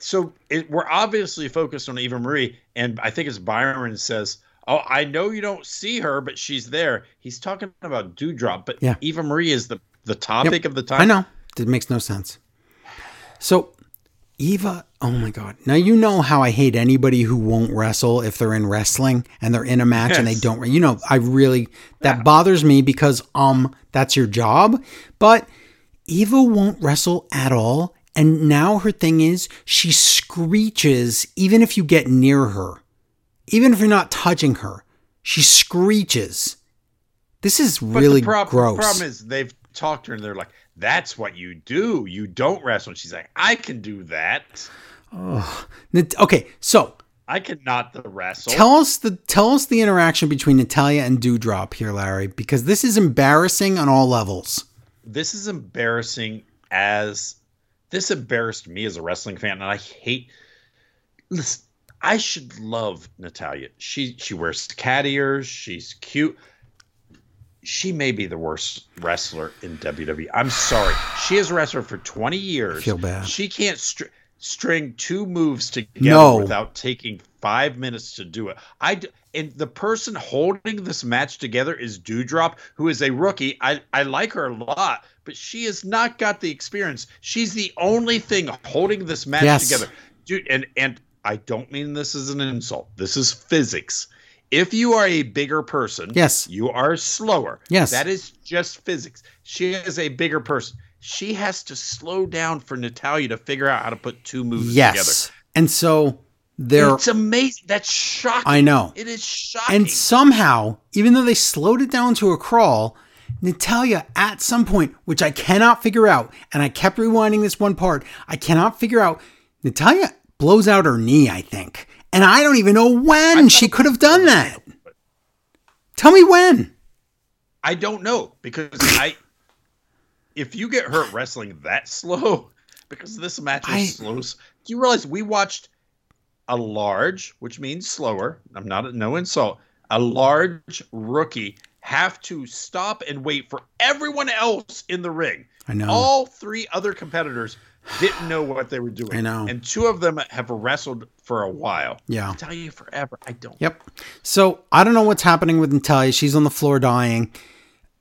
so it, we're obviously focused on Eva Marie and I think it's Byron says, "Oh, I know you don't see her, but she's there." He's talking about Doudrop, but Yeah. Eva Marie is the the topic of the time. I know. It makes no sense. So, Eva, oh my God. Now, you know how I hate anybody who won't wrestle if they're in wrestling and they're in a match and they don't. You know, I really, that bothers me because, um, that's your job. But Eva won't wrestle at all. And now her thing is she screeches even if you get near her, even if you're not touching her. She screeches. This is really the prob- gross. The problem is they've talked to her and they're like, "That's what you do. You don't wrestle." And she's like, "I can do that. Nat- okay, so I cannot the wrestle." Tell us the tell us the interaction between Natalya and Doudrop here, Larry, because this is embarrassing on all levels. this is embarrassing as this embarrassed me as a wrestling fan and i hate listen i should love natalya she she wears cat ears she's cute she may be the worst wrestler in WWE. I'm sorry. She has wrestled for 20 years. feel bad. She can't str- string two moves together No. without taking five minutes to do it. I d- and the person holding this match together is Doudrop, who is a rookie. I I like her a lot, but she has not got the experience. She's the only thing holding this match Yes. together, dude. And and I don't mean this as an insult. This is physics. If you are a bigger person, Yes. you are slower. Yes. That is just physics. She is a bigger person. She has to slow down for Natalya to figure out how to put two moves Yes, and so together. they're. It's amazing. That's shocking. I know, It is shocking. and somehow, even though they slowed it down to a crawl, Natalya at some point, which I cannot figure out, and I kept rewinding this one part, I cannot figure out. Natalya blows out her knee, I think, and I don't even know when she could have done that. Tell me when. I don't know because I, if you get hurt wrestling that slow, because this match was I- slow. Do you realize we watched a large, which means slower? I'm not no insult. A large rookie have to stop and wait for everyone else in the ring. I know. All three other competitors didn't know what they were doing. I know. And two of them have wrestled for a while. Yeah. You forever. I don't. Yep. So I don't know what's happening with Natalya. She's on the floor dying.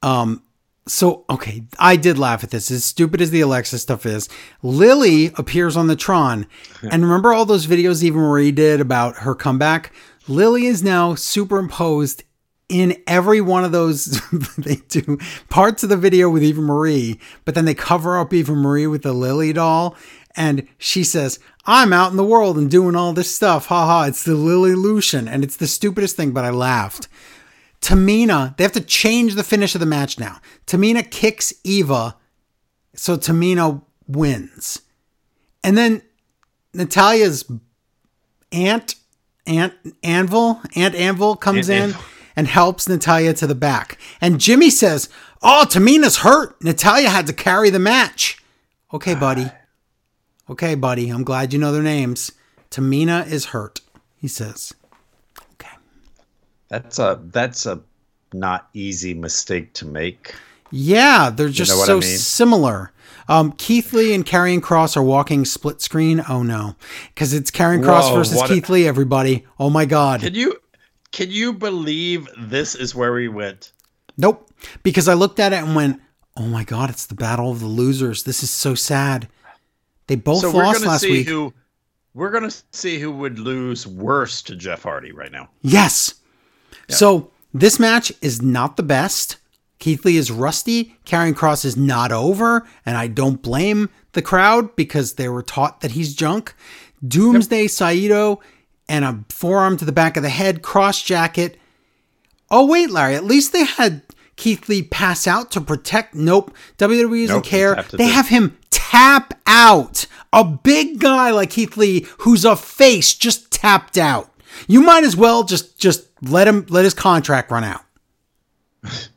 Um. So okay, I did laugh at this. As stupid as the Alexa stuff is, Lily appears on the Tron, and remember all those videos Eva Marie did about her comeback. Lily is now superimposed in every one of those. they do parts of the video with Eva Marie, but then they cover up Eva Marie with the Lily doll, and she says, "I'm out in the world and doing all this stuff." Ha ha! It's the Lily Lucian, and it's the stupidest thing, but I laughed. Tamina, they have to change the finish of the match now. Tamina kicks Eva, so Tamina wins. And then Natalya's aunt, Aunt Anvil, Aunt Anvil comes Aunt in Anvil. And helps Natalya to the back. And Jimmy says, Oh, Tamina's hurt. Natalya had to carry the match. Okay, buddy. Okay, buddy. I'm glad you know their names. Tamina is hurt, he says. Okay. That's a that's a not easy mistake to make. Yeah, they're just you know what so I mean? similar. Um, Keith Lee and Karrion Kross are walking split screen. Oh no, because it's Karrion Kross versus what a- Keith Lee. Everybody. Oh my God. Can you can you believe this is where we went? Nope. Because I looked at it and went, "Oh my God, it's the battle of the losers. This is so sad." They both so lost last see week. who we're gonna see who would lose worse to Jeff Hardy right now. Yes. So this match is not the best. Keith Lee is rusty. Karrion Kross is not over, and I don't blame the crowd because they were taught that he's junk. Doomsday Saito and a forearm to the back of the head, Kross Jacket. Oh wait, Larry, at least they had Keith Lee pass out to protect. Nope, WWE doesn't Nope, care. They have him tap out. A big guy like Keith Lee, who's a face, just tapped out. You might as well just just let him let his contract run out.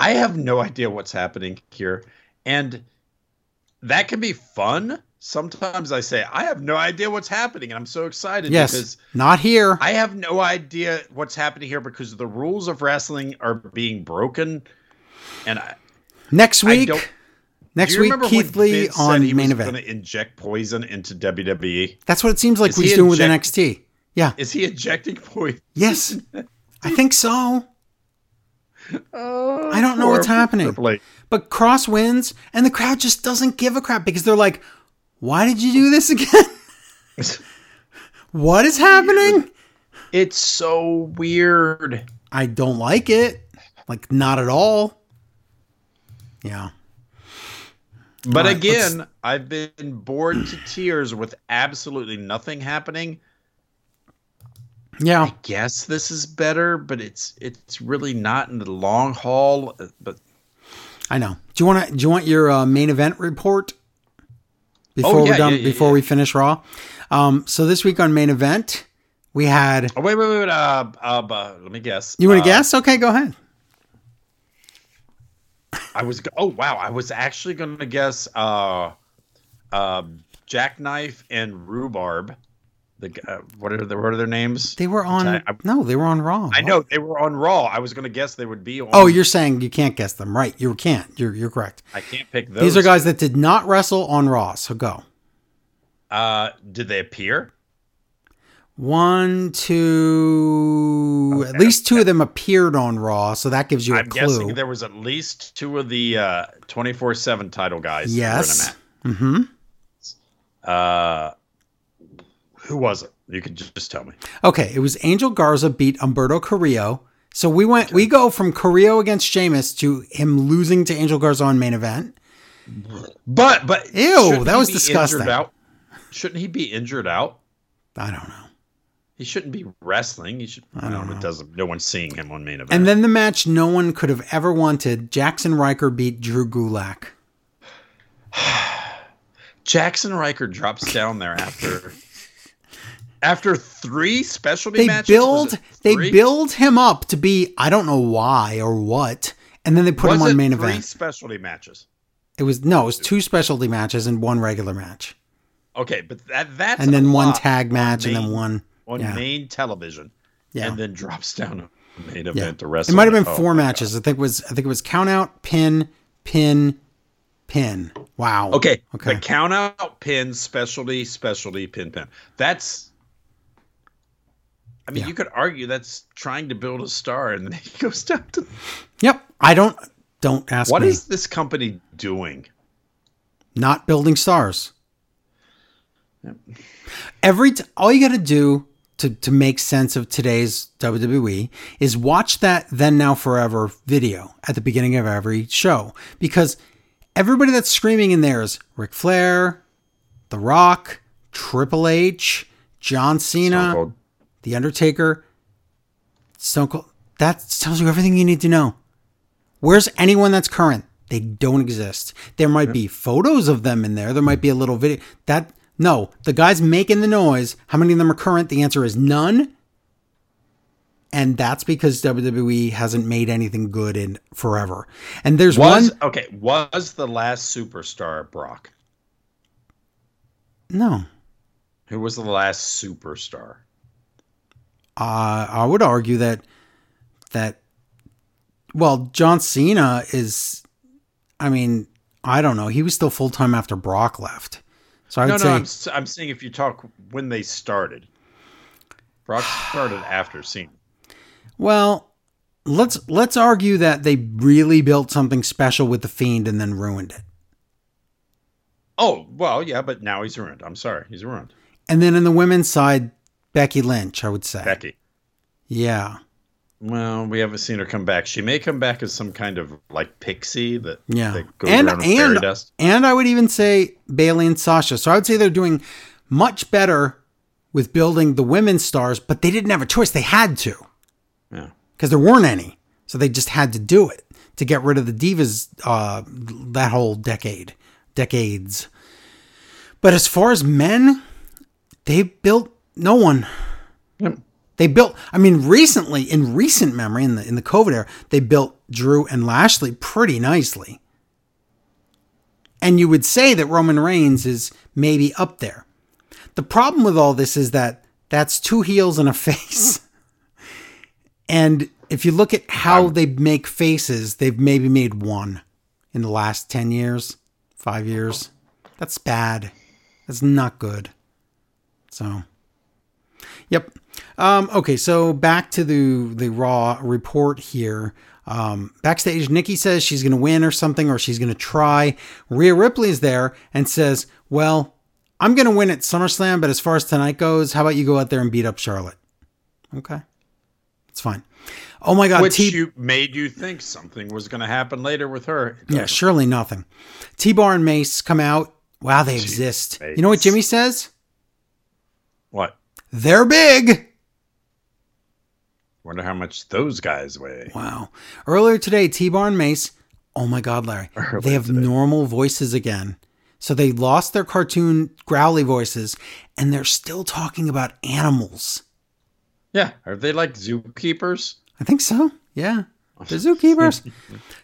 I have no idea what's happening here. And that can be fun. Sometimes I say, I have no idea what's happening. And I'm so excited Yes, because not here. I have no idea what's happening here because the rules of wrestling are being broken. And I, next I week, don't. next week, Keith Lee on he main was event. going to inject poison into WWE? That's what it seems like he's he doing with NXT. Yeah. Is he injecting poison? Yes. I think so. Oh, I don't know what's happening. But Kross wins, and the crowd just doesn't give a crap because they're like, "Why did you do this again? what is happening?" It's so weird. I don't like it. Like not at all. Yeah. But right, again, I've been bored to tears with absolutely nothing happening. Yeah. I guess this is better, but it's it's really not in the long haul. uh, But I know. Do you want to? Do you want your uh, main event report before Oh, yeah, we're done? yeah, yeah, before we finish Raw. Um, so this week on main event, we had. oh wait, wait, wait. wait, Uh, uh, uh, let me guess. You want Uh, to guess? Okay, go ahead. I was. Oh wow, I was actually going to guess. Uh, uh, Jackknife and Rhubarb. The uh, what are the, what are their names? They were on. I- I- no, they were on Raw. I know they were on Raw. I was going to guess they would be on. Oh, you're saying you can't guess them, right? You can't. You're you're correct. I can't pick those. These are guys that did not wrestle on Raw. So go. Uh, did they appear? One, two. At least two of them appeared on Raw, so that gives you a I'm clue. guessing there was at least two of the uh, 24/7 title guys. who were in a yes. Mm-hmm. Uh, who was it? You could just, just tell me. Okay, it was Angel Garza beat Humberto Carrillo. So we went. We go from Carrillo against Sheamus to him losing to Angel Garza on main event. But but Ew, that was disgusting. Out? Shouldn't he be injured out? I don't know. He shouldn't be wrestling. He should. I don't know. It doesn't. No one's seeing him on main event. And then the match no one could have ever wanted. Jaxson Ryker beat Drew Gulak. Jaxson Ryker drops down there after after three specialty They matches. build. They build him up to be. I don't know why or what. And then they put Was him on it main three event. specialty matches. It was no. It was two specialty matches and one regular match, Okay, but that that's and then a one tag on match, and then one. on yeah. main television, Yeah. and then drops down. main Yeah. to The It might have been Oh, four matches. I think it was I think it was count out, pin, pin, pin. Wow. Okay. Okay. The count out pin, specialty, specialty, pin, pin. That's. I mean, Yeah. you could argue that's trying to build a star, and then he goes down to. Yep. I don't don't ask What me. is this company doing? not building stars. Yep. Every t- all you got to do to to make sense of today's WWE is watch that then now forever video at the beginning of every show because everybody that's screaming in there is Ric Flair, The Rock, Triple H, John Cena. The Undertaker, Stone Cold. That tells you everything you need to know. Where's anyone that's current? They don't exist. There might be photos of them in there. There might be a little video. That no, the guys making the noise. How many of them are current? The answer is none. And that's because WWE hasn't made anything good in forever. And there's Was one. okay. Was the last superstar Brock? No, Who was the last superstar? Uh, I would argue that that well, John Cena is. I mean, I don't know. He was still full time after Brock left. So I would No, say no. I'm, I'm saying if you talk when they started, Brock started after Cena. Well, let's let's argue that they really built something special with the Fiend and then ruined it. Oh well, yeah, but now he's ruined. I'm sorry, he's ruined. And then in the women's side, Becky Lynch, I would say. Becky. Yeah. Well, we haven't seen her come back. She may come back as some kind of like pixie that, Yeah. that goes And around with fairy and dust. and I would even say Bayley and Sasha. So I would say they're doing much better with building the women's stars, but they didn't have a choice. They had to. Yeah. because there weren't any. So they just had to do it to get rid of the divas uh, that whole decade, decades. But as far as men, they built no one. Yep. They built. I mean, recently, in recent memory, in the in the COVID era, they built Drew and Lashley pretty nicely. And you would say that Roman Reigns is maybe up there. The problem with all this is that that's two heels and a face. And if you look at how they make faces, they've maybe made one in the last 10 years, five years. That's bad. That's not good. So, yep. Um, okay, so back to the, the Raw report here. Um, backstage, Nikki says she's going to win or something, or she's going to try. Rhea Ripley is there and says, Well, I'm going to win at SummerSlam, but as far as tonight goes, how about you go out there and beat up Charlotte? Okay. It's fine. Oh my God, Which T- you made you think something was going to happen later with her. Yeah, surely nothing. T Bar and Mace come out. Wow, they exist. You know what Jimmy says? What? They're big. Wonder how much those guys weigh. Wow. Earlier today, T Bar and Mace, oh my God, Larry, they have normal voices again. So they lost their cartoon growly voices and they're still talking about animals. Yeah, are they like zookeepers? I think so. Yeah. The zookeepers.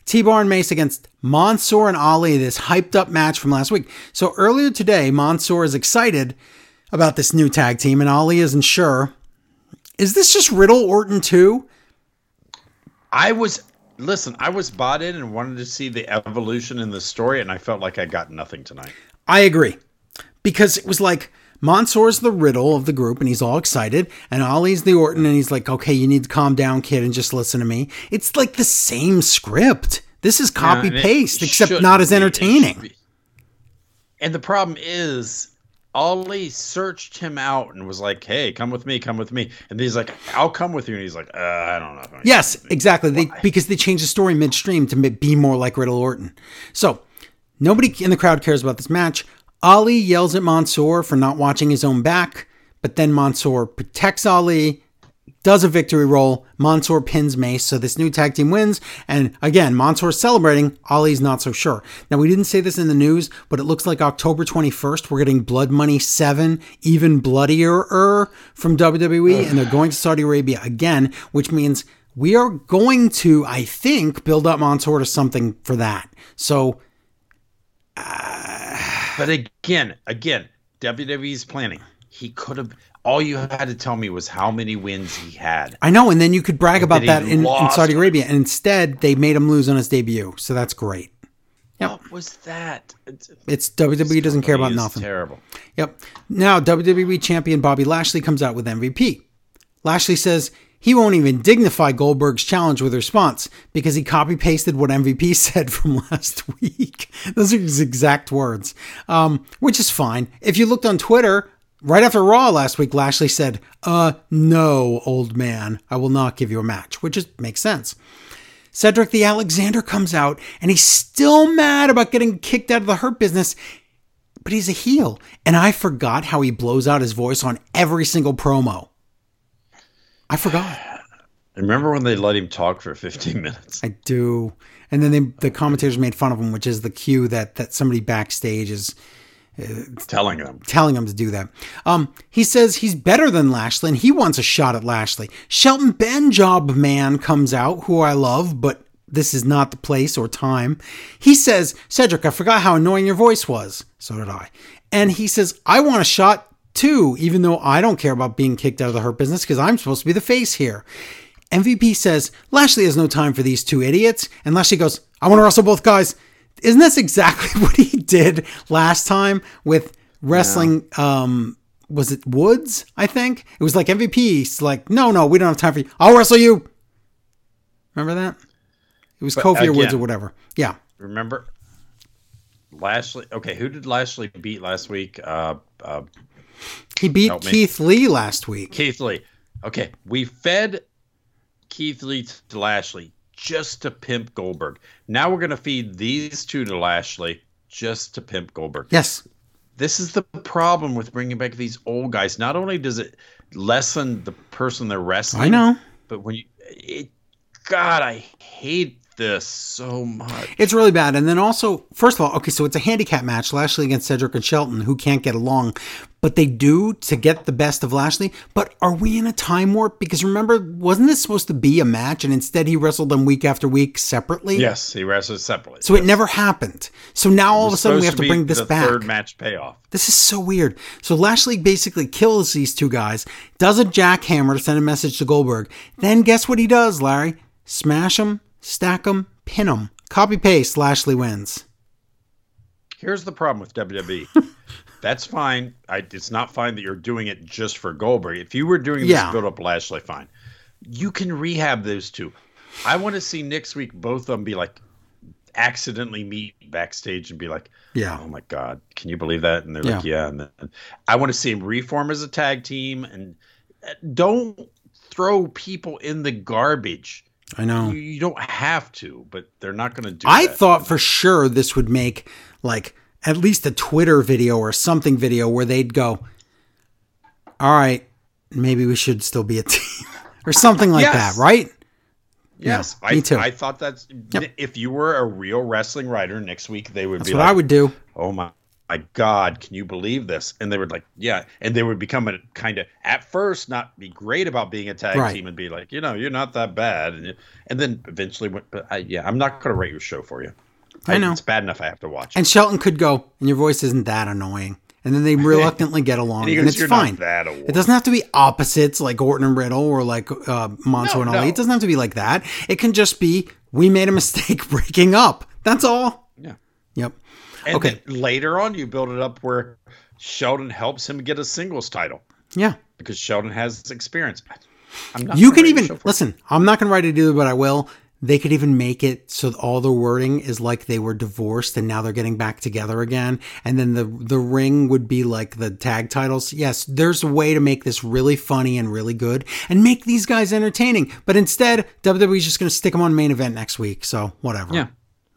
T Bar and Mace against Mansoor and Ali, this hyped up match from last week. So earlier today, Mansoor is excited about this new tag team, and Ali isn't sure. Is this just Riddle Orton too? I was listen. I was bought in and wanted to see the evolution in the story, and I felt like I got nothing tonight. I agree. Because it was like Mansoor's the Riddle of the group, and he's all excited, and Ali's the Orton, and he's like, okay, you need to calm down, kid, and just listen to me. It's like the same script. This is copy it paste, except not as. Entertaining. And the problem is, Ali searched him out and was like, "Hey, come with me, come with me." And he's like, "I'll come with you." And he's like, uh, "I don't know." if I can Yes, come with you." exactly. They, because they changed the story midstream to be more like Riddle Orton. So nobody in the crowd cares about this match. Ali yells at Mansoor for not watching his own back, but then Mansoor protects Ali, does a victory roll. Mansoor pins Mace, so this new tag team wins. And again, Mansoor's celebrating. Ali's not so sure. Now, we didn't say this in the news, but it looks like October 21st, we're getting Blood Money 7, even bloodier from WWE, and they're going to Saudi Arabia again, which means we are going to, I think, build up Mansoor to something for that. So, uh, But again, again, WWE's planning. he could have. All you had to tell me was how many wins he had. I know, and then you could brag about he that in, in. Saudi Arabia. And instead, they made him lose on his debut. So that's great. Yep. What was that? It's, It's WWE doesn't care about nothing. Terrible. Yep. Now, WWE champion Bobby Lashley comes out with MVP. Lashley says he won't even dignify Goldberg's challenge with a response because he copy pasted what MVP said from last week. Those are his exact words, um, which is fine. If you looked on Twitter, right after Raw last week, Lashley said, uh, no, old man, I will not give you a match, which is, makes sense. Cedric the Alexander comes out and he's still mad about getting kicked out of the Hurt business, but he's a heel. And I forgot how he blows out his voice on every single promo. I forgot. Remember when they let him talk for 15 minutes? I do. And then they, the commentators made fun of him, which is the cue that, that somebody backstage is Telling them. telling him to do that. Um, he says he's better than Lashley and he wants a shot at Lashley. Shelton Benjamin comes out, who I love, but this is not the place or time. He says, Cedric, I forgot how annoying your voice was. So did I. And he says, I want a shot too, even though I don't care about being kicked out of the Hurt business because I'm supposed to be the face here. MVP says, Lashley has no time for these two idiots. And Lashley goes, I want to wrestle both guys. Isn't this exactly what he did last time with wrestling? Um, was it Woods? I think it was like MVP. He's like, no, no, we don't have time for you. I'll wrestle you. Remember that? It was Kofi or Woods or whatever. Yeah. Remember? Lashley. Okay, who did Lashley beat last week? Uh, uh, He beat Help me. Keith Lee last week. Keith Lee. Okay, we fed Keith Lee to Lashley just to pimp Goldberg. Now we're going to feed these two to Lashley just to pimp Goldberg. Yes. This is the problem with bringing back these old guys. Not only does it lessen the person they're wrestling, I know. but when you, it, God, I hate this so much. It's really bad. And then also, first of all, okay, so it's a handicap match, Lashley against Cedric and Shelton, who can't get along, but they do to get the best of Lashley. But are we in a time warp? Because remember, wasn't this supposed to be a match and instead he wrestled them week after week separately? Yes, he wrestled separately. So it never happened. So now all of a sudden we have supposed to bring this the back. Third match payoff. This is so weird. So Lashley basically kills these two guys, does a jackhammer to send a message to Goldberg. Then guess what he does, Larry? Smash them, stack them, pin them. Copy paste, Lashley wins. Here's the problem with WWE. That's fine. I, it's not fine that you're doing it just for Goldberg. If you were doing this Yeah. build up Lashley, fine. You can rehab those two. I want to see next week both of them be like accidentally meet backstage and be like, Yeah. "Oh my god, can you believe that?" And they're like, Yeah. "Yeah." And then I want to see them reform as a tag team and uh, don't throw people in the garbage. I know. You, you don't have to, but they're not going to do. I that. thought for sure this would make like at least a Twitter video or something video where they'd go, all right, maybe we should still be a team or something like Yes. that, right? Yes, Yeah, I, me too. I thought that's if you were a real wrestling writer next week, they would That's be what like, I would do. "Oh my, my God, can you believe this?" And they would like, "Yeah," and they would become a kind of at first not be great about being a tag Right. team and be like, you know, you're not that bad, and, and then eventually, went, but I, yeah, I'm not going to rate your show for you. I know. it's bad enough I have to watch. And Shelton could go, and your voice isn't that annoying. And then they reluctantly get along, and, goes, it's "You're not fine. that old." It doesn't have to be opposites like Orton and Riddle or like uh, Monzo No, and Ali. no. It doesn't have to be like that. It can just be we made a mistake breaking up. That's all. yeah. Yep. And Okay. later on, you build it up where Shelton helps him get a singles title Yeah. because Shelton has experience. I'm not You can even listen. I'm not going to write it either, but I will. They could even make it so all the wording is like they were divorced and now they're getting back together again. And then the the ring would be like the tag titles. Yes, there's a way to make this really funny and really good and make these guys entertaining. But instead, WWE's just going to stick them on main event next week. So whatever. Yeah.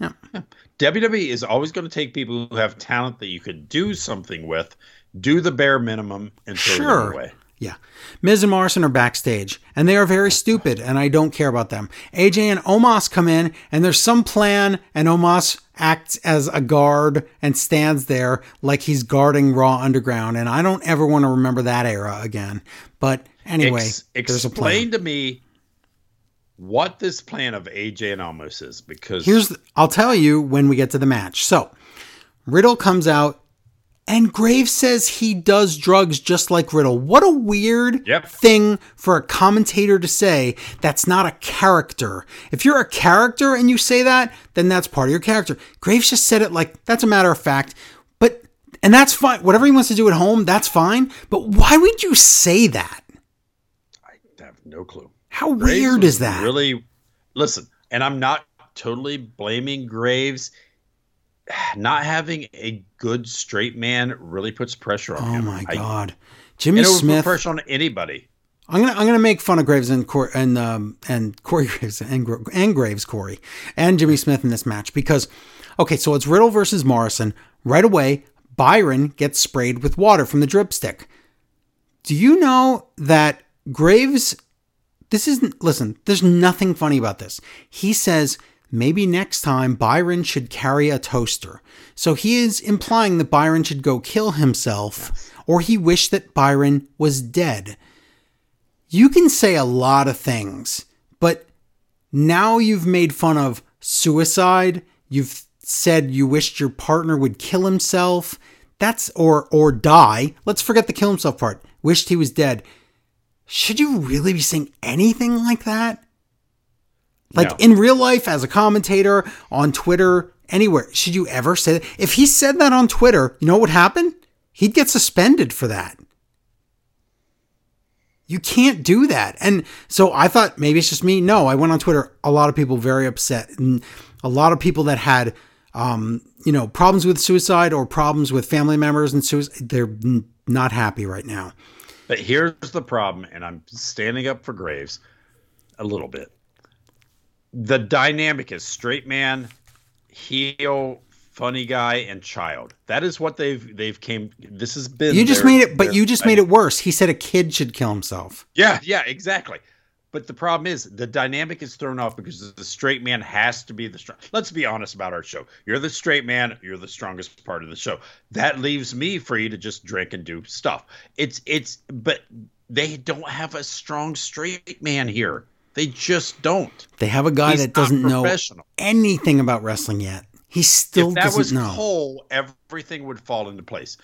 Yeah. WWE is always going to take people who have talent that you could do something with, do the bare minimum, and throw them Sure. away. Yeah. Miz and Morrison are backstage, and they are very stupid, and I don't care about them. AJ and Omos come in, and there's some plan, and Omos acts as a guard and stands there like he's guarding Raw Underground, and I don't ever want to remember that era again. But anyway, Ex- there's a explain plan. to me what this plan of AJ and Omos is, because Here's, I'll tell you when we get to the match. So, Riddle comes out And Graves says he does drugs just like Riddle. What a weird Yep. thing for a commentator to say that's not a character. If you're a character and you say that, then that's part of your character. Graves just said it like that's a matter of fact. But and that's fine. Whatever he wants to do at home, that's fine. But why would you say that? I have no clue. How Graves weird is that? Really, listen, and I'm not totally blaming Graves. Not having a good straight man really puts pressure on oh him. Oh my I- god. Jimmy and it put Smith. pressure on anybody. I'm gonna I'm gonna make fun of Graves and Cor- and um, and Corey Graves and, and Graves Corey and Jimmy Smith in this match because okay so it's Riddle versus Morrison right away Byron gets sprayed with water from the dripstick. Do you know that Graves? This isn't listen. There's nothing funny about this. He says maybe next time Byron should carry a toaster. So he is implying that Byron should go kill himself, or he wished that Byron was dead you can say a lot of things, but now you've made fun of suicide. You've said you wished your partner would kill himself. That's or or die. Let's forget the kill himself part. Wished he was dead. Should you really be saying anything like that? Like No. in real life, as a commentator, on Twitter, anywhere, should you ever say that? If he said that on Twitter, you know what would happen? He'd get suspended for that. You can't do that. And so I thought maybe it's just me. No, I went on Twitter. A lot of people very upset, and a lot of people that had, um, you know, problems with suicide or problems with family members and suicide. They're not happy right now. But here's the problem, and I'm standing up for Graves a little bit. The dynamic is straight man, heel, funny guy, and child. That is what they've they've came. This has been. You just their- made it, but you just made it worse. He said a kid should kill himself. Yeah, yeah, exactly. But the problem is the dynamic is thrown off because the straight man has to be the strong. Let's be honest about our show. You're the straight man. You're the strongest part of the show. That leaves me free to just drink and do stuff. It's it's, but they don't have a strong straight man here. They just don't. They have a guy He's that doesn't know anything about wrestling yet. He still if that doesn't was know. Cole, everything would fall into place.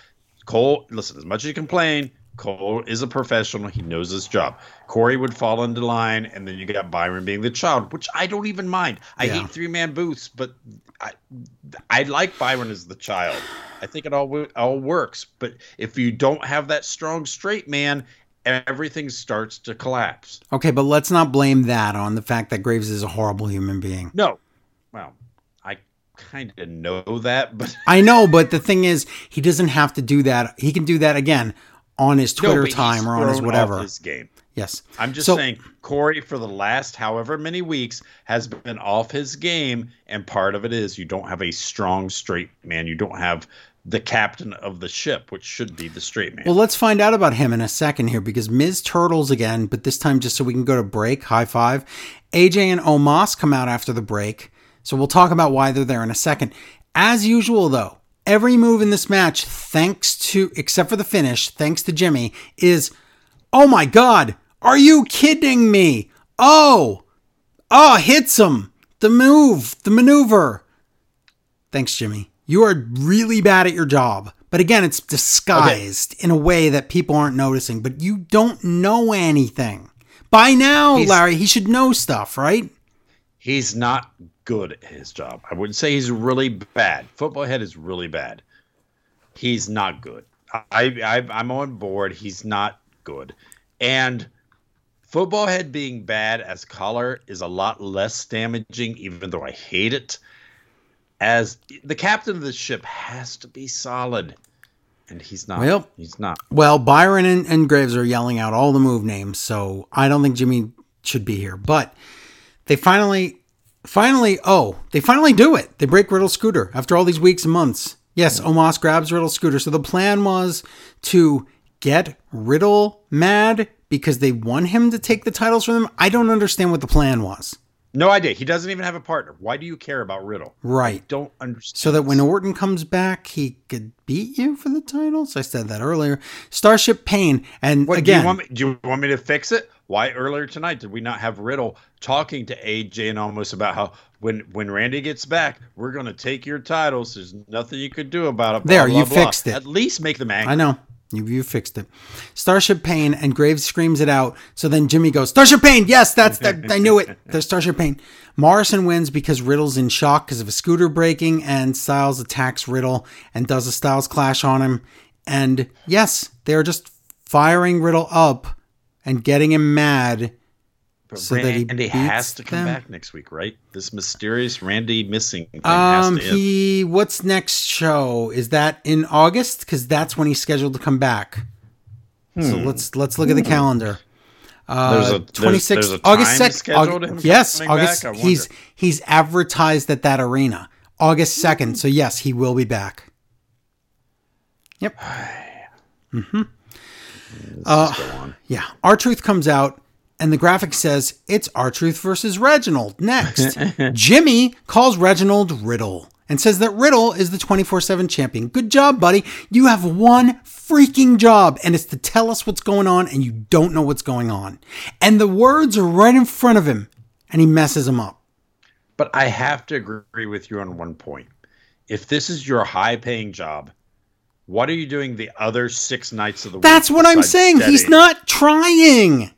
Cole, listen, as much as you complain, Cole is a professional. He knows his job. Corey would fall into line, and then you got Byron being the child, which I don't even mind. I Yeah. hate three man booths, but I I like Byron as the child. I think it all all works. But if you don't have that strong straight man, everything starts to collapse. Okay, but let's not blame that on the fact that Graves is a horrible human being. No, well, I kind of know that, but I know, but the thing is, he doesn't have to do that. He can do that again on his Twitter he's time or on his whatever. His game. yes. I'm just So- saying, Corey, for the last however many weeks, has been off his game, and part of it is you don't have a strong straight man. You don't have the captain of the ship, which should be the straight man. Well, let's find out about him in a second here because Ms. Turtles again, but this time just so we can go to break. High five. AJ and Omos come out after the break. So we'll talk about why they're there in a second. As usual, though, every move in this match, thanks to, except for the finish, thanks to Jimmy, is, oh my God, are you kidding me? Oh, oh, hits him. The move, the maneuver. Thanks, Jimmy. You are really bad at your job. But again, it's disguised in a way that people aren't noticing, but you don't know anything. By now, He's- Larry, he should know stuff, right? he's not good at his job. I wouldn't say he's really bad. Football head is really bad. He's not good. I, I I'm on board. He's not good, and football head being bad as color is a lot less damaging. Even though I hate it, as the captain of the ship has to be solid, and he's not. Well- he's not. Well, Byron and, and Graves are yelling out all the move names, so I don't think Jimmy should be here. But they finally, finally, oh, they finally do it. They break Riddle's scooter after all these weeks and months. Yes, Omos grabs Riddle's scooter. So the plan was to get Riddle mad because they want him to take the titles from them. I don't understand what the plan was. No idea. He doesn't even have a partner. Why do you care about Riddle? Right. Don't understand. So that when Orton comes back, he could beat you for the titles. I said that earlier. Starship Pain, and What, again, do you, want me, do you want me to fix it? Why earlier tonight did we not have Riddle talking to AJ and Omos about how when when Randy gets back, we're gonna take your titles. There's nothing you could do about it. There, you fixed it. At least make them angry. I know. You, you fixed it. Starship Pain and Graves screams it out. So then Jimmy goes, Starship Pain. Yes, that's that. I knew it. There's Starship Pain. Morrison wins because Riddle's in shock because of a scooter breaking, and Styles attacks Riddle and does a Styles clash on him. And yes, they're just firing Riddle up and getting him mad. But so that he Randy has to come them? back next week, right? This mysterious Randy missing thing has Um, to end. he what's next show? Is that in August? Because that's when he's scheduled to come back. So let's let's look at the calendar. Hmm. There's a- Uh, there's- 26th, August second. Yes, August. back? He's he's advertised at that arena, August second. So yes, he will be back. Yep. Mm-hmm. Uh, yeah. R-Truth comes out, and the graphic says it's R-Truth versus Reginald. Next, Jimmy calls Reginald Riddle and says that Riddle is the 24 7 champion. Good job, buddy. You have one freaking job, and it's to tell us what's going on, and you don't know what's going on. And the words are right in front of him, and he messes them up. But I have to agree with you on one point. If this is your high paying job, what are you doing the other six nights of the week? That's what I'm saying. He's not trying.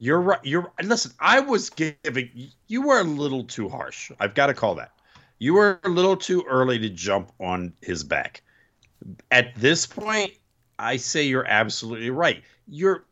You're right. You're listen. I was giving. You were a little too harsh. I've got to call that. You were a little too early to jump on his back. At this point, I say you're absolutely right. You're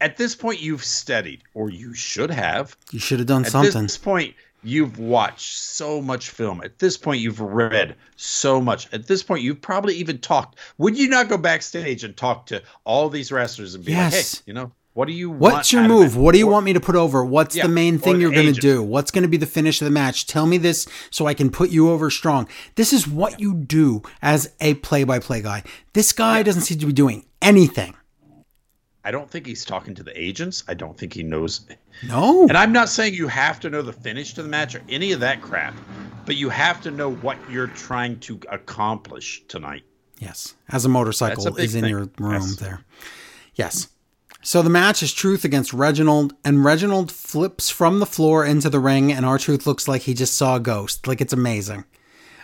at this point you've studied, or you should have. You should have done At something. At this point, you've watched so much film. At this point, you've read so much. At this point, you've probably even talked. Would you not go backstage and talk to all these wrestlers and be like, "Hey, you know, what do you What's your move? What do you want me to put over? What's Yeah, the main thing you're going to do? What's going to be the finish of the match? Tell me this so I can put you over strong. This is what you do as a play by play guy. This guy doesn't seem to be doing anything. I don't think he's talking to the agents. I don't think he knows. No. And I'm not saying you have to know the finish to the match or any of that crap, but you have to know what you're trying to accomplish tonight. Yes, as a motorcycle a is in thing. your room Yes. there. Yes. So the match is Truth against Reginald, and Reginald flips from the floor into the ring, and R-Truth looks like he just saw a ghost. Like it's amazing.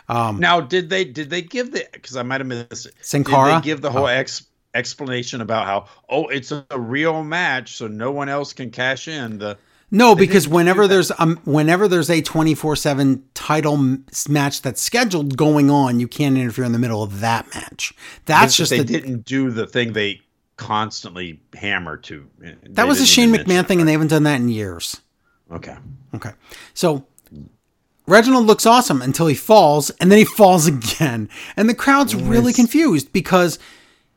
Um, now, did they did they give the because I might have missed it? Sin Did Cara? they give the whole oh. ex, explanation about how oh it's a, real match, so no one else can cash in the. No, because whenever there's um whenever there's a 24/7 title match that's scheduled going on, you can't interfere in the middle of that match. That's just they the, didn't do the thing they constantly hammer to. that was a Shane McMahon thing, and they haven't done that in years. Okay. Okay. So Reginald looks awesome until he falls, and then he falls again. And the crowd's really confused because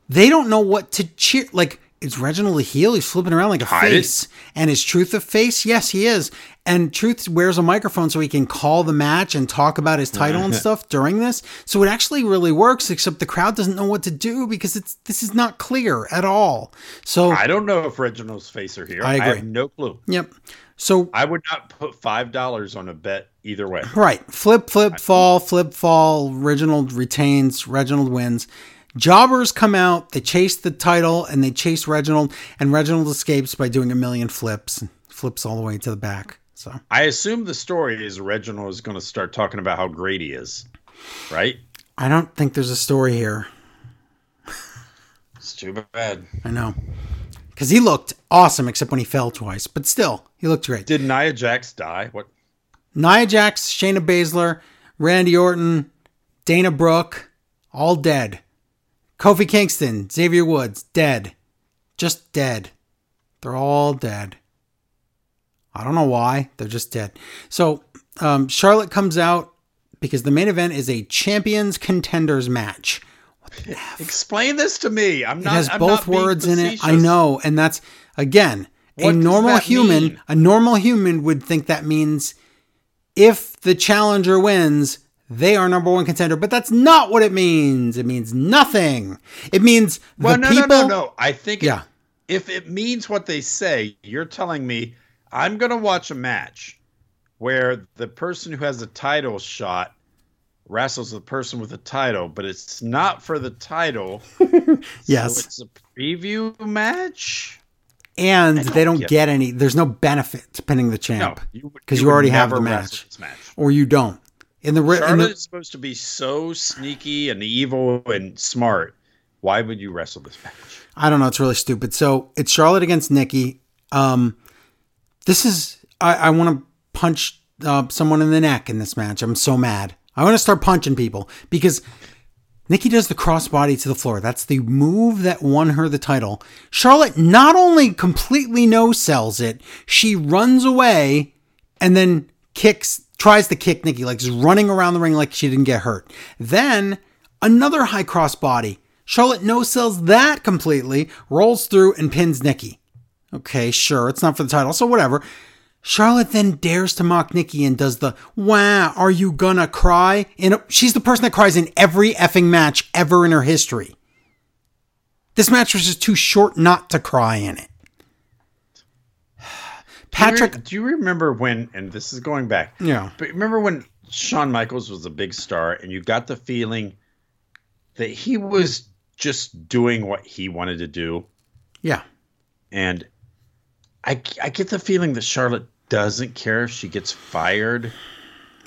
they don't know what to cheer. Like, is Reginald a heel? He's flipping around like a face. And is Truth a face? Yes, he is. And Truth wears a microphone so he can call the match and talk about his title and stuff during this. So it actually really works, except the crowd doesn't know what to do because it's this is not clear at all. So I don't know if Reginald's face are here. I I, agree. have no clue. yep. So I would not put five dollars on a bet either way. Right. Flip, flip, fall, flip, fall. Reginald retains. Reginald wins. Jobbers come out. They chase the title and they chase Reginald, and Reginald escapes by doing a million flips. Flips all the way to the back. So I assume the story is Reginald is going to start talking about how great he is, right? I don't think there's a story here. It's too bad. I know. Because he looked awesome, except when he fell twice. But still, he looked great. Did Nia Jax die? What? Nia Jax, Shayna Baszler, Randy Orton, Dana Brooke, all dead. Kofi Kingston, Xavier Woods, dead. Just dead. They're all dead. I don't know why. They're just dead. So um, Charlotte comes out because the main event is a champions contenders match. Explain this to me. I'm not. It has I'm both words in it. I know, and that's again a What does normal human. mean? A normal human would think that means if the challenger wins, they are number one contender. But that's not what it means. It means nothing. It means Well, the no, people. no, no, no. I think. it- Yeah. if it means what they say, you're telling me I'm going to watch a match where the person who has a title shot wrestles the person with the title, but it's not for the title. Yes. So it's a preview match. and they don't get get any. There's no benefit to pinning the champ you would- 'Cause you would already have the match. match. or you don't. In the, ri- in the is supposed to be so sneaky and evil and smart. Why would you wrestle this match? I don't know. It's really stupid. So it's Charlotte against Nikki. Um, this is I, I want to punch uh, someone in the neck in this match. I'm so mad. I want to start punching people because Nikki does the crossbody to the floor. That's the move that won her the title. Charlotte not only completely no sells it, she runs away and then kicks, tries to kick Nikki, like is running around the ring like she didn't get hurt. Then another high crossbody. Charlotte no sells that completely, rolls through and pins Nikki. Okay, sure, it's not for the title, so whatever. Charlotte then dares to mock Nikki and does the "Wow, are you gonna cry?" In a, she's the person that cries in every effing match ever in her history. This match was just too short not to cry in it. Patrick, Do you, do you remember when? And this is going back. yeah, But remember when Shawn Michaels was a big star, and you got the feeling that he was just doing what he wanted to do, yeah, and I I get the feeling that Charlotte doesn't care if she gets fired.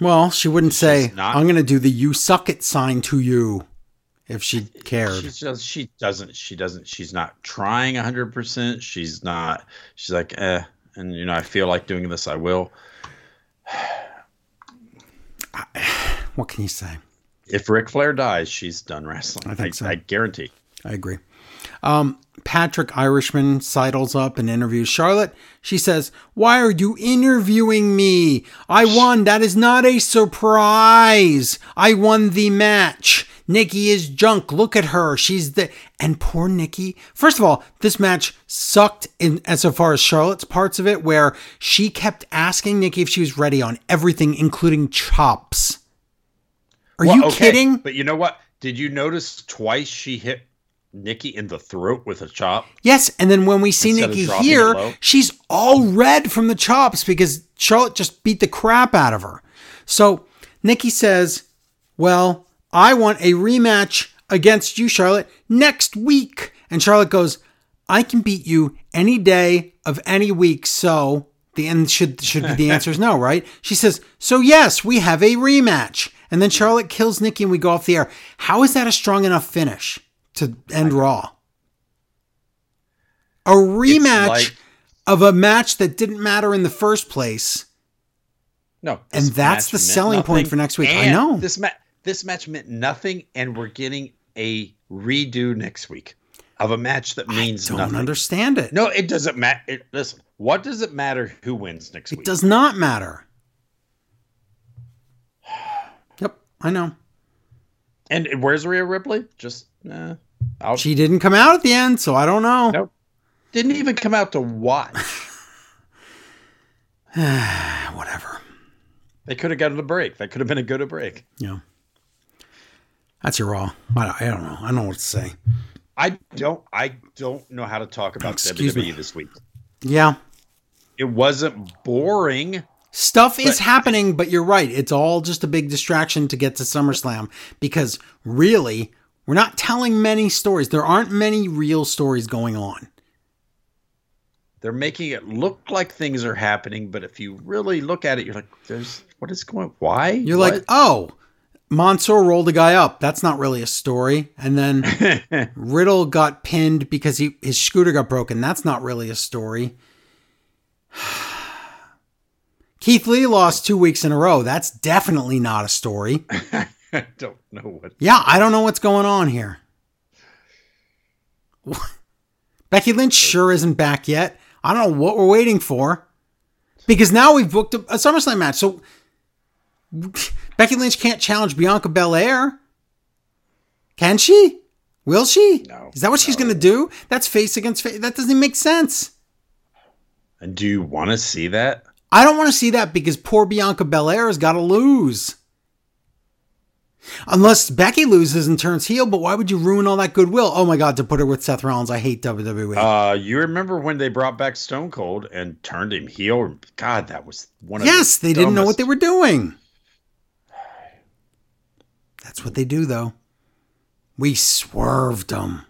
Well, she wouldn't say, not- "I'm gonna do the you suck it" sign to you if she cared. She just she doesn't she doesn't she's not trying hundred percent. She's not. She's like eh, and you know I feel like doing this. I will. What can you say? If Ric Flair dies, she's done wrestling. I think so. I guarantee. I agree. Um, Patrick Irishman sidles up and interviews Charlotte. She says, Why are you interviewing me? I won. That is not a surprise. I won the match. Nikki is junk. Look at her. She's the. And poor Nikki. First of all, this match sucked in as far as Charlotte's parts of it, where she kept asking Nikki if she was ready on everything, including chops. Are Well, you okay, kidding? But you know what? Did you notice twice she hit Nikki in the throat with a chop? Yes, and then when we see Instead Nikki here, she's all red from the chops because Charlotte just beat the crap out of her. So Nikki says, Well, I want a rematch against you, Charlotte, next week. And Charlotte goes, I can beat you any day of any week. So the end should should be the answer is no, right? She says, So yes, we have a rematch. And then Charlotte kills Nikki and we go off the air. How is that a strong enough finish to end Raw? A rematch like- of a match that didn't matter in the first place. No, And that's the selling point for next week. I know. this match. This match meant nothing, and we're getting a redo next week of a match that means nothing. I Don't nothing. understand it. No, it doesn't matter. Listen, what does it matter who wins next It week? It does not matter. Yep, I know. And where's Rhea Ripley? Just uh, out. She didn't come out at the end, so I don't know. Nope. Didn't even come out to watch. Whatever. they could have gotten a break. That could have been a good break. Yeah. That's your raw. I don't, I don't know. I don't know what to say. I don't. I don't know how to talk about Excuse WWE me. this week. Yeah. It wasn't boring. Stuff is happening, but you're right. It's all just a big distraction to get to SummerSlam because really, we're not telling many stories. There aren't many real stories going on. They're making it look like things are happening, but if you really look at it, you're like, "There's what is going? Why?" You're like, oh, Mansoor rolled a guy up. That's not really a story. And then Riddle got pinned because he his scooter got broken. That's not really a story. Keith Lee lost two weeks in a row. That's definitely not a story. I don't know what. Yeah, I don't know what's going on here. Becky Lynch sure isn't back yet. I don't know what we're waiting for. Because now we've booked a, a SummerSlam match. So Becky Lynch can't challenge Bianca Belair. Can she? Will she? No, Is that what she's going to do? That's face against face. That doesn't make sense. And do you want to see that? I don't want to see that because poor Bianca Belair has got to lose. Unless Becky loses and turns heel, but why would you ruin all that goodwill? Oh my God, to put her with Seth Rollins. I hate WWE. Uh, you remember when they brought back Stone Cold and turned him heel? God, that was one of yes, the they didn't know what they were doing. That's what they do, though. We swerved them.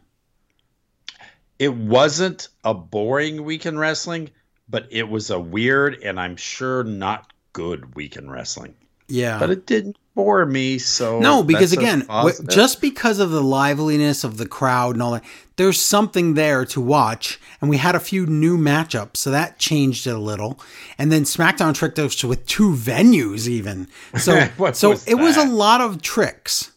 it wasn't a boring week in wrestling, but it was a weird and I'm sure not good week in wrestling. Yeah. But it didn't bore me, so No, because again, w- just because of the liveliness of the crowd and all that, there's something there to watch. And we had a few new matchups, so that changed it a little. And then SmackDown tricked us with two venues, even. So, so was it was a lot of tricks.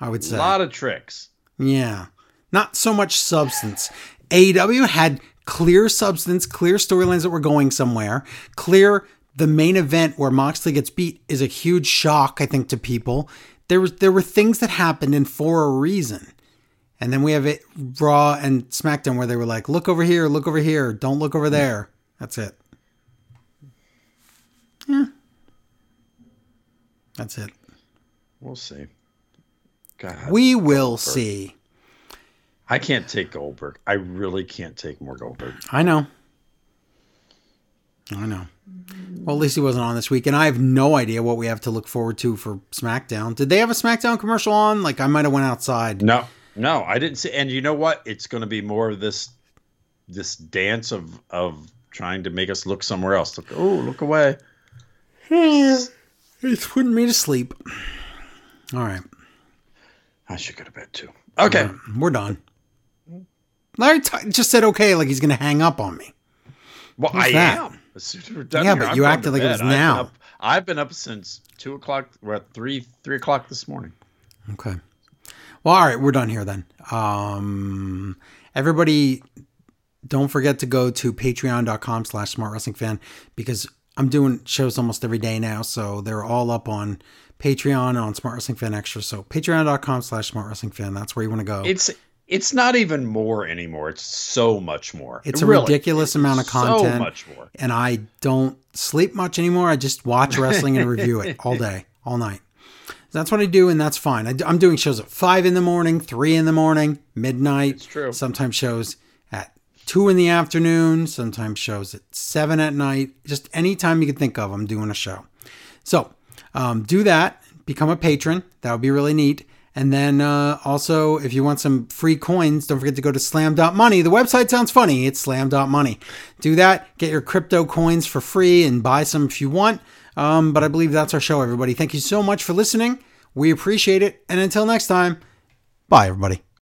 I would say. a lot of tricks. Yeah. Not so much substance. AEW had clear substance, clear storylines that were going somewhere, clear the main event where Moxley gets beat is a huge shock, I think, to people. There was there were things that happened and for a reason. And then we have it Raw and SmackDown where they were like, look over here, look over here, don't look over there. That's it. Yeah. That's it. We'll see. God, We will see. I can't take Goldberg. I really can't take more Goldberg. I know. I know. Well, at least he wasn't on this week, and I have no idea what we have to look forward to for SmackDown. Did they have a SmackDown commercial on? Like I might have went outside. No, no, I didn't see. And you know what? It's going to be more of this, this dance of of trying to make us look somewhere else. Look, oh, look away. It's putting me to sleep. All right, I should go to bed too. Okay. we're done. Larry t- just said okay, like he's going to hang up on me. Well, Who's I that? am. As soon as we're Yeah, but I'm you acted like it was bed. I've been now. up- I've been up since two o'clock. We're at three three o'clock this morning. Okay. Well, all right, we're done here then. Um, everybody, don't forget to go to patreon.com slash smart wrestling fan because I'm doing shows almost every day now. So they're all up on Patreon on Smart Wrestling Fan Extra. So patreon.com slash smart wrestling fan. That's where you want to go. It's it's not even more anymore. It's so much more. It's a Really, ridiculous it's amount of content. So much more. and I don't sleep much anymore. I just watch wrestling and review it all day, all night. That's what I do, and that's fine. I, am doing shows at five in the morning, three in the morning, midnight. It's true. Sometimes shows at two in the afternoon. Sometimes shows at seven at night. Just any time you can think of, I'm doing a show. So um, do that. Become a patron. That would be really neat. And then uh, also, if you want some free coins, don't forget to go to slam.money. The website sounds funny. It's slam.money. Do that. Get your crypto coins for free and buy some if you want. Um, but I believe that's our show, everybody. Thank you so much for listening. We appreciate it. And until next time, bye, everybody.